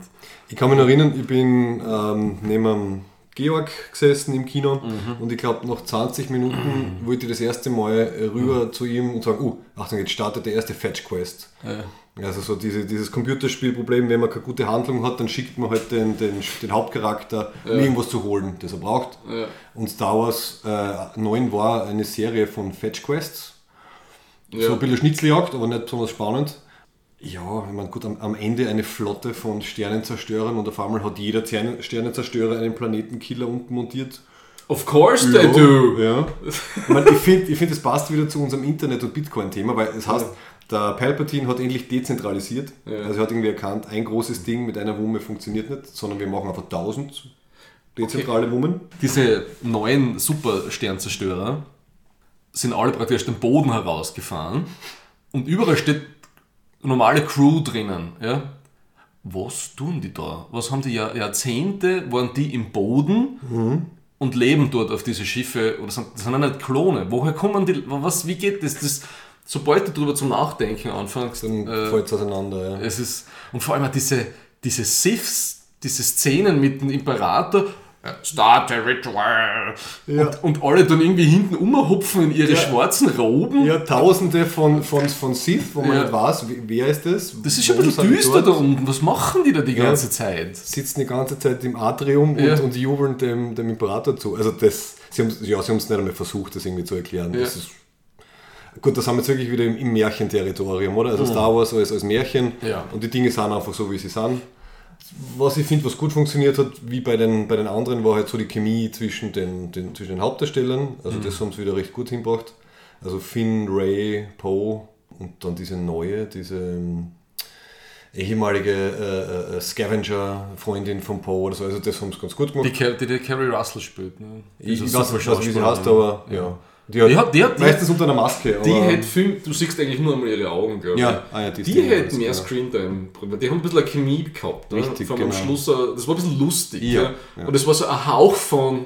ich kann mich noch erinnern, ich bin ähm, neben dem Georg gesessen im Kino und ich glaube, nach 20 Minuten wollte ich das erste Mal rüber zu ihm und sagen, uh, Achtung, jetzt startet der erste Fetch Quest. Also so diese, dieses Computerspielproblem, wenn man keine gute Handlung hat, dann schickt man halt den, den, den Hauptcharakter, um irgendwas zu holen, das er braucht. Und Star Wars äh, 9 war eine Serie von Fetch Quests. So ein bisschen Schnitzeljagd, aber nicht besonders spannend. Ja, ich meine, gut, am, am Ende eine Flotte von Sternenzerstörern und auf einmal hat jeder Sterne- Sternenzerstörer einen Planetenkiller unten montiert. Of course they do! Ja. Ich, meine, ich finde, ich find, das passt wieder zu unserem Internet- und Bitcoin-Thema, weil es heißt, der Palpatine hat endlich dezentralisiert. Also er hat irgendwie erkannt, ein großes Ding mit einer Wumme funktioniert nicht, sondern wir machen einfach 1000 dezentrale Wummen. Diese neuen Super-Sternzerstörer sind alle praktisch den Boden herausgefahren und überall steht normale Crew drinnen. Ja? Was tun die da? Was haben die Jahr, Jahrzehnte, waren die im Boden und leben dort auf diese Schiffe? Oder sind, das sind ja nicht Klone. Woher kommen die? Was, wie geht das? das sobald du darüber zum Nachdenken anfängst, Dann äh, fällt es auseinander. Ja. es ist, und vor allem diese, diese Siths, diese Szenen mit dem Imperator, Start a ritual. Ja. Und, und alle dann irgendwie hinten umhupfen in ihre Ja. schwarzen Roben. Ja, tausende von, von, von Sith, wo man Ja. nicht weiß, wer- ist das? Das ist schon ein Warum bisschen düster da unten. Was machen die da die ganze Zeit? Sitzen die ganze Zeit im Atrium und, und jubeln dem, dem Imperator zu. Also das, sie haben ja, sie haben es nicht einmal versucht, das irgendwie zu erklären. Das ist, gut, das haben wir jetzt wirklich wieder im, im Märchenterritorium, oder? Also Star Wars als, als Märchen Mhm. Ja. und die Dinge sind einfach so, wie sie sind. Was ich finde, was gut funktioniert hat, wie bei den, bei den anderen, war halt so die Chemie zwischen den, den, zwischen den Hauptdarstellern. Mhm. Also das haben sie wieder recht gut hingebracht. Also Finn, Ray, Poe und dann diese neue, diese ähm, ehemalige äh, äh, Scavenger-Freundin von Poe oder so. Also das haben sie ganz gut Die, gemacht. Car- die, die Carrie Russell spielt. Ne? ich Diese ich weiß nicht, wie sie heißt, aber ja. Die hat, Die hat- die hat- die meistens unter einer Maske. Die hätte Film, du siehst eigentlich nur einmal ihre Augen, glaube ich. Ja, ah ja, die die, ist, mehr ja. Screentime. Die haben ein bisschen eine Chemie gehabt. Ne? Richtig, Vor allem genau. am Schluss, äh, das war ein bisschen lustig. Ja, Ja, ja. Und es war so ein Hauch von,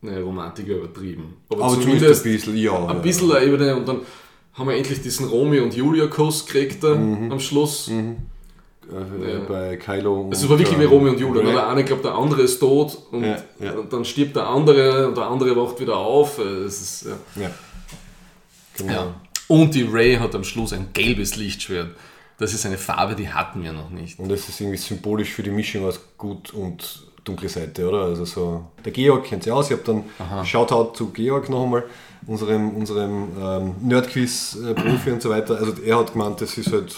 naja, Romantik übertrieben. Aber, aber zumindest ein bisschen, ja. ein ja. bisschen eine Ebene und dann haben wir endlich diesen Romeo und Julia Kuss gekriegt da Mhm. am Schluss. Äh, Ja. bei Kylo. Es war wirklich wie Romeo und Julia. Ne? Der eine glaubt, der andere ist tot und, Ja, ja. und dann stirbt der andere und der andere wacht wieder auf. Äh, Es ist, ja. Genau. Und die Ray hat am Schluss ein gelbes Lichtschwert. das ist eine Farbe, die hatten wir noch nicht. Und das ist irgendwie symbolisch für die Mischung aus gut und dunkle Seite, oder? Also so, der Georg kennt sich aus, ich habe dann Shoutout zu Georg noch einmal, unserem, unserem ähm, Nerdquiz-Profi und so weiter. Also er hat gemeint, das ist halt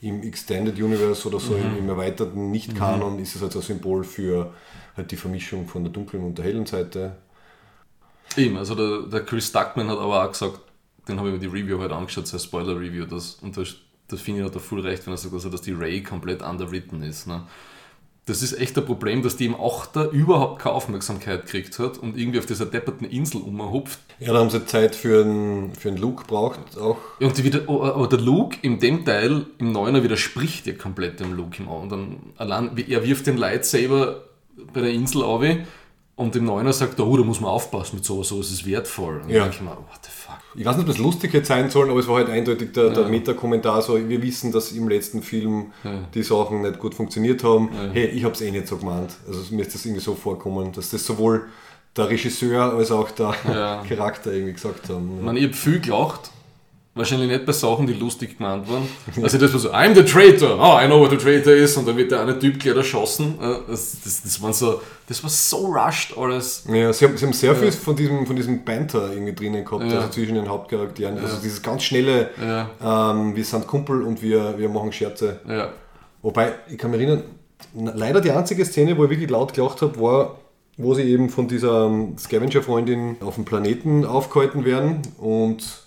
im Extended Universe oder so, im, im erweiterten Nicht-Kanon ist es halt so ein Symbol für halt die Vermischung von der dunklen und der hellen Seite. Eben, also der, der Chris Duckman hat aber auch gesagt, den habe ich mir die Review halt angeschaut, sein Spoiler-Review, das, und das, das finde ich hat er voll recht, wenn er sagt, also, dass die Ray komplett underwritten ist. Ne? Das ist echt ein Problem, dass die im Achter überhaupt keine Aufmerksamkeit gekriegt hat und irgendwie auf dieser depperten Insel umhupft. Ja, da haben sie Zeit für einen, für einen Look braucht auch. Ja, und die wieder, oh, aber der Luke in dem Teil, im Neuner, widerspricht ja komplett dem Luke im anderen. Allein, er wirft den Lightsaber bei der Insel auf und im Neuner sagt er, oh, da muss man aufpassen mit sowas, sowas ist wertvoll. Und Ja. dann denke ich mir, what the fuck. Ich weiß nicht, ob das lustig hätte sein sollen, aber es war halt eindeutig der, der Meta-Kommentar so, wir wissen, dass im letzten Film die Sachen nicht gut funktioniert haben. Hey, ich habe es eh nicht so gemeint. Also mir ist das irgendwie so vorkommen, dass das sowohl der Regisseur als auch der Ja. (laughs) Charakter irgendwie gesagt haben. Ich meine, ich habe viel gelacht. Wahrscheinlich nicht bei Sachen, die lustig gemeint waren. Also das war so, I'm the traitor, oh, I know what the traitor is, und dann wird der eine Typ gleich erschossen. Äh, Das, das, das, waren so, das war so rushed alles. Ja, sie haben, sie haben sehr viel von diesem, von diesem Banter irgendwie drinnen gehabt, Ja. also zwischen den Hauptcharakteren. Also dieses ganz schnelle, Ja. ähm, wir sind Kumpel und wir, wir machen Scherze. Ja. Wobei, ich kann mich erinnern, leider die einzige Szene, wo ich wirklich laut gelacht habe, war, wo sie eben von dieser ähm, Scavenger-Freundin auf dem Planeten aufgehalten werden und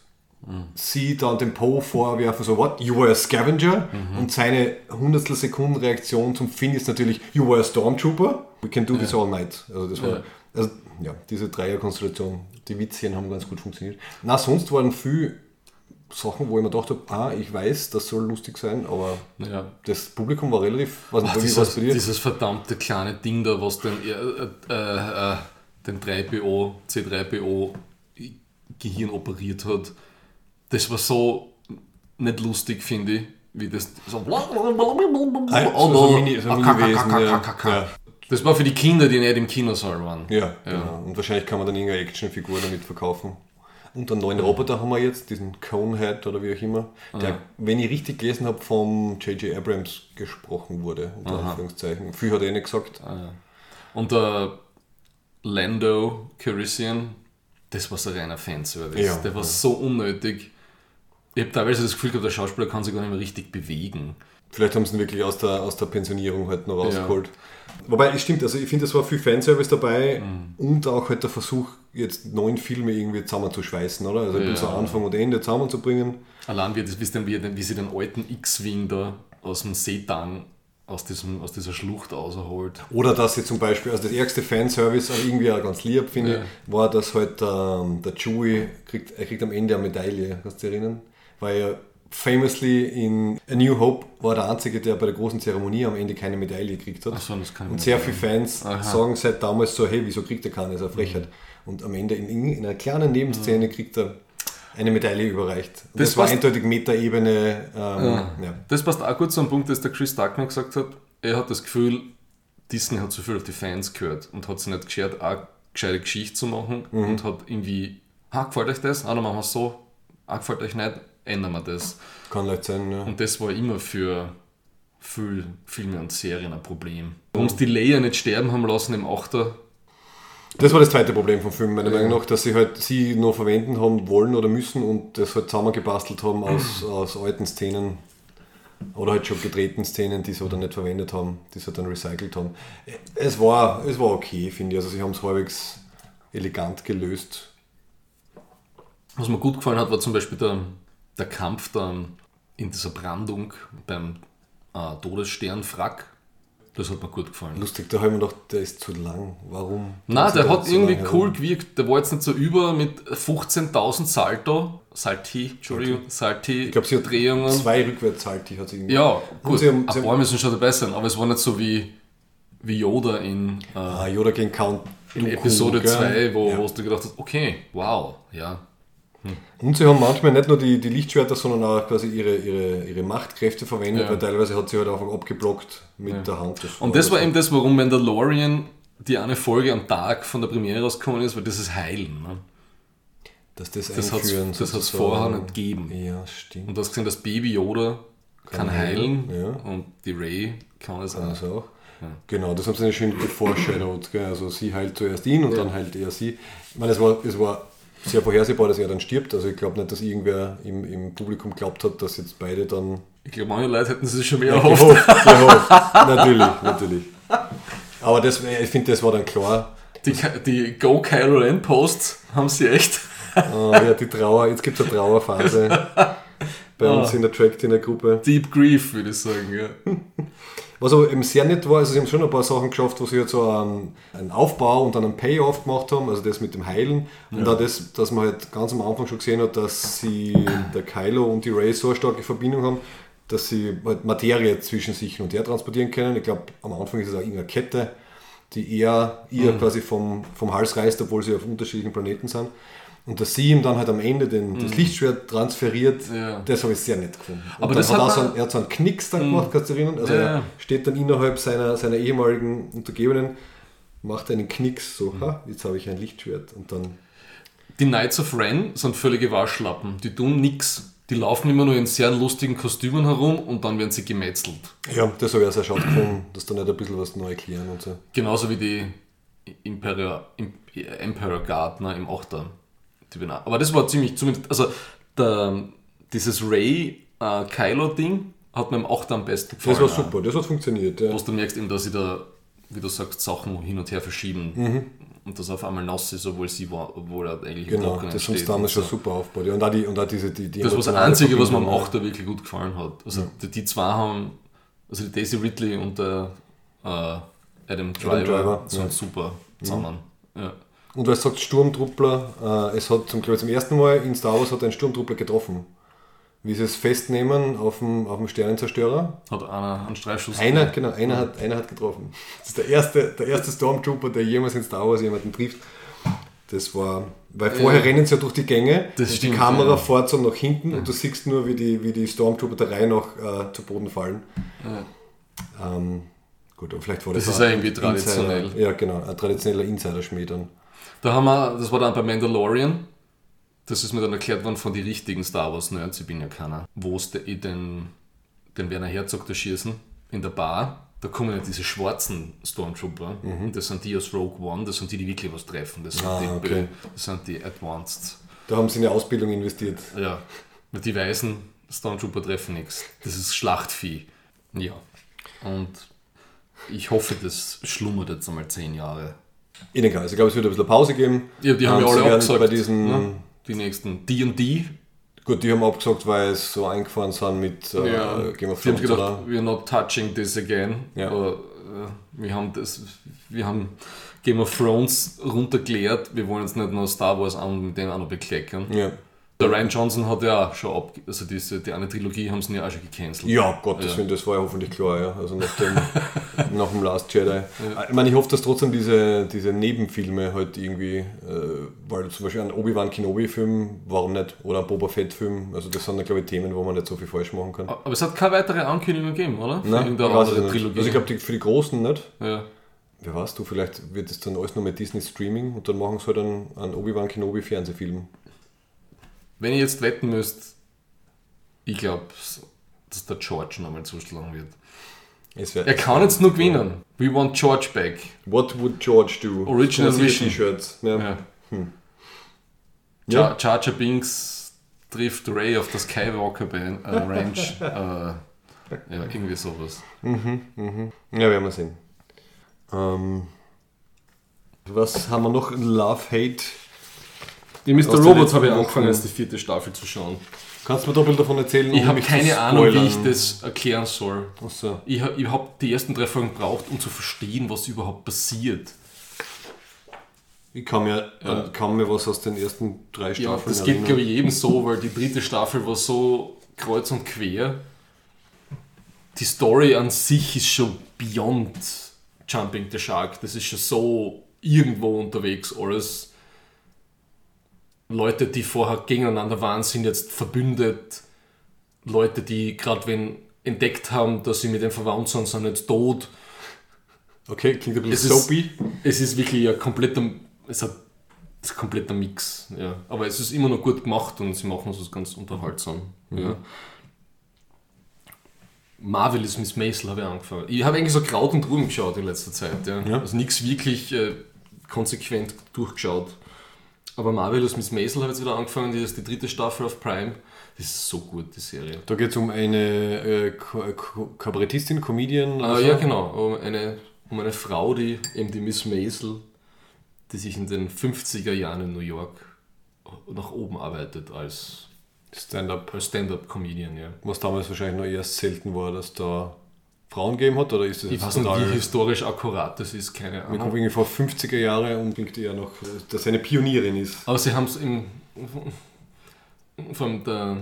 sie dann dem Poe vorwerfen, so, what, you were a scavenger? Und seine hundertstel Sekunden Reaktion zum Finn ist natürlich, you were a stormtrooper? We can do this all night. Also das war, Ja. also, ja, diese Dreierkonstellation, die Witzchen haben ganz gut funktioniert. Na, sonst waren viel Sachen, wo ich mir gedacht habe, ah, ich weiß, das soll lustig sein, aber Ja. das Publikum war relativ. Was Ach, war's dieses, bei dir? dieses verdammte kleine Ding da, was den, äh, äh, äh, den 3PO, C3PO Gehirn operiert hat, das war so nicht lustig, finde ich, wie das so. (laughs) Ah, so- so Mini- so Mini-Wesen, ja. Ja. Das war für die Kinder, die nicht im Kinosaal waren. Ja, genau. Und wahrscheinlich kann man dann irgendeine Actionfigur damit verkaufen. Und einen neuen Roboter haben wir jetzt, diesen Conehead oder wie auch immer, der, wenn ich richtig gelesen habe, vom J.J. Abrams gesprochen wurde, unter Anführungszeichen. Viel hat er eh nicht gesagt. Und der Lando Calrissian, das war so reiner Fanservice. Ja, der war ja. so unnötig. Ich habe teilweise das Gefühl gehabt, der Schauspieler kann sich gar nicht mehr richtig bewegen. Vielleicht haben sie ihn wirklich aus der, aus der Pensionierung halt noch rausgeholt. Wobei, es stimmt, also ich finde, es war viel Fanservice dabei und auch halt der Versuch, jetzt neun Filme irgendwie zusammenzuschweißen, oder? Also Ja. so Anfang und Ende zusammenzubringen. Allein wie, das, wie, denn, wie, sie den alten X-Wing da aus dem Seetang, aus, diesem, aus dieser Schlucht rausholt. Oder dass sie zum Beispiel, also das ärgste Fanservice, aber irgendwie auch ganz lieb, finde Ja. war, dass halt ähm, der Chewie kriegt, er kriegt am Ende eine Medaille, kannst du dich erinnern? Weil er famously in A New Hope war der Einzige, der bei der großen Zeremonie am Ende keine Medaille gekriegt hat. Ach so, das kann ich Und sehr viele Fans Aha. sagen seit damals so, hey, wieso kriegt er keine? Das ist eine Frechheit. Mhm. Und am Ende in, in einer kleinen Nebenszene kriegt er eine Medaille überreicht. Und das, Das war eindeutig Meta-Ebene. Ähm, ja. Das passt auch gut zu einem Punkt, dass der Chris Duckman gesagt hat, er hat das Gefühl, Disney hat zu viel auf die Fans gehört und hat sich nicht geschert, auch gescheite Geschichte zu machen Mhm. und hat irgendwie, ah, gefällt euch das? Ah, dann machen wir es so. Ah, gefällt euch nicht? Ändern wir das. Kann leicht sein, ja. Und das war immer für viel Filme und Serien ein Problem. Warum sie die Leia nicht sterben haben lassen im Achter, Das war das zweite Problem vom Film, meiner Meinung nach, dass sie halt sie noch verwenden haben wollen oder müssen und das halt zusammengebastelt haben aus, (clears throat) aus alten Szenen oder halt schon gedrehten Szenen, die sie dann nicht verwendet haben, die sie dann recycelt haben. Es war, es war okay, finde ich. Also sie haben es halbwegs elegant gelöst. Was mir gut gefallen hat, war zum Beispiel der, der Kampf dann in dieser Brandung beim äh, Todesstern-Frack. Das hat mir gut gefallen. Lustig, da habe ich mir gedacht, der ist zu lang. Warum? Na, der hat irgendwie cool herum? gewirkt. Der war jetzt nicht so über mit 15.000 Salto, Salti, Entschuldigung, Salti, Ich glaube, sie hat Drehungen. zwei Rückwärtssalti. Hat sie irgendwie. Ja, gut, sie haben, ein paar müssen schon dabei sein, aber es war nicht so wie, wie Yoda in, äh, ah, Yoda gegen Count in Episode gell? 2, wo, Ja. wo du gedacht hast, okay, wow, ja. Und sie haben manchmal nicht nur die, die Lichtschwerter, sondern auch quasi ihre, ihre, ihre Machtkräfte verwendet, Ja. weil teilweise hat sie halt einfach abgeblockt mit der Hand. Und das war eben das, warum Mandalorian die eine Folge am Tag von der Premiere rausgekommen ist, weil das ist Heilen. Ne? dass das Das das hat's sozusagen. vorher nicht gegeben. Ja, stimmt. Und du hast gesehen, das Baby Yoda kann heilen Ja. und die Ray kann es auch. Auch. Genau, das haben sie schön geforeshadowed. Also sie heilt zuerst ihn und dann heilt er sie. Ich meine, es war, es war sehr vorhersehbar, dass er dann stirbt. Also ich glaube nicht, dass irgendwer im, im Publikum glaubt hat, dass jetzt beide dann Ich glaube, manche Leute hätten sich schon mehr erhofft. gehofft. gehofft. natürlich, natürlich. Aber das, ich finde, das war dann klar. Die, die Go Kylo Ren Posts haben sie echt. Oh, ja, die Trauer, jetzt gibt es eine Trauerphase (laughs) bei uns in der Track in der Gruppe. Deep Grief, würde ich sagen. Ja. Was aber eben sehr nett war, also sie haben schon ein paar Sachen geschafft, wo sie jetzt so einen, einen Aufbau und dann einen Payoff gemacht haben, also das mit dem Heilen. Und auch das, dass man halt ganz am Anfang schon gesehen hat, dass sie, der Kylo und die Ray so eine starke Verbindung haben, dass sie halt Materie zwischen sich hin und her transportieren können. Ich glaube, am Anfang ist es auch irgendeine Kette, die er ihr Mhm. quasi vom, vom Hals reißt, obwohl sie auf unterschiedlichen Planeten sind. Und dass sie ihm dann halt am Ende den, das Lichtschwert transferiert, Mhm. Ja. das habe ich sehr nett gefunden. Und Aber das hat hat so einen, er hat so einen Knicks dann gemacht, kannst du erinnern? Also Ja, er steht dann innerhalb seiner, seiner ehemaligen Untergebenen, macht einen Knicks, so, Mhm. ha, jetzt habe ich ein Lichtschwert. Und dann, Die Knights of Ren sind völlige Waschlappen. Die tun nix. Die laufen immer nur in sehr lustigen Kostümen herum und dann werden sie gemetzelt. ja, das habe ich auch sehr schade gefunden, dass da nicht ein bisschen was neu erklären und so. Genauso wie die Imperial, Im- Emperor Guard ne, im 8. Die bin auch- Aber das war ziemlich, zumindest, also der, dieses Ray äh, Kylo-Ding hat mir im 8. am besten gefallen. Das war super, das hat funktioniert. Ja. Wo du merkst, eben, dass sie da, wie du sagst, Sachen hin und her verschieben. Und das auf einmal nass ist, obwohl sie war, obwohl er eigentlich im Mhm. Genau, Trockenen das steht damals und schon super aufgebaut. Ja. Und, auch die, und auch diese, die, die Das war das Einzige, was mir am Verbindung, 8. wirklich gut gefallen hat. Also die, die zwei haben, also die Daisy Ridley und der äh, Adam Driver, Driver, sind ja. super zusammen. Ja. Und weil es sagt Sturmtruppler, äh, es hat zum, zum ersten Mal in Star Wars hat ein Sturmtruppler getroffen. Wie sie es festnehmen auf dem, auf dem Sternenzerstörer. Hat einer einen Streifschuss Einer, genau, einer hat, einer hat getroffen. Das ist der erste, der erste Stormtrooper, der jemals in Star Wars jemanden trifft. Das war, weil vorher rennen sie ja durch die Gänge Das und stimmt, die Kamera ja. fährt so nach hinten und du siehst nur, wie die, wie die Stormtrooper der Reihe nach äh, zu Boden fallen. Ähm, gut, aber vielleicht war das, Das ist ja irgendwie traditionell. Ja, genau, ein traditioneller Insider-Schmäh dann. Da haben wir, das war dann bei Mandalorian. Das ist mir dann erklärt worden von den richtigen Star Wars Nerds, ich bin ja keiner. Wo es de- den, den Werner Herzog da schießen, in der Bar, da kommen ja diese schwarzen Stormtrooper. Und das sind die aus Rogue One, das sind die, die wirklich was treffen. Das sind, Mhm. Ah, die, okay. Das sind die Advanced. Da haben sie in die Ausbildung investiert. Ja, die weißen Stormtrooper treffen nichts. Das ist Schlachtvieh. Ja. Und ich hoffe, das schlummert jetzt einmal zehn Jahre. In egal, also ich glaube, es wird ein bisschen Pause geben. Ja, die haben ja sie alle abgesagt. Bei diesen, ne? Die nächsten. D&D. Gut, die haben abgesagt, weil es so eingefahren sind mit äh, Ja, Game of die haben Thrones. gedacht, we're not touching this again. Ja. Aber, äh, wir, haben das, wir haben Game of Thrones runterklärt. Wir wollen jetzt nicht nur Star Wars an mit dem auch noch bekleckern. Ja. Der Ryan Johnson hat ja auch schon ab, also diese, die eine Trilogie haben sie ja auch schon gecancelt. Ja, Gottes Ja. Willen, das war ja hoffentlich klar, ja. Also nach dem, (laughs) nach dem Last Jedi. Ich meine, ich hoffe, dass trotzdem diese, diese Nebenfilme halt irgendwie, äh, weil zum Beispiel ein Obi-Wan Kenobi-Film, warum nicht? Oder ein Boba Fett-Film, also das sind ja, glaube ich, Themen, wo man nicht so viel falsch machen kann. Aber es hat keine weitere Ankündigung gegeben, oder? Für Nein, ich weiß nicht. Trilogie. Also ich glaube, für die Großen nicht. ja. Wer weiß du, vielleicht wird es dann alles nur mit Disney Streaming und dann machen sie halt einen, einen Obi-Wan Kenobi Fernsehfilm. Wenn ihr jetzt wetten müsst, ich glaube, dass der George nochmal zuschlagen wird. Er kann jetzt nur gewinnen. We want George back. What would George do? Original Vision. T-Shirts. Ja. Ja. Ja. Jar, Jar Jar Binks trifft Ray auf der Skywalker Ban- äh, Ranch. (laughs) äh, ja, irgendwie sowas. Ja, werden wir sehen. Ähm, was haben wir noch? Love, Hate. Die Mr. Robots habe ich angefangen, jetzt die vierte Staffel zu schauen. Kannst du mir doppelt davon erzählen? Ich habe keine Ahnung, wie ich das erklären soll. Achso. Ich habe ich hab die ersten drei Folgen gebraucht, um zu verstehen, was überhaupt passiert. Ich kann mir, an kaum mehr was aus den ersten drei Ja, Staffeln das geht, erinnern. glaube ich, jedem so, weil die dritte Staffel war so kreuz und quer. Die Story an sich ist schon beyond Jumping the Shark. Das ist schon so irgendwo unterwegs alles. Leute, die vorher gegeneinander waren, sind jetzt verbündet. Leute, die gerade wenn entdeckt haben, dass sie mit dem verwandt sind, sind jetzt tot. Okay, klingt ein Es bisschen ist- soapy. Es ist wirklich ein kompletter, es hat, es ist ein kompletter Mix. Ja. Aber es ist immer noch gut gemacht und sie machen es ganz unterhaltsam. Ja. Marvelous Miss Maisel habe ich angefangen. Ich habe eigentlich so Kraut und Ruhm geschaut in letzter Zeit. Ja. Ja. Also nichts wirklich äh, konsequent durchgeschaut. Aber Marvelous Miss Maisel ich jetzt wieder angefangen, die ist die dritte Staffel auf Prime. Das ist so gut, die Serie. Da geht es um eine äh, Kabarettistin, Comedian. Ah, so. ja, genau. Um eine, um eine Frau, die eben die Miss Maisel, die sich in den 50er Jahren in New York nach oben arbeitet als, Stand-up. Stand-up-Comedian. Ja. Was damals wahrscheinlich noch eher selten war, dass da Frauen gegeben hat, oder ist das Ich weiß nicht, wie historisch akkurat das ist, keine Mir kommt Ahnung. irgendwie vor 50er Jahre und klingt eher noch, dass sie eine Pionierin ist. Aber sie haben es im. Vor allem der,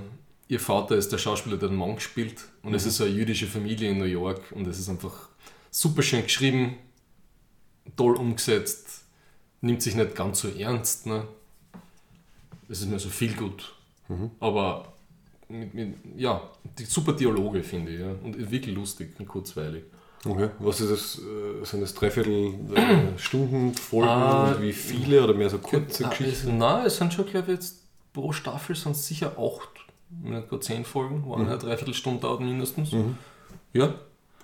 ihr Vater ist der Schauspieler, der den Mann gespielt. Und es ist so eine jüdische Familie in New York. Und es ist einfach super schön geschrieben, toll umgesetzt, nimmt sich nicht ganz so ernst. Ne? Es ist mir so viel gut. Aber mit, mit, ja, die super Dialoge finde ich. Ja? Und wirklich lustig und kurzweilig. Okay. Was ist das? äh, Sind das Dreiviertel äh, (clears throat) Stunden Folgen Ah, wie viele oder mehr so kurze Ah, Geschichten? es- Nein, es sind schon, glaube ich, jetzt pro Staffel sind es sicher acht, nicht gar zehn Folgen, wo eine Dreiviertelstunde dauert mindestens. Ja.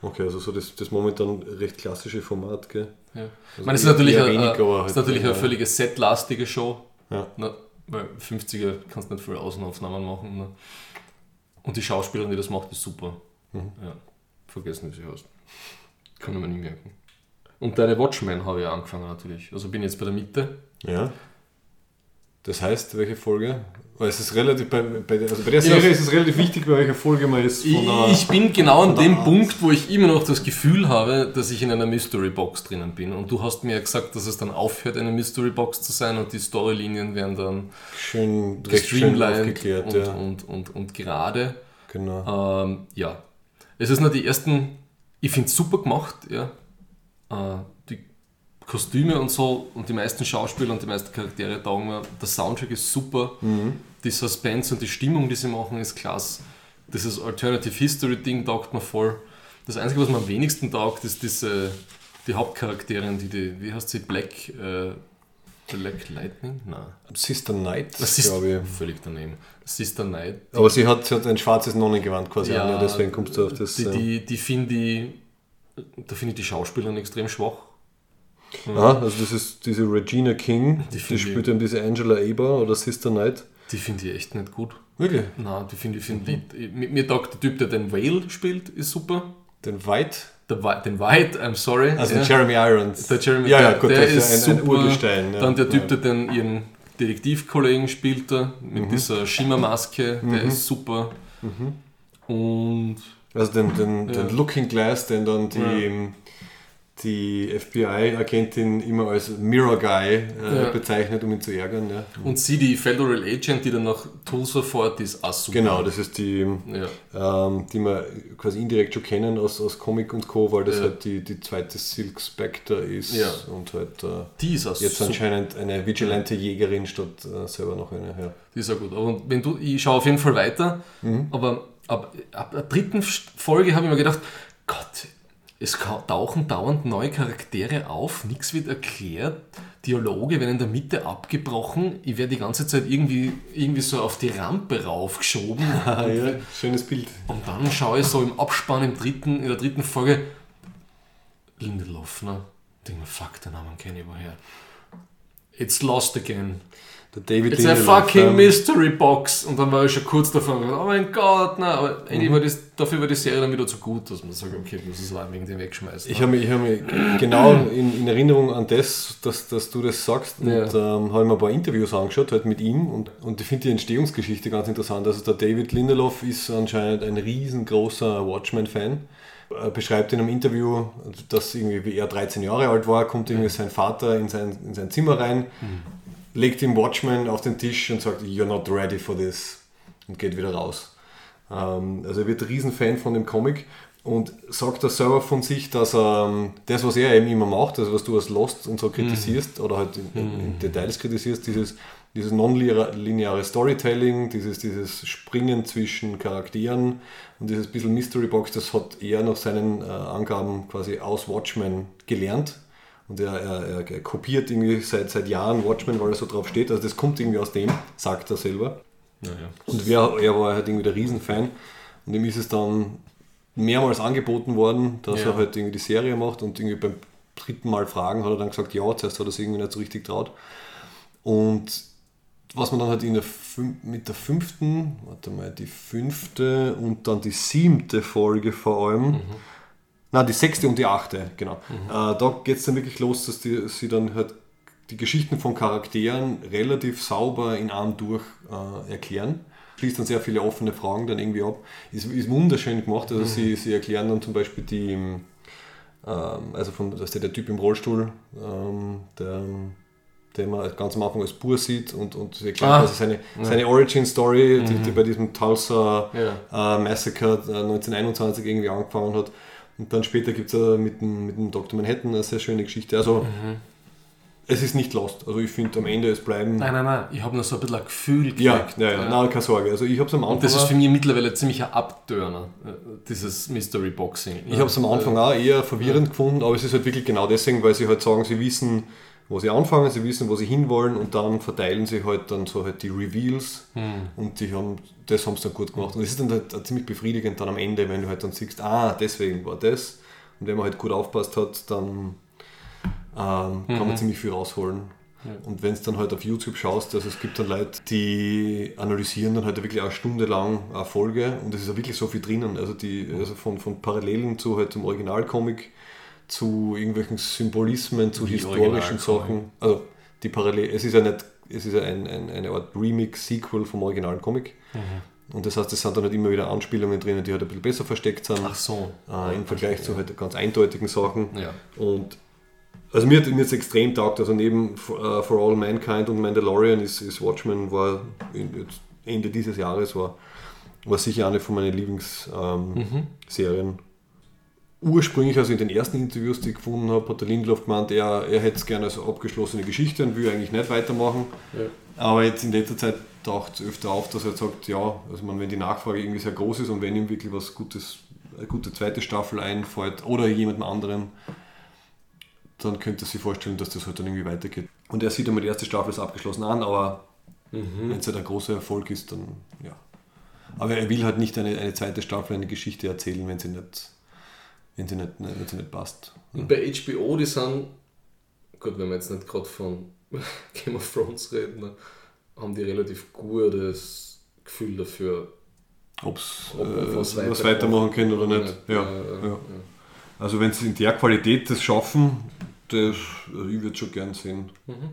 Okay, also so das, das momentan recht klassische Format, gell? ja. ich Also meine, es ist natürlich, eine, wenig, äh, ist halt, natürlich eine völlige setlastige Show. Ja. Ne? Weil 50er kannst du nicht viel Außenaufnahmen machen. Ne? Und die Schauspielerin, die das macht, ist super. Mhm. Ja. Vergessen, wie sie heißt. Kann ich mir nicht merken. Und deine Watchmen habe ich angefangen natürlich. Also bin jetzt bei der Mitte. Ja. Das heißt, welche Folge? Weil es ist relativ, bei, bei, der, also bei der Serie ist es relativ wichtig, bei welcher Folge man ist. Von der, Ich bin genau an dem Art. Punkt, wo ich immer noch das Gefühl habe, dass ich in einer Mystery Box drinnen bin. Und du hast mir ja gesagt, dass es dann aufhört, eine Mystery Box zu sein und die Storylinien werden dann schön, schön gestreamlined aufgeklärt. und, ja. und, und, und gerade. genau. Ähm, ja, es ist nur die ersten, ich finde es super gemacht, ja. Äh, Kostüme und so und die meisten Schauspieler und die meisten Charaktere taugen mir. Der Soundtrack ist super, die Suspense und die Stimmung, die sie machen, ist klasse. Dieses Alternative History Ding taugt mir voll. Das Einzige, was mir am wenigsten taugt, ist diese, die Hauptcharakterin, die, die wie heißt sie, Black, äh, Black Lightning? Nein. Sister Knight, Das ist glaube ich. völlig daneben. Sister Knight. Aber sie hat, sie hat ein schwarzes Nonnengewand quasi an, ja, deswegen kommst du auf das. Die, die, die finde ich, da finde ich die Schauspielerin extrem schwach. Ah, also das ist diese Regina King, Die die, spielt eben diese Angela Aber oder Sister Knight. Die finde ich echt nicht gut. Wirklich? Nein, die finde ich, find ich mir, mir taugt der Typ, der den Whale spielt, ist super. Den White? Der, Whi- den White, I'm sorry. Also ja. den Jeremy Irons. Der Jeremy, ja, ja, der, gut, der das ist ja ein, ein super. Urgestein. Ja. Dann der Typ, der den ihren Detektivkollegen spielt, mit dieser Schimmermaske, der ist super. Und Also den, den, den Looking Glass, den dann die, die FBI-Agentin immer als Mirror Guy äh, Ja. bezeichnet, um ihn zu ärgern. Ja. Und sie, die Federal Agent, die dann nach Tulsa fährt, ist auch super. Genau, das ist die, Ja. ähm, die wir quasi indirekt schon kennen aus, aus Comic und Co., weil das halt die, die zweite Silk Spectre ist und halt äh, Die ist auch jetzt super. anscheinend eine vigilante Jägerin statt äh, selber noch eine. Ja. Die ist ja gut. Aber wenn du, ich schaue auf jeden Fall weiter, Mhm. aber ab, ab der dritten Folge habe ich mir gedacht, Gott, es tauchen dauernd neue Charaktere auf, nichts wird erklärt, Dialoge werden in der Mitte abgebrochen, ich werde die ganze Zeit irgendwie, irgendwie so auf die Rampe raufgeschoben. Ah, (laughs) ja, schönes Bild. Und dann schaue ich so im Abspann im dritten, in der dritten Folge Lindelof, ne? Ich denke mir, fuck, den Namen kenne ich woher. It's lost again. Der David It's a fucking ähm, mystery box. Und dann war ich schon kurz davor und oh mein Gott, na, aber eigentlich Mhm. war das, dafür war die Serie dann wieder zu gut, dass man sagt, okay, müssen es wegen dem wegschmeißen. Ich habe mich, ich hab mich genau in, in Erinnerung an das, dass, dass du das sagst und Ja. ähm, habe mir ein paar Interviews angeschaut halt mit ihm und, und ich finde die Entstehungsgeschichte ganz interessant. Also der David Lindelof ist anscheinend ein riesengroßer Watchmen-Fan. Er beschreibt in einem Interview, dass irgendwie wie er 13 Jahre alt war, kommt irgendwie sein Vater in sein, in sein Zimmer rein, legt ihm Watchmen auf den Tisch und sagt, you're not ready for this und geht wieder raus. Ähm, also er wird ein Riesenfan von dem Comic und sagt er selber von sich, dass er ähm, das, was er eben immer macht, also was du als Lost und so kritisierst oder halt in, in, in Details kritisierst, dieses, dieses non-lineare Storytelling, dieses, dieses Springen zwischen Charakteren und dieses bisschen Mystery Box, das hat er nach seinen äh, Angaben quasi aus Watchmen gelernt. Und er, er, er, er kopiert irgendwie seit, seit Jahren Watchmen, weil er so drauf steht. Also das kommt irgendwie aus dem, sagt er selber. Ja, ja. Und wer, er war halt irgendwie der Riesenfan. Und ihm ist es dann mehrmals angeboten worden, dass Ja. er halt irgendwie die Serie macht und irgendwie beim dritten Mal fragen hat er dann gesagt, ja, zuerst hat er es irgendwie nicht so richtig traut. Und was man dann halt in der mit der fünften, warte mal, die fünfte und dann die siebte Folge vor allem, na die sechste und die achte, genau. Äh, da geht es dann wirklich los, dass die, sie dann halt die Geschichten von Charakteren relativ sauber in einem durch äh, erklären. Schließt dann sehr viele offene Fragen dann irgendwie ab. Ist, ist wunderschön gemacht. Also sie, sie erklären dann zum Beispiel die, ähm, also von, dass der, der Typ im Rollstuhl, ähm, der, den man ganz am Anfang als Bur sieht und, und sie erklären Ah. quasi seine, seine Origin-Story, die, die Mhm. bei diesem Tulsa Ja. äh, Massacre äh, 1921 irgendwie angefangen hat. Und dann später gibt es mit, dem, mit dem Dr. Manhattan eine sehr schöne Geschichte. Also Mhm. es ist nicht lost. Also ich finde am Ende es bleiben. Nein, nein, nein. Ich habe nur so ein bisschen ein Gefühl gekriegt. ja, ja, ja, Nein, keine Sorge. Also ich habe es am Anfang. Und das ist für mich mittlerweile ziemlich ein Abturner, äh, dieses Mystery Boxing. Ich habe es am Anfang auch eher verwirrend gefunden, aber es ist halt wirklich genau deswegen, weil sie halt sagen, sie wissen, wo sie anfangen, sie wissen, wo sie hinwollen und dann verteilen sie halt dann so halt die Reveals und die haben, das haben sie dann gut gemacht. Und es ist dann halt ziemlich befriedigend dann am Ende, wenn du halt dann siehst, ah, deswegen war das. Und wenn man halt gut aufpasst hat, dann ähm, kann man ziemlich viel rausholen. Und wenn es dann halt auf YouTube schaust, also es gibt dann Leute, die analysieren dann halt wirklich eine Stunde lang eine Folge und es ist ja wirklich so viel drinnen. Also die, also von, von Parallelen zu halt zum Originalcomic, zu irgendwelchen Symbolismen, zu Wie historischen? Sachen. Also die Parallel, es ist ja nicht, es ist ja ein, ein, eine Art Remix-Sequel vom originalen Comic. Und das heißt, es sind dann halt immer wieder Anspielungen drinnen, die halt ein bisschen besser versteckt sind. Ach so. äh, Im Vergleich zu halt ganz eindeutigen Sachen. Ja. Und also mir hat mir jetzt extrem taugt. Also neben For, For All Mankind und Mandalorian ist, ist Watchmen war in, Ende dieses Jahres war, war sicher eine von meinen Lieblingsserien. Ähm, Serien. Ursprünglich, also in den ersten Interviews, die ich gefunden habe, hat der Lindelof gemeint, er, er hätte es gerne als abgeschlossene Geschichte und will eigentlich nicht weitermachen. Aber jetzt in letzter Zeit taucht es öfter auf, dass er sagt, ja, also man, wenn die Nachfrage irgendwie sehr groß ist und wenn ihm wirklich was Gutes, eine gute zweite Staffel einfällt oder jemandem anderen, dann könnte er sich vorstellen, dass das halt dann irgendwie weitergeht. Und er sieht einmal die erste Staffel als abgeschlossen an, aber wenn es halt ein großer Erfolg ist, dann ja. Aber er will halt nicht eine, eine zweite Staffel, eine Geschichte erzählen, wenn sie nicht, wenn sie nicht, wenn sie nicht passt. Und bei HBO, die sind, gut, wenn wir jetzt nicht gerade von (laughs) Game of Thrones reden, ne, haben die relativ gutes Gefühl dafür, Ob sie ob äh, was was, weitermachen können oder nicht. Ja, Ja, ja. Also wenn sie in der Qualität das schaffen, das, also ich würde schon gern sehen. Mhm.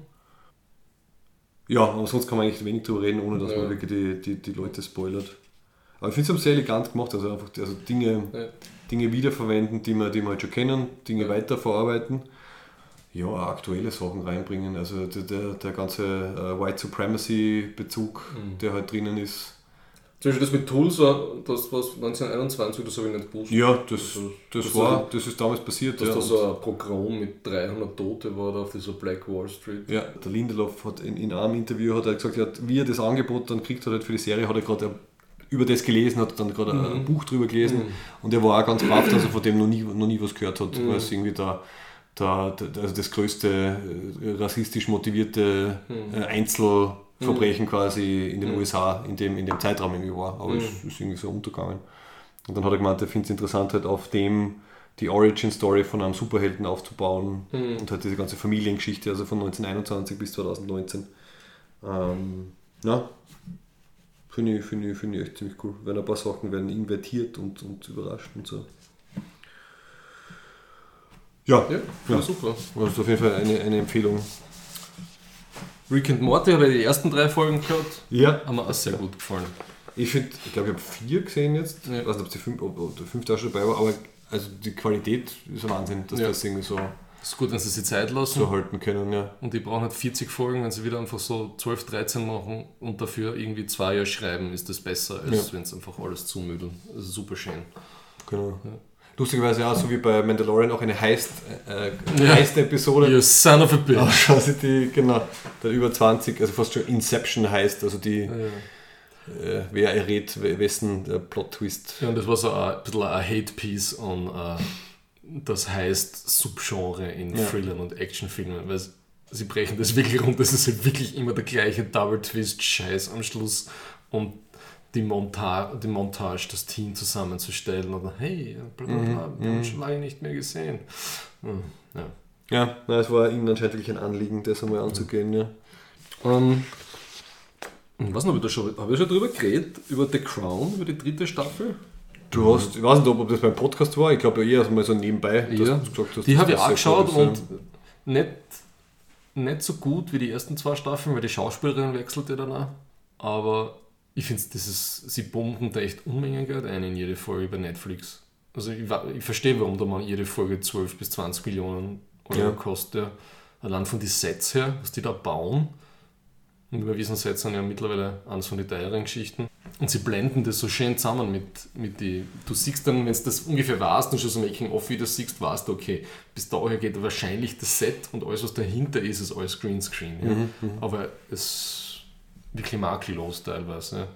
Ja, aber sonst kann man eigentlich wenig drüber reden, ohne dass man wirklich die, die, die Leute spoilert. Aber ich finde es sehr elegant gemacht, also einfach also Dinge. Dinge wiederverwenden, die wir, die wir halt schon kennen, Dinge weiterverarbeiten. Ja, aktuelle Sachen reinbringen. Also der, der, ganze äh, White Supremacy-Bezug, Mhm. der halt drinnen ist. Zum Beispiel das mit Tulsa, das was 1921, das habe ich nicht gewusst. Ja, das, Also, das, dass war, da- das ist damals passiert. Dass ja. da so ein Programm mit 300 Tote war da auf dieser Black Wall Street. Ja, der Lindelof hat in, in einem Interview hat er gesagt, er hat, wie er das Angebot dann kriegt hat halt für die Serie, hat er gerade über das gelesen, hat dann gerade ein Buch drüber gelesen. Und er war auch ganz baff, dass er von dem noch nie, noch nie was gehört hat, weil es irgendwie da da, da, also das größte äh, rassistisch motivierte äh, Einzelverbrechen quasi in den USA in dem, in dem Zeitraum irgendwie war. Aber es ist irgendwie so untergegangen. Und dann hat er gemeint, er findet es interessant, halt auf dem die Origin-Story von einem Superhelden aufzubauen und halt diese ganze Familiengeschichte, also von 1921 bis 2019. Ähm, ja, finde ich, finde ich, finde ich echt ziemlich cool. Weil ein paar Sachen werden invertiert und, und überrascht und so. Ja, Ja, Ja. super. das ist auf jeden Fall eine, eine Empfehlung. Rick and Morty habe ich die ersten drei Folgen gehört. Ja. Haben mir auch sehr gut gefallen. Ich finde, ich glaube, ich habe vier gesehen jetzt. Ja. Ich weiß nicht, ob, die fünf, ob, ob der fünfte auch schon dabei war, aber also die Qualität ist ein Wahnsinn, dass Ja. das irgendwie so, ist gut, wenn sie sich Zeit lassen. so halten können. Ja. Und die brauchen halt 40 Folgen, wenn sie wieder einfach so 12, 13 machen und dafür irgendwie zwei Jahre schreiben, ist das besser, als Ja. wenn sie einfach alles zumüdeln. Das ist super schön. Genau. Lustigerweise auch, so wie bei Mandalorian auch eine Heist, äh, Ja. Heist-Episode. You son of a bitch. Auch quasi die, genau, der über 20, also fast schon Inception heißt, also die, Ja. äh, wer errät, we- wessen der Plot-Twist. Ja, und das war so ein bisschen ein Hate-Piece an äh, das heißt Subgenre in Ja. Thrillern und Actionfilmen, weil sie brechen das wirklich runter. Es ist halt wirklich immer der gleiche Double-Twist-Scheiß am Schluss und die, Monta die Montage, das Team zusammenzustellen oder hey, bla bla bla, wir haben schon lange nicht mehr gesehen. Hm, ja. Ja, na, es war ihnen anscheinend wirklich ein Anliegen, das einmal anzugehen. Ja. Ähm, ich weiß noch, habe ich schon drüber geredet, über The Crown, über die dritte Staffel? Du hast, ich weiß nicht, ob das beim Podcast war, ich glaube ja eher mal so nebenbei, dass Ja. du gesagt hast, Die habe ich auch geschaut und nicht, nicht so gut wie die ersten zwei Staffeln, weil die Schauspielerin wechselt ja danach. Aber ich finde, sie pumpen da echt Unmengen Geld ein in jede Folge bei Netflix. Also ich, ich verstehe, warum da mal jede Folge 12 bis 20 Millionen Euro Ja. kostet. Ja. Allein von den Sets her, was die da bauen. Und wir wissen, Sets sind ja mittlerweile eines von den teureren Geschichten. Und sie blenden das so schön zusammen mit, mit die. Du siehst dann, wenn du das ungefähr warst und schon so Making-of wieder siehst, weißt du, okay, bis daher geht wahrscheinlich das Set und alles, was dahinter ist, ist alles Greenscreen. Ja. Aber es ist wirklich makellos teilweise. Ja.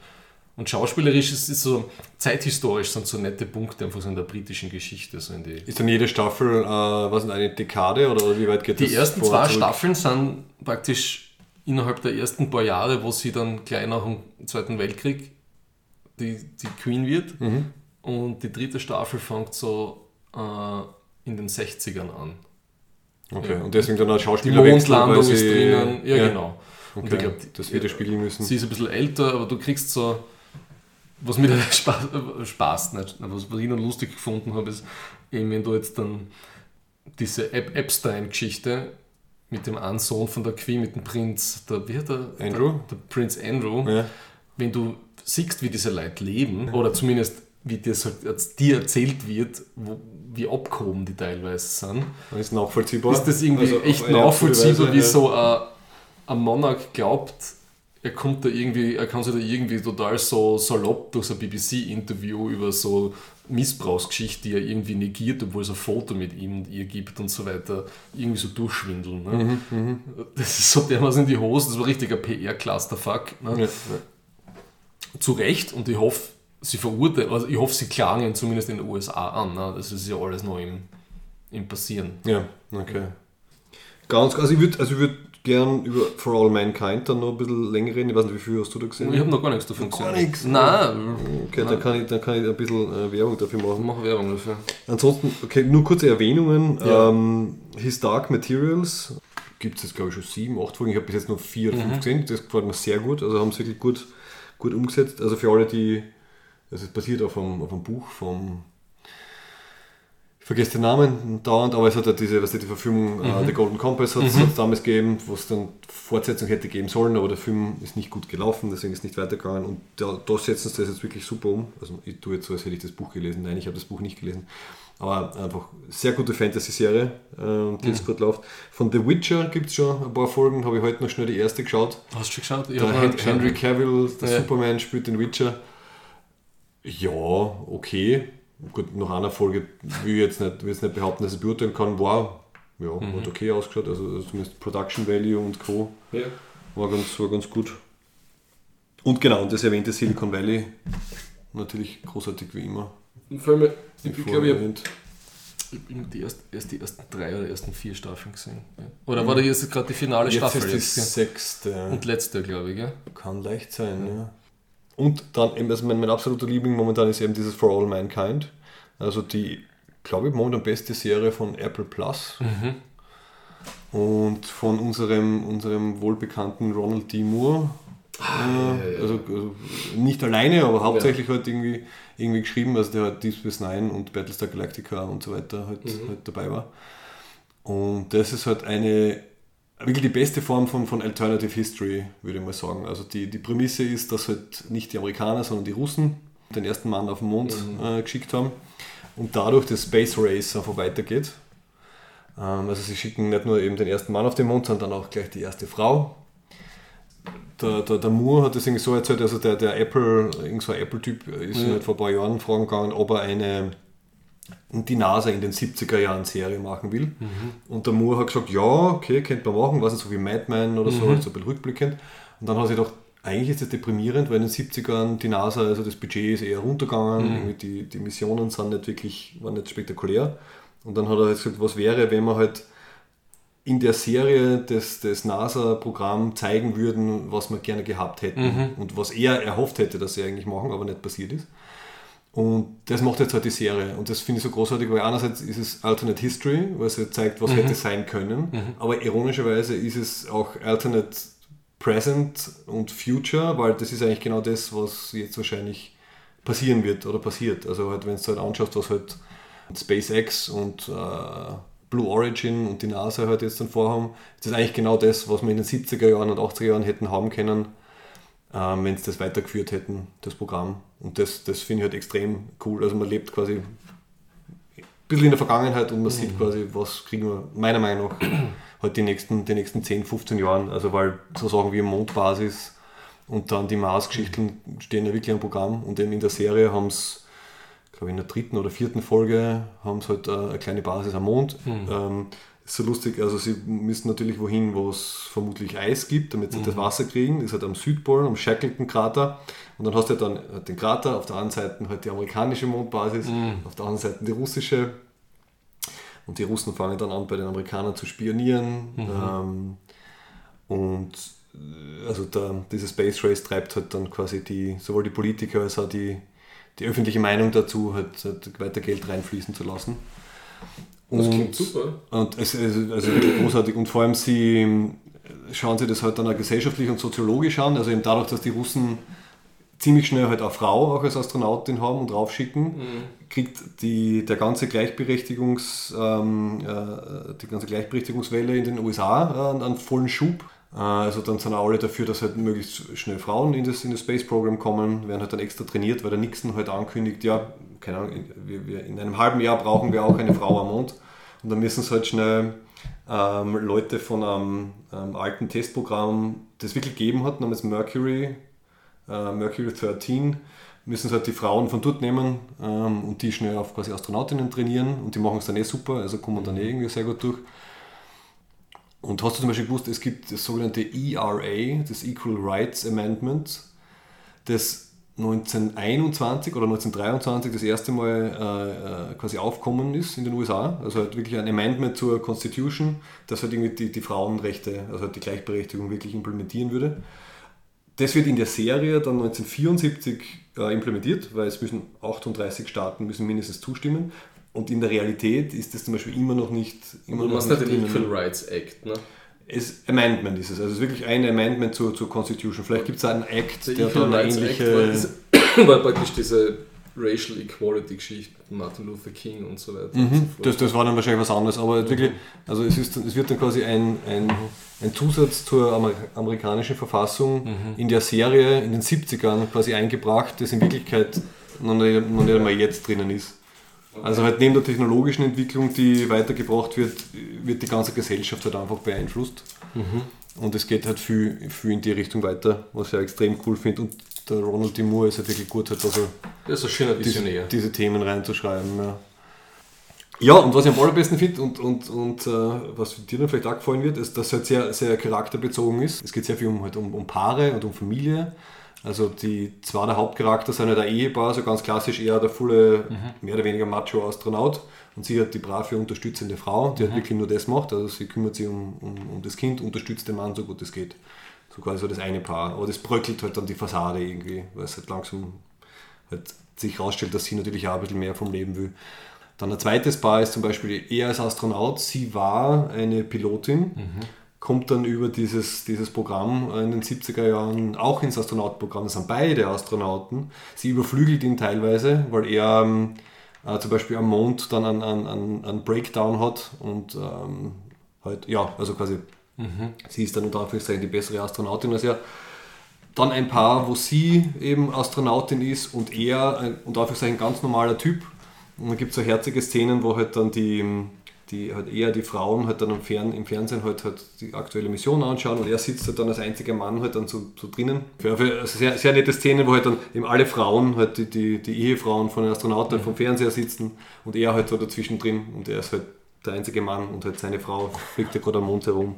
Und schauspielerisch ist es so, zeithistorisch sind so nette Punkte einfach so in der britischen Geschichte. So in die, Ist dann jede Staffel, äh, was eine Dekade oder wie weit geht das? die ersten zwei zurück? Staffeln sind praktisch innerhalb der ersten paar Jahre, wo sie dann gleich nach dem Zweiten Weltkrieg die, die Queen wird. Mhm. Und die dritte Staffel fängt so äh, in den 60ern an. Okay, Ja. und deswegen dann ein Die Schauspielerwechsel, Mondlandung ist drinnen. Ja, genau. Und Okay, ich glaub, die- das widerspiegeln müssen. Sie ist ein bisschen älter, aber du kriegst so, was mir (laughs) Spaß, Spaß nicht, was, was ich noch lustig gefunden habe, ist, eben wenn du jetzt dann diese Ep Epstein-Geschichte mit dem einen Sohn von der Queen, mit dem Prinz, der, wie hat der, Andrew? Der, der Prinz Andrew, Ja. wenn du siehst, wie diese Leute leben, oder zumindest wie dir, als dir erzählt wird, wo, wie abgehoben die teilweise sind, Dann ist nachvollziehbar. ist das irgendwie Also echt nachvollziehbar, Weise, wie ja. so ein, ein Monarch glaubt, er kommt da irgendwie, er kann sich da irgendwie total so salopp durch so ein BBC-Interview über so Missbrauchsgeschichte, die er irgendwie negiert, obwohl es ein Foto mit ihm und ihr gibt und so weiter, irgendwie so durchschwindeln. Ne? Mhm, Das ist so dermaßen in die Hose, das war richtig ein PR-Clusterfuck. Ne? Ja. Zu Recht und ich hoffe, sie verurteilen, also ich hoffe, sie klagen ihn zumindest in den USA an. Ne? Das ist ja alles noch im, im Passieren. Ja, okay. Ganz, also ich würde also ich würd gern über For All Mankind dann noch ein bisschen länger reden. Ich weiß nicht, wie viel hast du da gesehen? Ich habe noch gar nichts davon Gar gesehen. nichts? Nein, Okay, dann kann, ich, dann kann ich ein bisschen äh, Werbung dafür machen. mach Werbung dafür. Ansonsten, okay, nur kurze Erwähnungen. Ja. Ähm, His Dark Materials gibt es jetzt, glaube ich, schon sieben, acht Folgen. Ich habe bis jetzt nur vier oder Mhm. fünf gesehen. Das gefällt mir sehr gut. Also haben sie wirklich gut, gut umgesetzt. Also für alle, die, also es basiert auf einem, auf einem Buch vom, ich vergesse den Namen dauernd, aber es hat ja diese, was die Verfilmung Mhm. äh, The Golden Compass hat es damals gegeben, wo es dann Fortsetzung hätte geben sollen, aber der Film ist nicht gut gelaufen, deswegen ist nicht weitergegangen und da, da setzen sie das jetzt wirklich super um. Also ich tue jetzt so, als hätte ich das Buch gelesen. Nein, ich habe das Buch nicht gelesen. Aber einfach sehr gute Fantasy-Serie, äh, die jetzt gerade läuft. Von The Witcher gibt es schon ein paar Folgen, habe ich heute noch schnell die erste geschaut. Hast du schon geschaut? Ich Der. Henry Cavill, der Ja. Superman, spielt den Witcher. Ja, okay. Gut, nach einer Folge will ich jetzt nicht, will jetzt nicht behaupten, dass ich beurteilen kann. War, ja, Mhm. hat okay ausgeschaut. Also, also zumindest Production Value und Co. Ja. war ganz, war ganz gut. Und genau, und das erwähnte Silicon Valley, natürlich großartig wie immer. Und vor allem, ich, glaube, ich habe die erst, erst die ersten drei oder ersten vier Staffeln gesehen. Oder war da jetzt gerade die finale Jetzt Staffel? ist die jetzt, sechste. Und letzte, glaube ich. Gell? Kann leicht sein, ja. Und dann, eben, also mein, mein absoluter Liebling momentan ist eben dieses For All Mankind. Also die, glaube ich, momentan beste Serie von Apple Plus. Und von unserem, unserem wohlbekannten Ronald D. Moore. Äh, Also, also nicht alleine, aber hauptsächlich halt irgendwie, irgendwie geschrieben, also der halt Deep Space Nine und Battlestar Galactica und so weiter halt, halt dabei war. Und das ist halt eine, wirklich die beste Form von, von Alternative History, würde ich mal sagen. Also die, die Prämisse ist, dass halt nicht die Amerikaner, sondern die Russen den ersten Mann auf den Mond äh, geschickt haben und dadurch das Space Race einfach weitergeht. Ähm, also sie schicken nicht nur eben den ersten Mann auf den Mond, sondern auch gleich die erste Frau. Der, der, der Moore hat das irgendwie so erzählt, also der, der Apple, irgend so ein Apple-Typ ist Ja. halt vor ein paar Jahren fragen gegangen, ob er eine die NASA in den 70er Jahren Serie machen will. Und der Moore hat gesagt, ja, okay, könnte man machen, was nicht so wie Mad Men oder so, halt so ein bisschen rückblickend. Und dann hat er sich gedacht, eigentlich ist das deprimierend, weil in den 70ern die NASA, also das Budget ist eher runtergegangen, irgendwie die, die Missionen sind nicht wirklich, waren nicht spektakulär. Und dann hat er halt gesagt, was wäre, wenn man halt in der Serie des, des NASA-Programm zeigen würden, was wir gerne gehabt hätten und was er erhofft hätte, dass sie eigentlich machen, aber nicht passiert ist. Und das macht jetzt halt die Serie. Und das finde ich so großartig, weil einerseits ist es Alternate History, weil es halt zeigt, was hätte sein können. Aber ironischerweise ist es auch Alternate Present und Future, weil das ist eigentlich genau das, was jetzt wahrscheinlich passieren wird oder passiert. Also halt, wenn du halt anschaust, was halt SpaceX und äh, Blue Origin und die NASA halt jetzt dann vorhaben, ist das eigentlich genau das, was wir in den 70er Jahren und 80er Jahren hätten haben können, ähm, wenn sie das weitergeführt hätten, das Programm. Und das, das finde ich halt extrem cool. Also man lebt quasi ein bisschen in der Vergangenheit und man sieht quasi, was kriegen wir meiner Meinung nach (clears throat) halt die nächsten, die nächsten 10, 15 Jahren. Also weil so Sachen wie Mondbasis und dann die Mars-Geschichten stehen ja wirklich am Programm und eben in der Serie haben es, glaube ich, in der dritten oder vierten Folge haben sie halt äh, eine kleine Basis am Mond. Ähm, ist so lustig, also sie müssen natürlich wohin, wo es vermutlich Eis gibt, damit sie das Wasser kriegen. Das ist halt am Südpol, am Shackleton-Krater. Und dann hast du halt dann den Krater, auf der einen Seite halt die amerikanische Mondbasis, auf der anderen Seite die russische. Und die Russen fangen dann an, bei den Amerikanern zu spionieren. Ähm, und äh, also der, diese Space Race treibt halt dann quasi die, sowohl die Politiker als auch die, die öffentliche Meinung dazu, halt, halt weiter Geld reinfließen zu lassen. Das Und- klingt super. und es also wirklich großartig. Und vor allem sie ähm, schauen sie das halt dann auch gesellschaftlich und soziologisch an. Also eben dadurch, dass die Russen ziemlich schnell halt eine Frau auch als Astronautin haben und draufschicken, kriegt die, der ganze Gleichberechtigungs, ähm, äh, die ganze Gleichberechtigungswelle in den USA äh, einen, einen vollen Schub. Äh, also dann sind auch alle dafür, dass halt möglichst schnell Frauen in das, in das Space Program kommen, werden halt dann extra trainiert, weil der Nixon halt ankündigt, ja, keine Ahnung, in- wir, wir, in einem halben Jahr brauchen wir auch eine Frau am Mond. Und dann müssen sie halt schnell ähm, Leute von einem, einem alten Testprogramm, das wirklich gegeben hat, namens Mercury, äh, Mercury 13, müssen sie halt die Frauen von dort nehmen ähm, und die schnell auf quasi Astronautinnen trainieren und die machen es dann eh super, also kommen dann eh irgendwie sehr gut durch. Und hast du zum Beispiel gewusst, es gibt das sogenannte ERA, das Equal Rights Amendment, das 1921 oder 1923 das erste Mal äh, äh, quasi aufkommen ist in den USA. Also halt wirklich ein Amendment zur Constitution, das halt irgendwie die, die Frauenrechte, also halt die Gleichberechtigung wirklich implementieren würde. Das wird in der Serie dann 1974 äh, implementiert, weil es müssen 38 Staaten müssen mindestens zustimmen. Und in der Realität ist das zum Beispiel immer noch nicht. Immer Du noch machst nicht den. Equal Rights Act, ne? Es, Amendment ist es, also es ist wirklich ein Amendment zur, zur Constitution. Vielleicht gibt es einen Act, Der der dann eine Rights Act ähnliche. (coughs) war, praktisch diese Racial Equality Geschichte Martin Luther King und so weiter. und so Mhm, das, das war dann wahrscheinlich was anderes, aber wirklich, also es, ist, es wird dann quasi ein, ein, ein Zusatz zur Amer amerikanischen Verfassung in der Serie in den 70ern quasi eingebracht, das in Wirklichkeit noch nicht, noch nicht einmal jetzt drinnen ist. Also halt neben der technologischen Entwicklung, die weitergebracht wird, wird die ganze Gesellschaft halt einfach beeinflusst. Und es geht halt viel, viel in die Richtung weiter, was ich auch extrem cool finde. Und der Ronald D. Moore ist halt wirklich gut, halt, er Das ist ein schöner diese, Visionär. diese Themen reinzuschreiben. Ja. ja, und was ich am allerbesten finde und, und, und äh, was dir dann vielleicht auch gefallen wird, ist, dass es halt sehr, sehr charakterbezogen ist. Es geht sehr viel um, halt um, um Paare und um Familie. Also die zwei der Hauptcharakter sind halt ein Ehepaar, so ganz klassisch eher der volle, mehr oder weniger Macho-Astronaut. Und sie hat die brave, unterstützende Frau, die halt wirklich nur das macht. Also sie kümmert sich um, um, um das Kind, unterstützt den Mann so gut es geht. So quasi so das eine Paar. Aber das bröckelt halt dann die Fassade irgendwie, weil es halt langsam halt sich herausstellt, dass sie natürlich auch ein bisschen mehr vom Leben will. Dann ein zweites Paar ist zum Beispiel er als Astronaut. Sie war eine Pilotin, kommt dann über dieses, dieses Programm in den 70er Jahren auch ins Astronautenprogramm. Das sind beide Astronauten. Sie überflügelt ihn teilweise, weil er ähm, äh, zum Beispiel am Mond dann einen, einen, einen, Breakdown hat und ähm, halt, ja, also quasi sie ist dann unter Anführungszeichen die bessere Astronautin als er. Dann ein Paar, wo sie eben Astronautin ist und er ein unter Anführungszeichen ganz normaler Typ. Und dann gibt es so herzige Szenen, wo halt dann die, die halt eher die Frauen halt dann im, Fern, im Fernsehen halt, halt die aktuelle Mission anschauen und er sitzt halt dann als einziger Mann halt dann so, so drinnen. Für, für, also sehr, sehr nette Szene, wo halt dann eben alle Frauen, halt die, die, die Ehefrauen von den Astronauten vom Fernseher sitzen und er halt so dazwischen drin und er ist halt der einzige Mann und halt seine Frau fliegt ja gerade am Mond herum.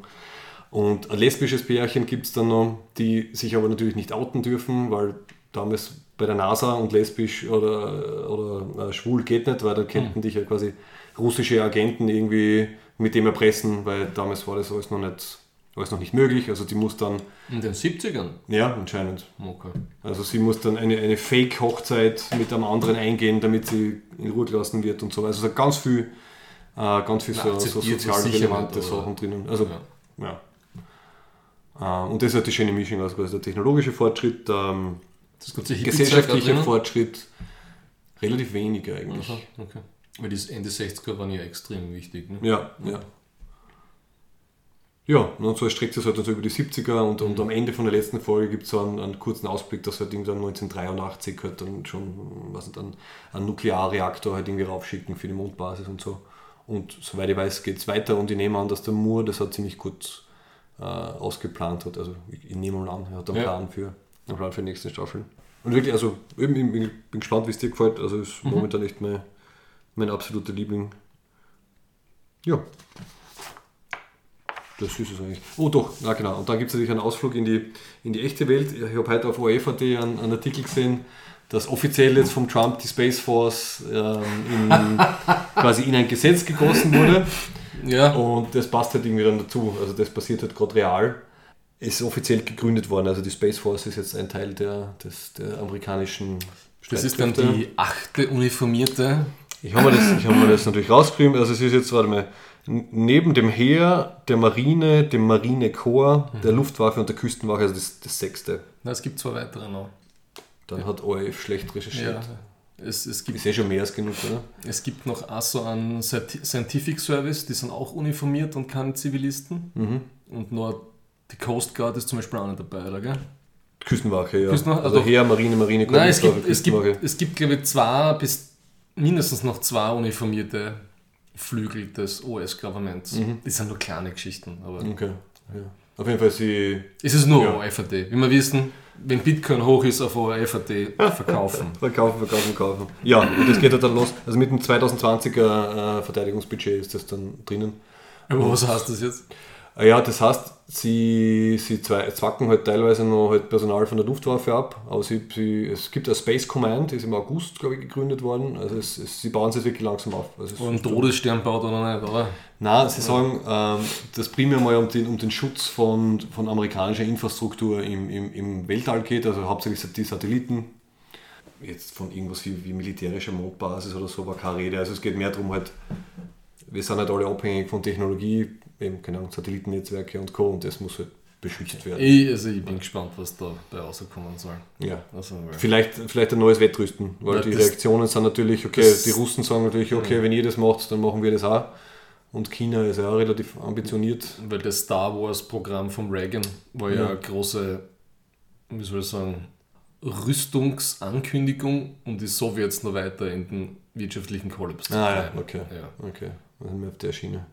Und ein lesbisches Pärchen gibt es dann noch, die sich aber natürlich nicht outen dürfen, weil damals bei der NASA und lesbisch oder, oder äh, schwul geht nicht, weil da könnten dich ja quasi russische Agenten irgendwie mit dem erpressen, weil damals war das alles noch nicht, alles noch nicht möglich. Also die muss dann, In den 70ern? ja, anscheinend. Okay. Also sie muss dann eine, eine Fake-Hochzeit mit einem anderen eingehen, damit sie in Ruhe gelassen wird und so. Also ganz viel, äh, ganz viel so, so sozial relevante Sachen drinnen. Also Ja. ja. Äh, und das ist halt die schöne Mischung aus quasi der technologische Fortschritt, ähm, gesellschaftlicher drinnen? Fortschritt, relativ wenig eigentlich. Aha, okay. Weil die Ende 60er waren ja extrem wichtig. Ne? Ja, ja. Ja, und so erstreckt es halt dann so über die 70er und, und am Ende von der letzten Folge gibt es so einen, einen kurzen Ausblick, dass halt irgendwann 1983 halt dann schon was nicht, einen, einen Nuklearreaktor halt irgendwie raufschicken für die Mondbasis und so. Und soweit ich weiß, geht es weiter und ich nehme an, dass der Moore das hat ziemlich gut äh, ausgeplant hat. Also ich, ich nehme mal an, er hat einen Ja. Plan für, einen Plan für die nächsten Staffeln. Und wirklich, also ich bin, bin gespannt, wie es dir gefällt. Also ist momentan echt mein, mein absoluter Liebling. Ja. Das ist es eigentlich. Oh doch, na genau. Und dann gibt es natürlich einen Ausflug in die, in die echte Welt. Ich habe heute auf ORF.at einen, einen Artikel gesehen, dass offiziell jetzt vom Trump die Space Force ähm, in, (laughs) quasi in ein Gesetz gegossen wurde. Ja, Und das passt halt irgendwie dann dazu. Also das passiert halt gerade real. Ist offiziell gegründet worden. Also die Space Force ist jetzt ein Teil der, des, der amerikanischen das ist dann die achte uniformierte. Ich habe mir, das- ich habe mir das natürlich rausgeschrieben. Also es ist jetzt, warte mal, neben dem Heer, der Marine, dem Marinekorps, der Luftwaffe und der Küstenwache, also das, das sechste. Na, es gibt zwei weitere noch. Dann hat ORF schlecht Ja, recherchiert. es, es, gibt, Ist eh schon mehr als genug, oder? es gibt noch auch so einen Scienti- Scientific Service, die sind auch uniformiert und keine Zivilisten. Mhm. Und nur die Coast Guard ist zum Beispiel auch nicht dabei, oder? Gell? Küstenwache, ja. Küstenwache, also also- Heer, Marine, Marinekorps, Nein, es gibt, es, gibt, es gibt, glaube ich, zwei bis mindestens noch zwei uniformierte Flügel des US-Governments. Mhm. Die sind nur kleine Geschichten, aber Okay, ja. Auf jeden Fall, sie es ist nur Ja. ORFAT. Wie wir wissen, wenn Bitcoin hoch ist, auf ORFAT verkaufen. (laughs) verkaufen, verkaufen, verkaufen. Ja, und das geht halt dann los. Also mit dem 2020er äh, Verteidigungsbudget ist das dann drinnen. Aber was heißt das jetzt? Ah Ja, das heißt, sie, sie zwacken halt teilweise noch halt Personal von der Luftwaffe ab, aber sie, sie, es gibt eine Space Command, die ist im August, glaube ich, gegründet worden. Also es, es, sie bauen es jetzt wirklich langsam auf. Also ist- Todesstern baut oder nicht, oder? Nein, sie sagen, ähm, das primär mal um den, um den Schutz von, von amerikanischer Infrastruktur im, im, im Weltall geht, also hauptsächlich die Satelliten. Jetzt von irgendwas wie, wie militärischer Mondbasis oder so war keine Rede. Also es geht mehr darum halt, wir sind halt alle abhängig von Technologie, eben, keine Ahnung, Satellitennetzwerke und Co. und das muss halt beschützt werden. Ich, also ich bin gespannt, was dabei rauskommen soll. Ja. Also, Vielleicht, vielleicht ein neues Wettrüsten, weil Ja, die Reaktionen sind natürlich, okay, die Russen sagen natürlich, okay, wenn ihr das macht, dann machen wir das auch. Und China ist ja auch relativ ambitioniert. Weil das Star Wars-Programm von Reagan war ja, Ja. eine große, wie soll ich sagen, Rüstungsankündigung, um die Sowjets noch weiter in den wirtschaftlichen Kollaps zu Ah ja, okay. Ja. Okay, also auf der Schiene.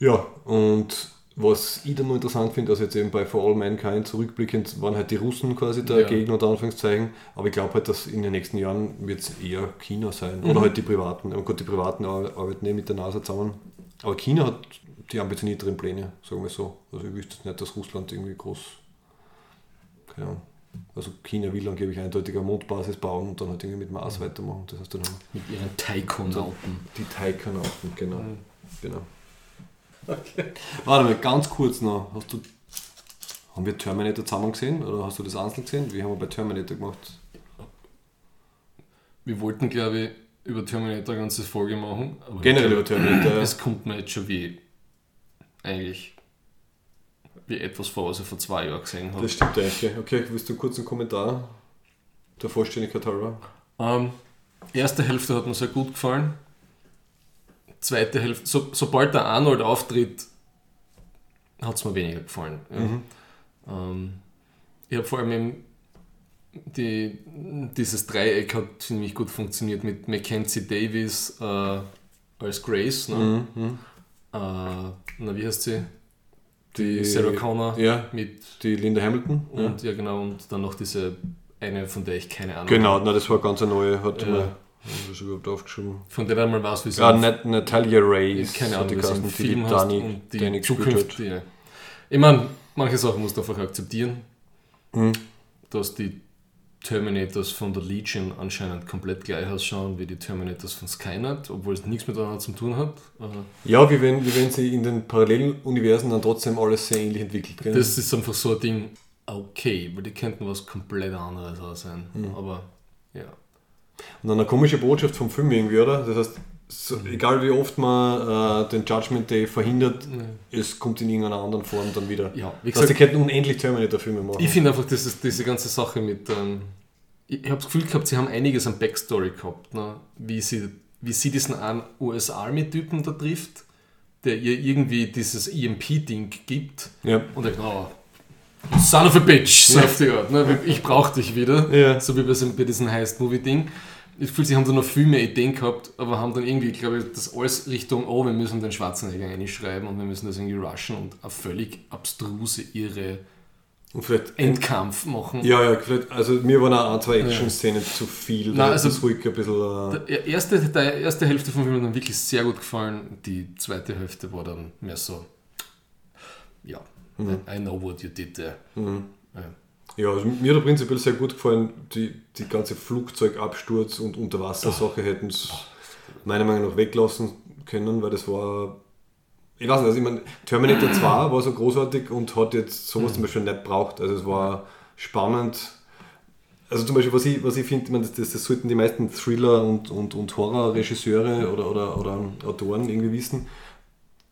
Ja, und was ich dann noch interessant finde, also jetzt eben bei For All Mankind zurückblickend, waren halt die Russen quasi der Ja. Gegner unter Anführungszeichen, aber ich glaube halt, dass in den nächsten Jahren wird es eher China sein Mhm. oder halt die Privaten. Und gut, die Privaten ar- arbeiten eh mit der NASA zusammen, aber China hat die ambitionierteren Pläne, sagen wir so. Also ich wüsste jetzt nicht, dass Russland irgendwie groß, keine Ahnung, also China will angeblich eindeutig eine Mondbasis bauen und dann halt irgendwie mit Mars weitermachen. Das heißt dann Mit ihren Taikonauten. die Taikanauten, genau. genau. Warte mal, ganz kurz noch. Hast du, haben wir Terminator zusammen gesehen oder hast du das einzeln gesehen? Wie haben wir bei Terminator gemacht? Wir wollten, glaube ich, über Terminator eine ganze Folge machen. Aber Generell über Terminator. Es kommt mir jetzt schon wie eigentlich wie etwas vor, was ich vor zwei Jahren gesehen habe. Das stimmt eigentlich. Okay, willst du einen kurzen Kommentar der Vollständigkeit halber? Ähm, erste Hälfte hat mir sehr gut gefallen. Zweite Hälfte, so, sobald der Arnold auftritt, hat es mir weniger gefallen. Ja. Ähm, ich habe vor allem eben die, dieses Dreieck hat ziemlich gut funktioniert mit Mackenzie Davis äh, als Grace. Ne? Äh, na, wie heißt sie? Die Sarah Connor Ja, mit die Linda Hamilton. Ja. und ja genau und dann noch diese eine, von der ich keine Ahnung Genau, habe. na, das war ganz eine neue. Hat Ja. mal, wir schon überhaupt aufgeschrieben. Von der man weiß, wie sie Ja, Nat Natalia Ray keine Ahnung, die wie sie Film die Dani, und die Dani Zukunft. Ja. Ich meine, manche Sachen musst du einfach akzeptieren, Mhm. dass die Terminators von der Legion anscheinend komplett gleich ausschauen wie die Terminators von Skynet, obwohl es nichts miteinander zu tun hat. Ja, wie wenn, wie wenn sie in den Paralleluniversen dann trotzdem alles sehr ähnlich entwickelt. Gell? Das ist einfach so ein Ding, okay, weil die könnten was komplett anderes auch sein. Aber ja. Und dann eine komische Botschaft vom Film irgendwie, oder? Das heißt, so, egal wie oft man äh, den Judgment Day verhindert, es kommt in irgendeiner anderen Form dann wieder. Ja, wie das heißt, sie gesagt- könnten unendlich Terminator-Filme machen. Ich finde einfach, dass es, diese ganze Sache mit. Ähm, ich habe das Gefühl gehabt, sie haben einiges an Backstory gehabt, ne? wie, sie, wie sie diesen einen US-Army-Typen da trifft, der ihr irgendwie dieses EMP-Ding gibt. ja. Und er oh, Son of a Bitch, so auf die Art. Ne? Ich brauch dich wieder. Ja. So wie bei diesem Heist-Movie-Ding. Ich fühle, sie haben da noch viel mehr Ideen gehabt, aber haben dann irgendwie, glaube ich, das alles Richtung, oh, wir müssen den Schwarzenegger einschreiben und wir müssen das irgendwie rushen und eine völlig abstruse, irre Und vielleicht Endkampf machen. Ja, ja, vielleicht, also mir waren auch ein, zwei Action-Szenen zu viel. Da Nein, also- das ruhig ein bisschen. Äh, Die erste, die erste Hälfte vom Film hat mir dann wirklich sehr gut gefallen. Die zweite Hälfte war dann mehr so, ja, I, I know what you did there. Ja. Ja, also mir hat prinzipiell sehr gut gefallen. Die, die ganze Flugzeugabsturz und Unterwassersache hätten es meiner Meinung nach weglassen können, weil das war. Ich weiß nicht, also ich meine, Terminator 2 war so großartig und hat jetzt sowas zum Beispiel nicht braucht. Also es war spannend. Also zum Beispiel, was ich, was ich finde, das, das, das sollten die meisten Thriller- und, und, und Horrorregisseure oder, oder, oder Autoren irgendwie wissen,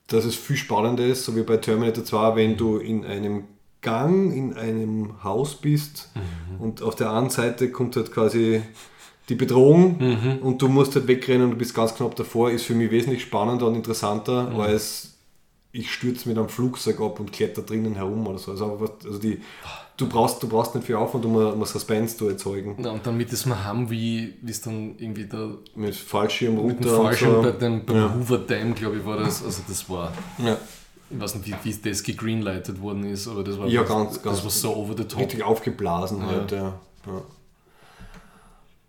dass es viel spannender ist, so wie bei Terminator 2, wenn du in einem Gang in einem Haus bist und auf der einen Seite kommt halt quasi die Bedrohung und du musst halt wegrennen und du bist ganz knapp davor, ist für mich wesentlich spannender und interessanter, als ich stürze mit einem Flugzeug ab und kletter drinnen herum oder so. Also, also die, du, brauchst, du brauchst nicht viel Aufwand, um ein, um ein Suspense zu erzeugen. Ja, und dann mit diesem Hum, wie es dann irgendwie da Mit Fallschirm mit dem runter Fallschirm so. bei dem, beim Ja. Hoover Dam, glaube ich, war das. Also das war, Ja. Ich weiß nicht, wie, wie das gegreenlightet worden ist, aber das war, Ja, einfach- ganz, ganz- das war so over the top. richtig aufgeblasen halt, ja. ja.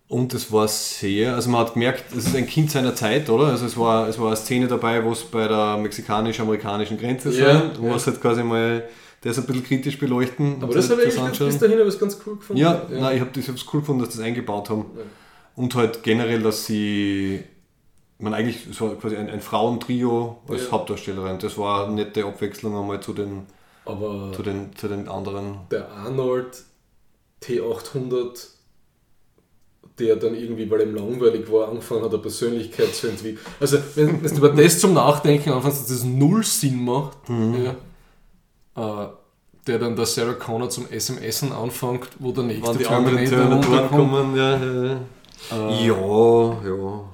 Und es war sehr, also man hat gemerkt, es ist ein Kind seiner Zeit, oder? Also es war, es war eine Szene dabei, wo es bei der mexikanisch-amerikanischen Grenze Ja, sind, wo ja. es halt quasi mal das ein bisschen kritisch beleuchten. Aber das halt habe ich das eigentlich bis dahin ich ganz cool gefunden. Ja, nein, ich habe es cool gefunden, dass sie das eingebaut haben. Und halt generell, dass sie, man eigentlich, es war quasi ein, ein Frauentrio als Ja. Hauptdarstellerin. Das war eine nette Abwechslung einmal zu den, Aber zu den, zu den anderen. der Arnold T800, der dann irgendwie, weil ihm langweilig war, angefangen hat, eine Persönlichkeit zu entwickeln. Also, wenn, wenn du über das zum Nachdenken anfängst, dass das null Sinn macht, Mhm. ja, äh, der dann der Sarah Connor zum SMSen anfängt, wo der nächste Wann die anderen kommen, ja, ja, ja. Äh, ja, ja.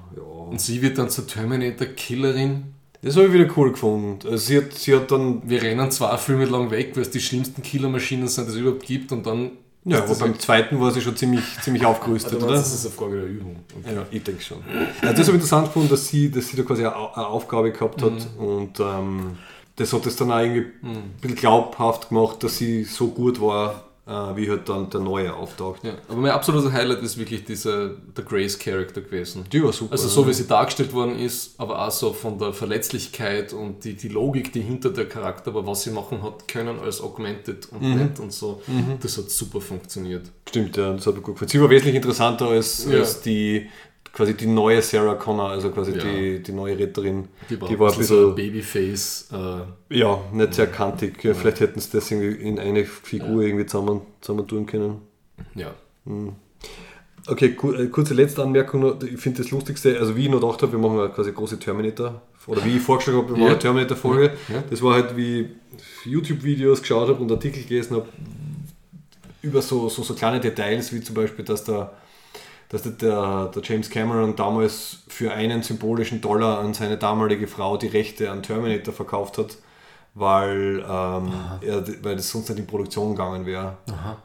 Und sie wird dann zur Terminator-Killerin. Das habe ich wieder cool gefunden. Also sie, hat, sie hat dann, Wir rennen zwei Filme lang weg, weil es die schlimmsten Killermaschinen sind, die es überhaupt gibt, und dann. ja, aber beim zweiten war sie schon ziemlich, ziemlich aufgerüstet, also, oder? Das ist eine Frage der Übung. Okay. Ja, ich denke schon. Also das habe ich interessant gefunden, dass sie, dass sie da quasi eine Au- eine Aufgabe gehabt hat und ähm, das hat es dann auch irgendwie ein bisschen glaubhaft gemacht, dass sie so gut war, wie halt dann der Neue auftaucht. Ja, aber mein absoluter Highlight ist wirklich dieser der Grace Character gewesen. Die war super. Also so wie sie dargestellt worden ist, aber auch so von der Verletzlichkeit und die, die Logik, die hinter der Charakter war, was sie machen hat können als Augmented und nett und so, das hat super funktioniert. Stimmt, ja, das hat mir gut gefallen. Sie war wesentlich interessanter als, Ja. als die quasi die neue Sarah Connor, also quasi Ja. die, die neue Retterin. Die war, Die war ein bisschen so ein bisschen, Babyface. Äh, ja, nicht sehr kantig. Ja, Vielleicht hätten sie das irgendwie in eine Figur irgendwie zusammen, zusammen tun können. ja. Okay, ku- äh, kurze letzte Anmerkung noch. Ich finde das Lustigste, also wie ich noch gedacht habe, wir machen eine quasi große Terminator, oder wie ich vorgeschlagen habe, wir machen Ja. eine Terminator-Folge. Ja. Das war halt, wie YouTube-Videos geschaut habe und Artikel gelesen habe, über so, so, so kleine Details, wie zum Beispiel, dass der, dass der, der, James Cameron damals für einen symbolischen Dollar an seine damalige Frau die Rechte an Terminator verkauft hat, weil, ähm, er, weil das sonst nicht in Produktion gegangen wäre.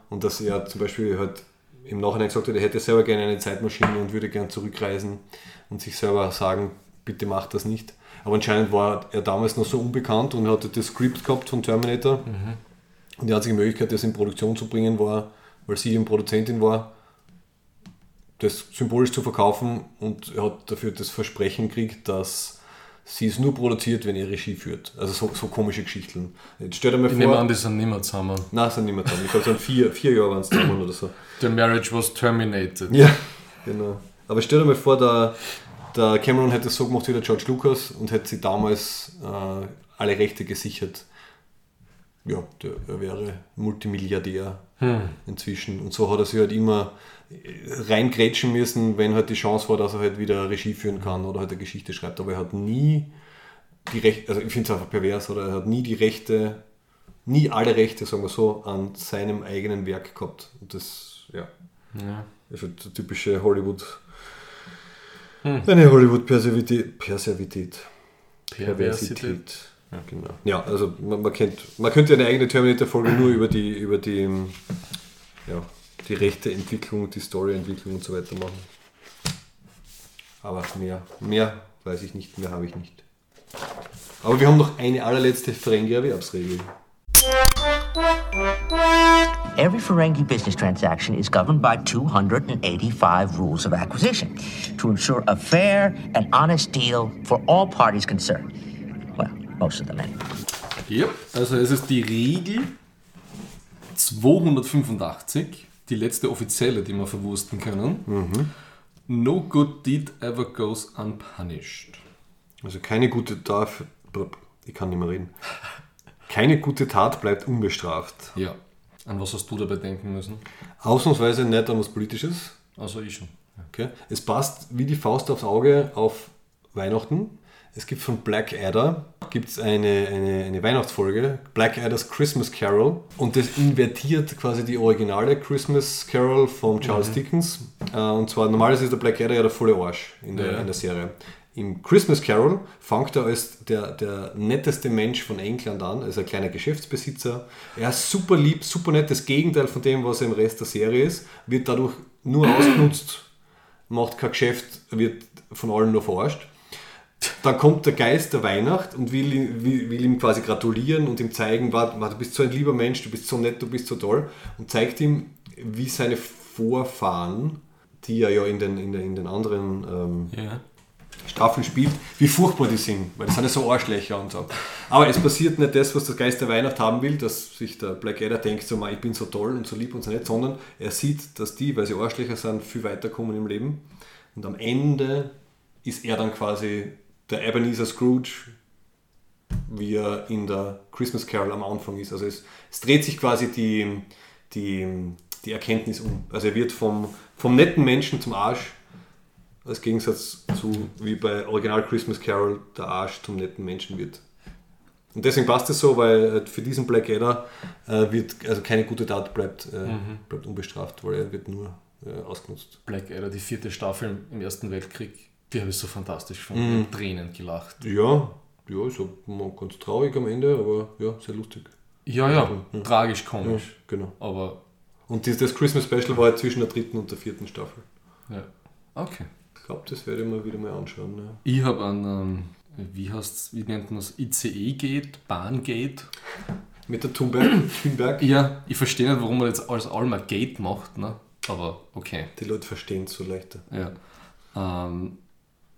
Und dass er zum Beispiel halt im Nachhinein gesagt hat, er hätte selber gerne eine Zeitmaschine und würde gerne zurückreisen und sich selber sagen, bitte mach das nicht. Aber anscheinend war er damals noch so unbekannt und hatte das Skript gehabt von Terminator. Und die einzige Möglichkeit, das in Produktion zu bringen, war, weil sie eben Produzentin war, das symbolisch zu verkaufen und er hat dafür das Versprechen gekriegt, dass sie ist nur produziert, wenn ihr Regie führt. Also so, so komische Geschichten. Jetzt stell dir mal Ich nehme vor. an, die sind nicht mehr zusammen. Nein, sind nicht mehr zusammen. Ich glaube, es sind vier, vier Jahre waren es zusammen oder so. The marriage was terminated. Ja, genau. Aber stell dir mal vor, der, der Cameron hätte es so gemacht wie der George Lucas und hätte sie damals äh, alle Rechte gesichert. Ja, der, er wäre Multimilliardär inzwischen. Und so hat er sich halt immer reingrätschen müssen, wenn halt die Chance war, dass er halt wieder Regie führen kann oder halt eine Geschichte schreibt. Aber er hat nie die Rechte, also ich finde es einfach pervers, oder er hat nie die Rechte, nie alle Rechte, sagen wir so, an seinem eigenen Werk gehabt. Und das, ja, Ja. ist halt eine typische Hollywood. Eine Hollywood-Perversität. Perversität. Perversität. Ja, genau. Ja, also man, man, kennt, man könnte eine eigene Terminator-Folge nur über die, über die, ja, die rechte Entwicklung, die Story-Entwicklung und so weiter machen. Aber mehr, mehr weiß ich nicht, mehr habe ich nicht. Aber wir haben noch eine allerletzte Ferengi-Erwerbsregel. Every Ferengi business transaction is governed by 285 rules of acquisition to ensure a fair and honest deal for all parties concerned. Them anyway. Ja, also es ist die Regel 285, die letzte offizielle, die wir verwursten können. No good deed ever goes unpunished. Also keine gute Tat, ich kann nicht mehr reden. Keine gute Tat bleibt unbestraft. Ja. An was hast du dabei denken müssen? Ausnahmsweise nicht an was Politisches. Also ich schon. Okay. Es passt wie die Faust aufs Auge auf Weihnachten. Es gibt von Black Adder gibt's eine, eine, eine Weihnachtsfolge, Black Adders Christmas Carol. Und das invertiert quasi die originale Christmas Carol von Charles Dickens. Äh, Und zwar normalerweise ist der Black Adder ja der volle Arsch in der, Ja. in der Serie. Im Christmas Carol fängt er als der, der netteste Mensch von England an, als ein kleiner Geschäftsbesitzer. Er ist super lieb, super nett, das Gegenteil von dem, was er im Rest der Serie ist, wird dadurch nur (clears throat) ausgenutzt, macht kein Geschäft, wird von allen nur verarscht. Dann kommt der Geist der Weihnacht und will, will, will ihm quasi gratulieren und ihm zeigen, "Wart, wart, du bist so ein lieber Mensch, du bist so nett, du bist so toll und zeigt ihm, wie seine Vorfahren, die er ja in den, in den, in den anderen ähm, Ja. Staffeln spielt, wie furchtbar die sind, weil das sind ja so Arschlöcher und so. Aber es passiert nicht das, was der Geist der Weihnacht haben will, dass sich der Black Adder denkt, so, "Ma, ich bin so toll und so lieb und so nett, sondern er sieht, dass die, weil sie Arschlöcher sind, viel weiterkommen im Leben. Und am Ende ist er dann quasi der Ebenezer Scrooge, wie er in der Christmas Carol am Anfang ist. Also es, es dreht sich quasi die, die, die Erkenntnis um. Also er wird vom, vom netten Menschen zum Arsch, als Gegensatz zu, wie bei Original Christmas Carol, der Arsch zum netten Menschen wird. Und deswegen passt es so, weil äh, für diesen Black Adder äh, wird, also keine gute Tat bleibt, äh, bleibt unbestraft, weil er wird nur äh, ausgenutzt. Black Adder, die vierte Staffel im Ersten Weltkrieg, die habe ich so fantastisch gefunden. Ich hab Tränen gelacht. Ja, ja, ist auch mal ganz traurig am Ende, aber ja, sehr lustig. Ja, ja, tragisch Ja, komisch. genau. Aber, Und das, Christmas Special war halt zwischen der dritten und der vierten Staffel. ja. Okay. Ich glaube, das werde ich mir wieder mal anschauen. Ja. Ich habe an, ähm, wie heißt wie nennt man das? ICE-Gate, Bahngate. Mit der Thunberg, (coughs) Thunberg. Ja, ich verstehe nicht, warum man jetzt als Alma Gate macht, ne? aber okay. Die Leute verstehen es so leichter. Ja. Ähm,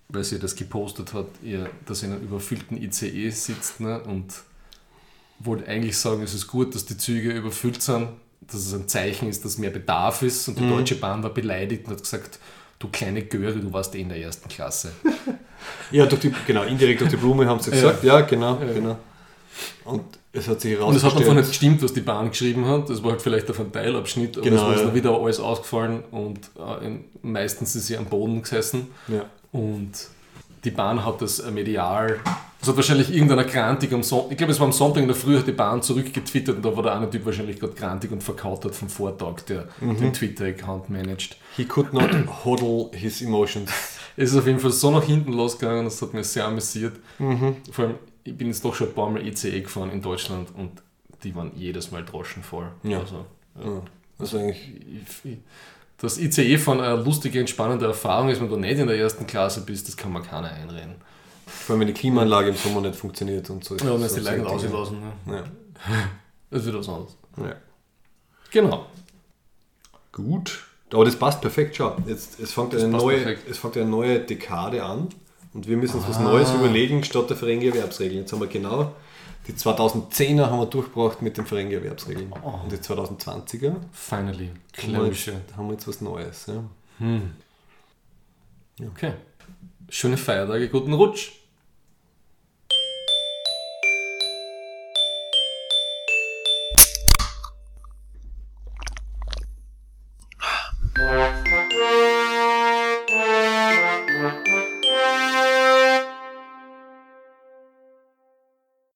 weil sie das gepostet hat, ihr, dass sie in einem überfüllten ICE sitzt ne? und wollte eigentlich sagen, es ist gut, dass die Züge überfüllt sind, dass es ein Zeichen ist, dass mehr Bedarf ist und die Deutsche Bahn war beleidigt und hat gesagt, du kleine Göre, du warst eh in der ersten Klasse. (laughs) Ja, durch die, genau, indirekt durch die Blume haben sie gesagt. Ja, genau, genau. Und es hat sich Und es hat einfach herausgestellt. nicht gestimmt, was die Bahn geschrieben hat. Das war halt vielleicht auf einem Teilabschnitt, aber Genau, es war ja. dann wieder alles ausgefallen und äh, meistens ist sie am Boden gesessen. Ja. Und die Bahn hat das äh, medial. Es hat wahrscheinlich irgendeiner grantig am Sonntag, ich glaube, es war am Sonntag in der Früh, hat die Bahn zurückgetwittert und da war der eine Typ wahrscheinlich gerade grantig und verkaut hat vom Vortag, der Mhm. den Twitter-Account managt. He could not hodl his emotions. (laughs) Es ist auf jeden Fall so nach hinten losgegangen, das hat mich sehr amüsiert. Mhm. Vor allem, ich bin jetzt doch schon ein paar Mal ICE gefahren in Deutschland und die waren jedes Mal droschenvoll. Ja. Also, Ja. Also eigentlich, ich, ich, das ICE von einer lustige, entspannende Erfahrung ist, wenn du nicht in der ersten Klasse bist, das kann man keiner einreden. vor allem wenn die Klimaanlage im Sommer nicht funktioniert und so. Ja, und wenn so sie leicht Dinge. auslassen, ne? Ja. das (laughs) wieder was anderes. ja. Genau. Gut. Aber das passt perfekt, schau. Jetzt, es, fängt eine neue, perfekt. es fängt eine neue Dekade an Und wir müssen uns was Neues überlegen, statt der Ferengi-Erwerbsregeln. Jetzt haben wir genau die 2010er haben wir durchgebracht mit den Ferengi-Erwerbsregeln. Und die 2020er Finally. haben wir, jetzt, haben wir jetzt was Neues. Ja. Okay. Schöne Feiertage, guten Rutsch.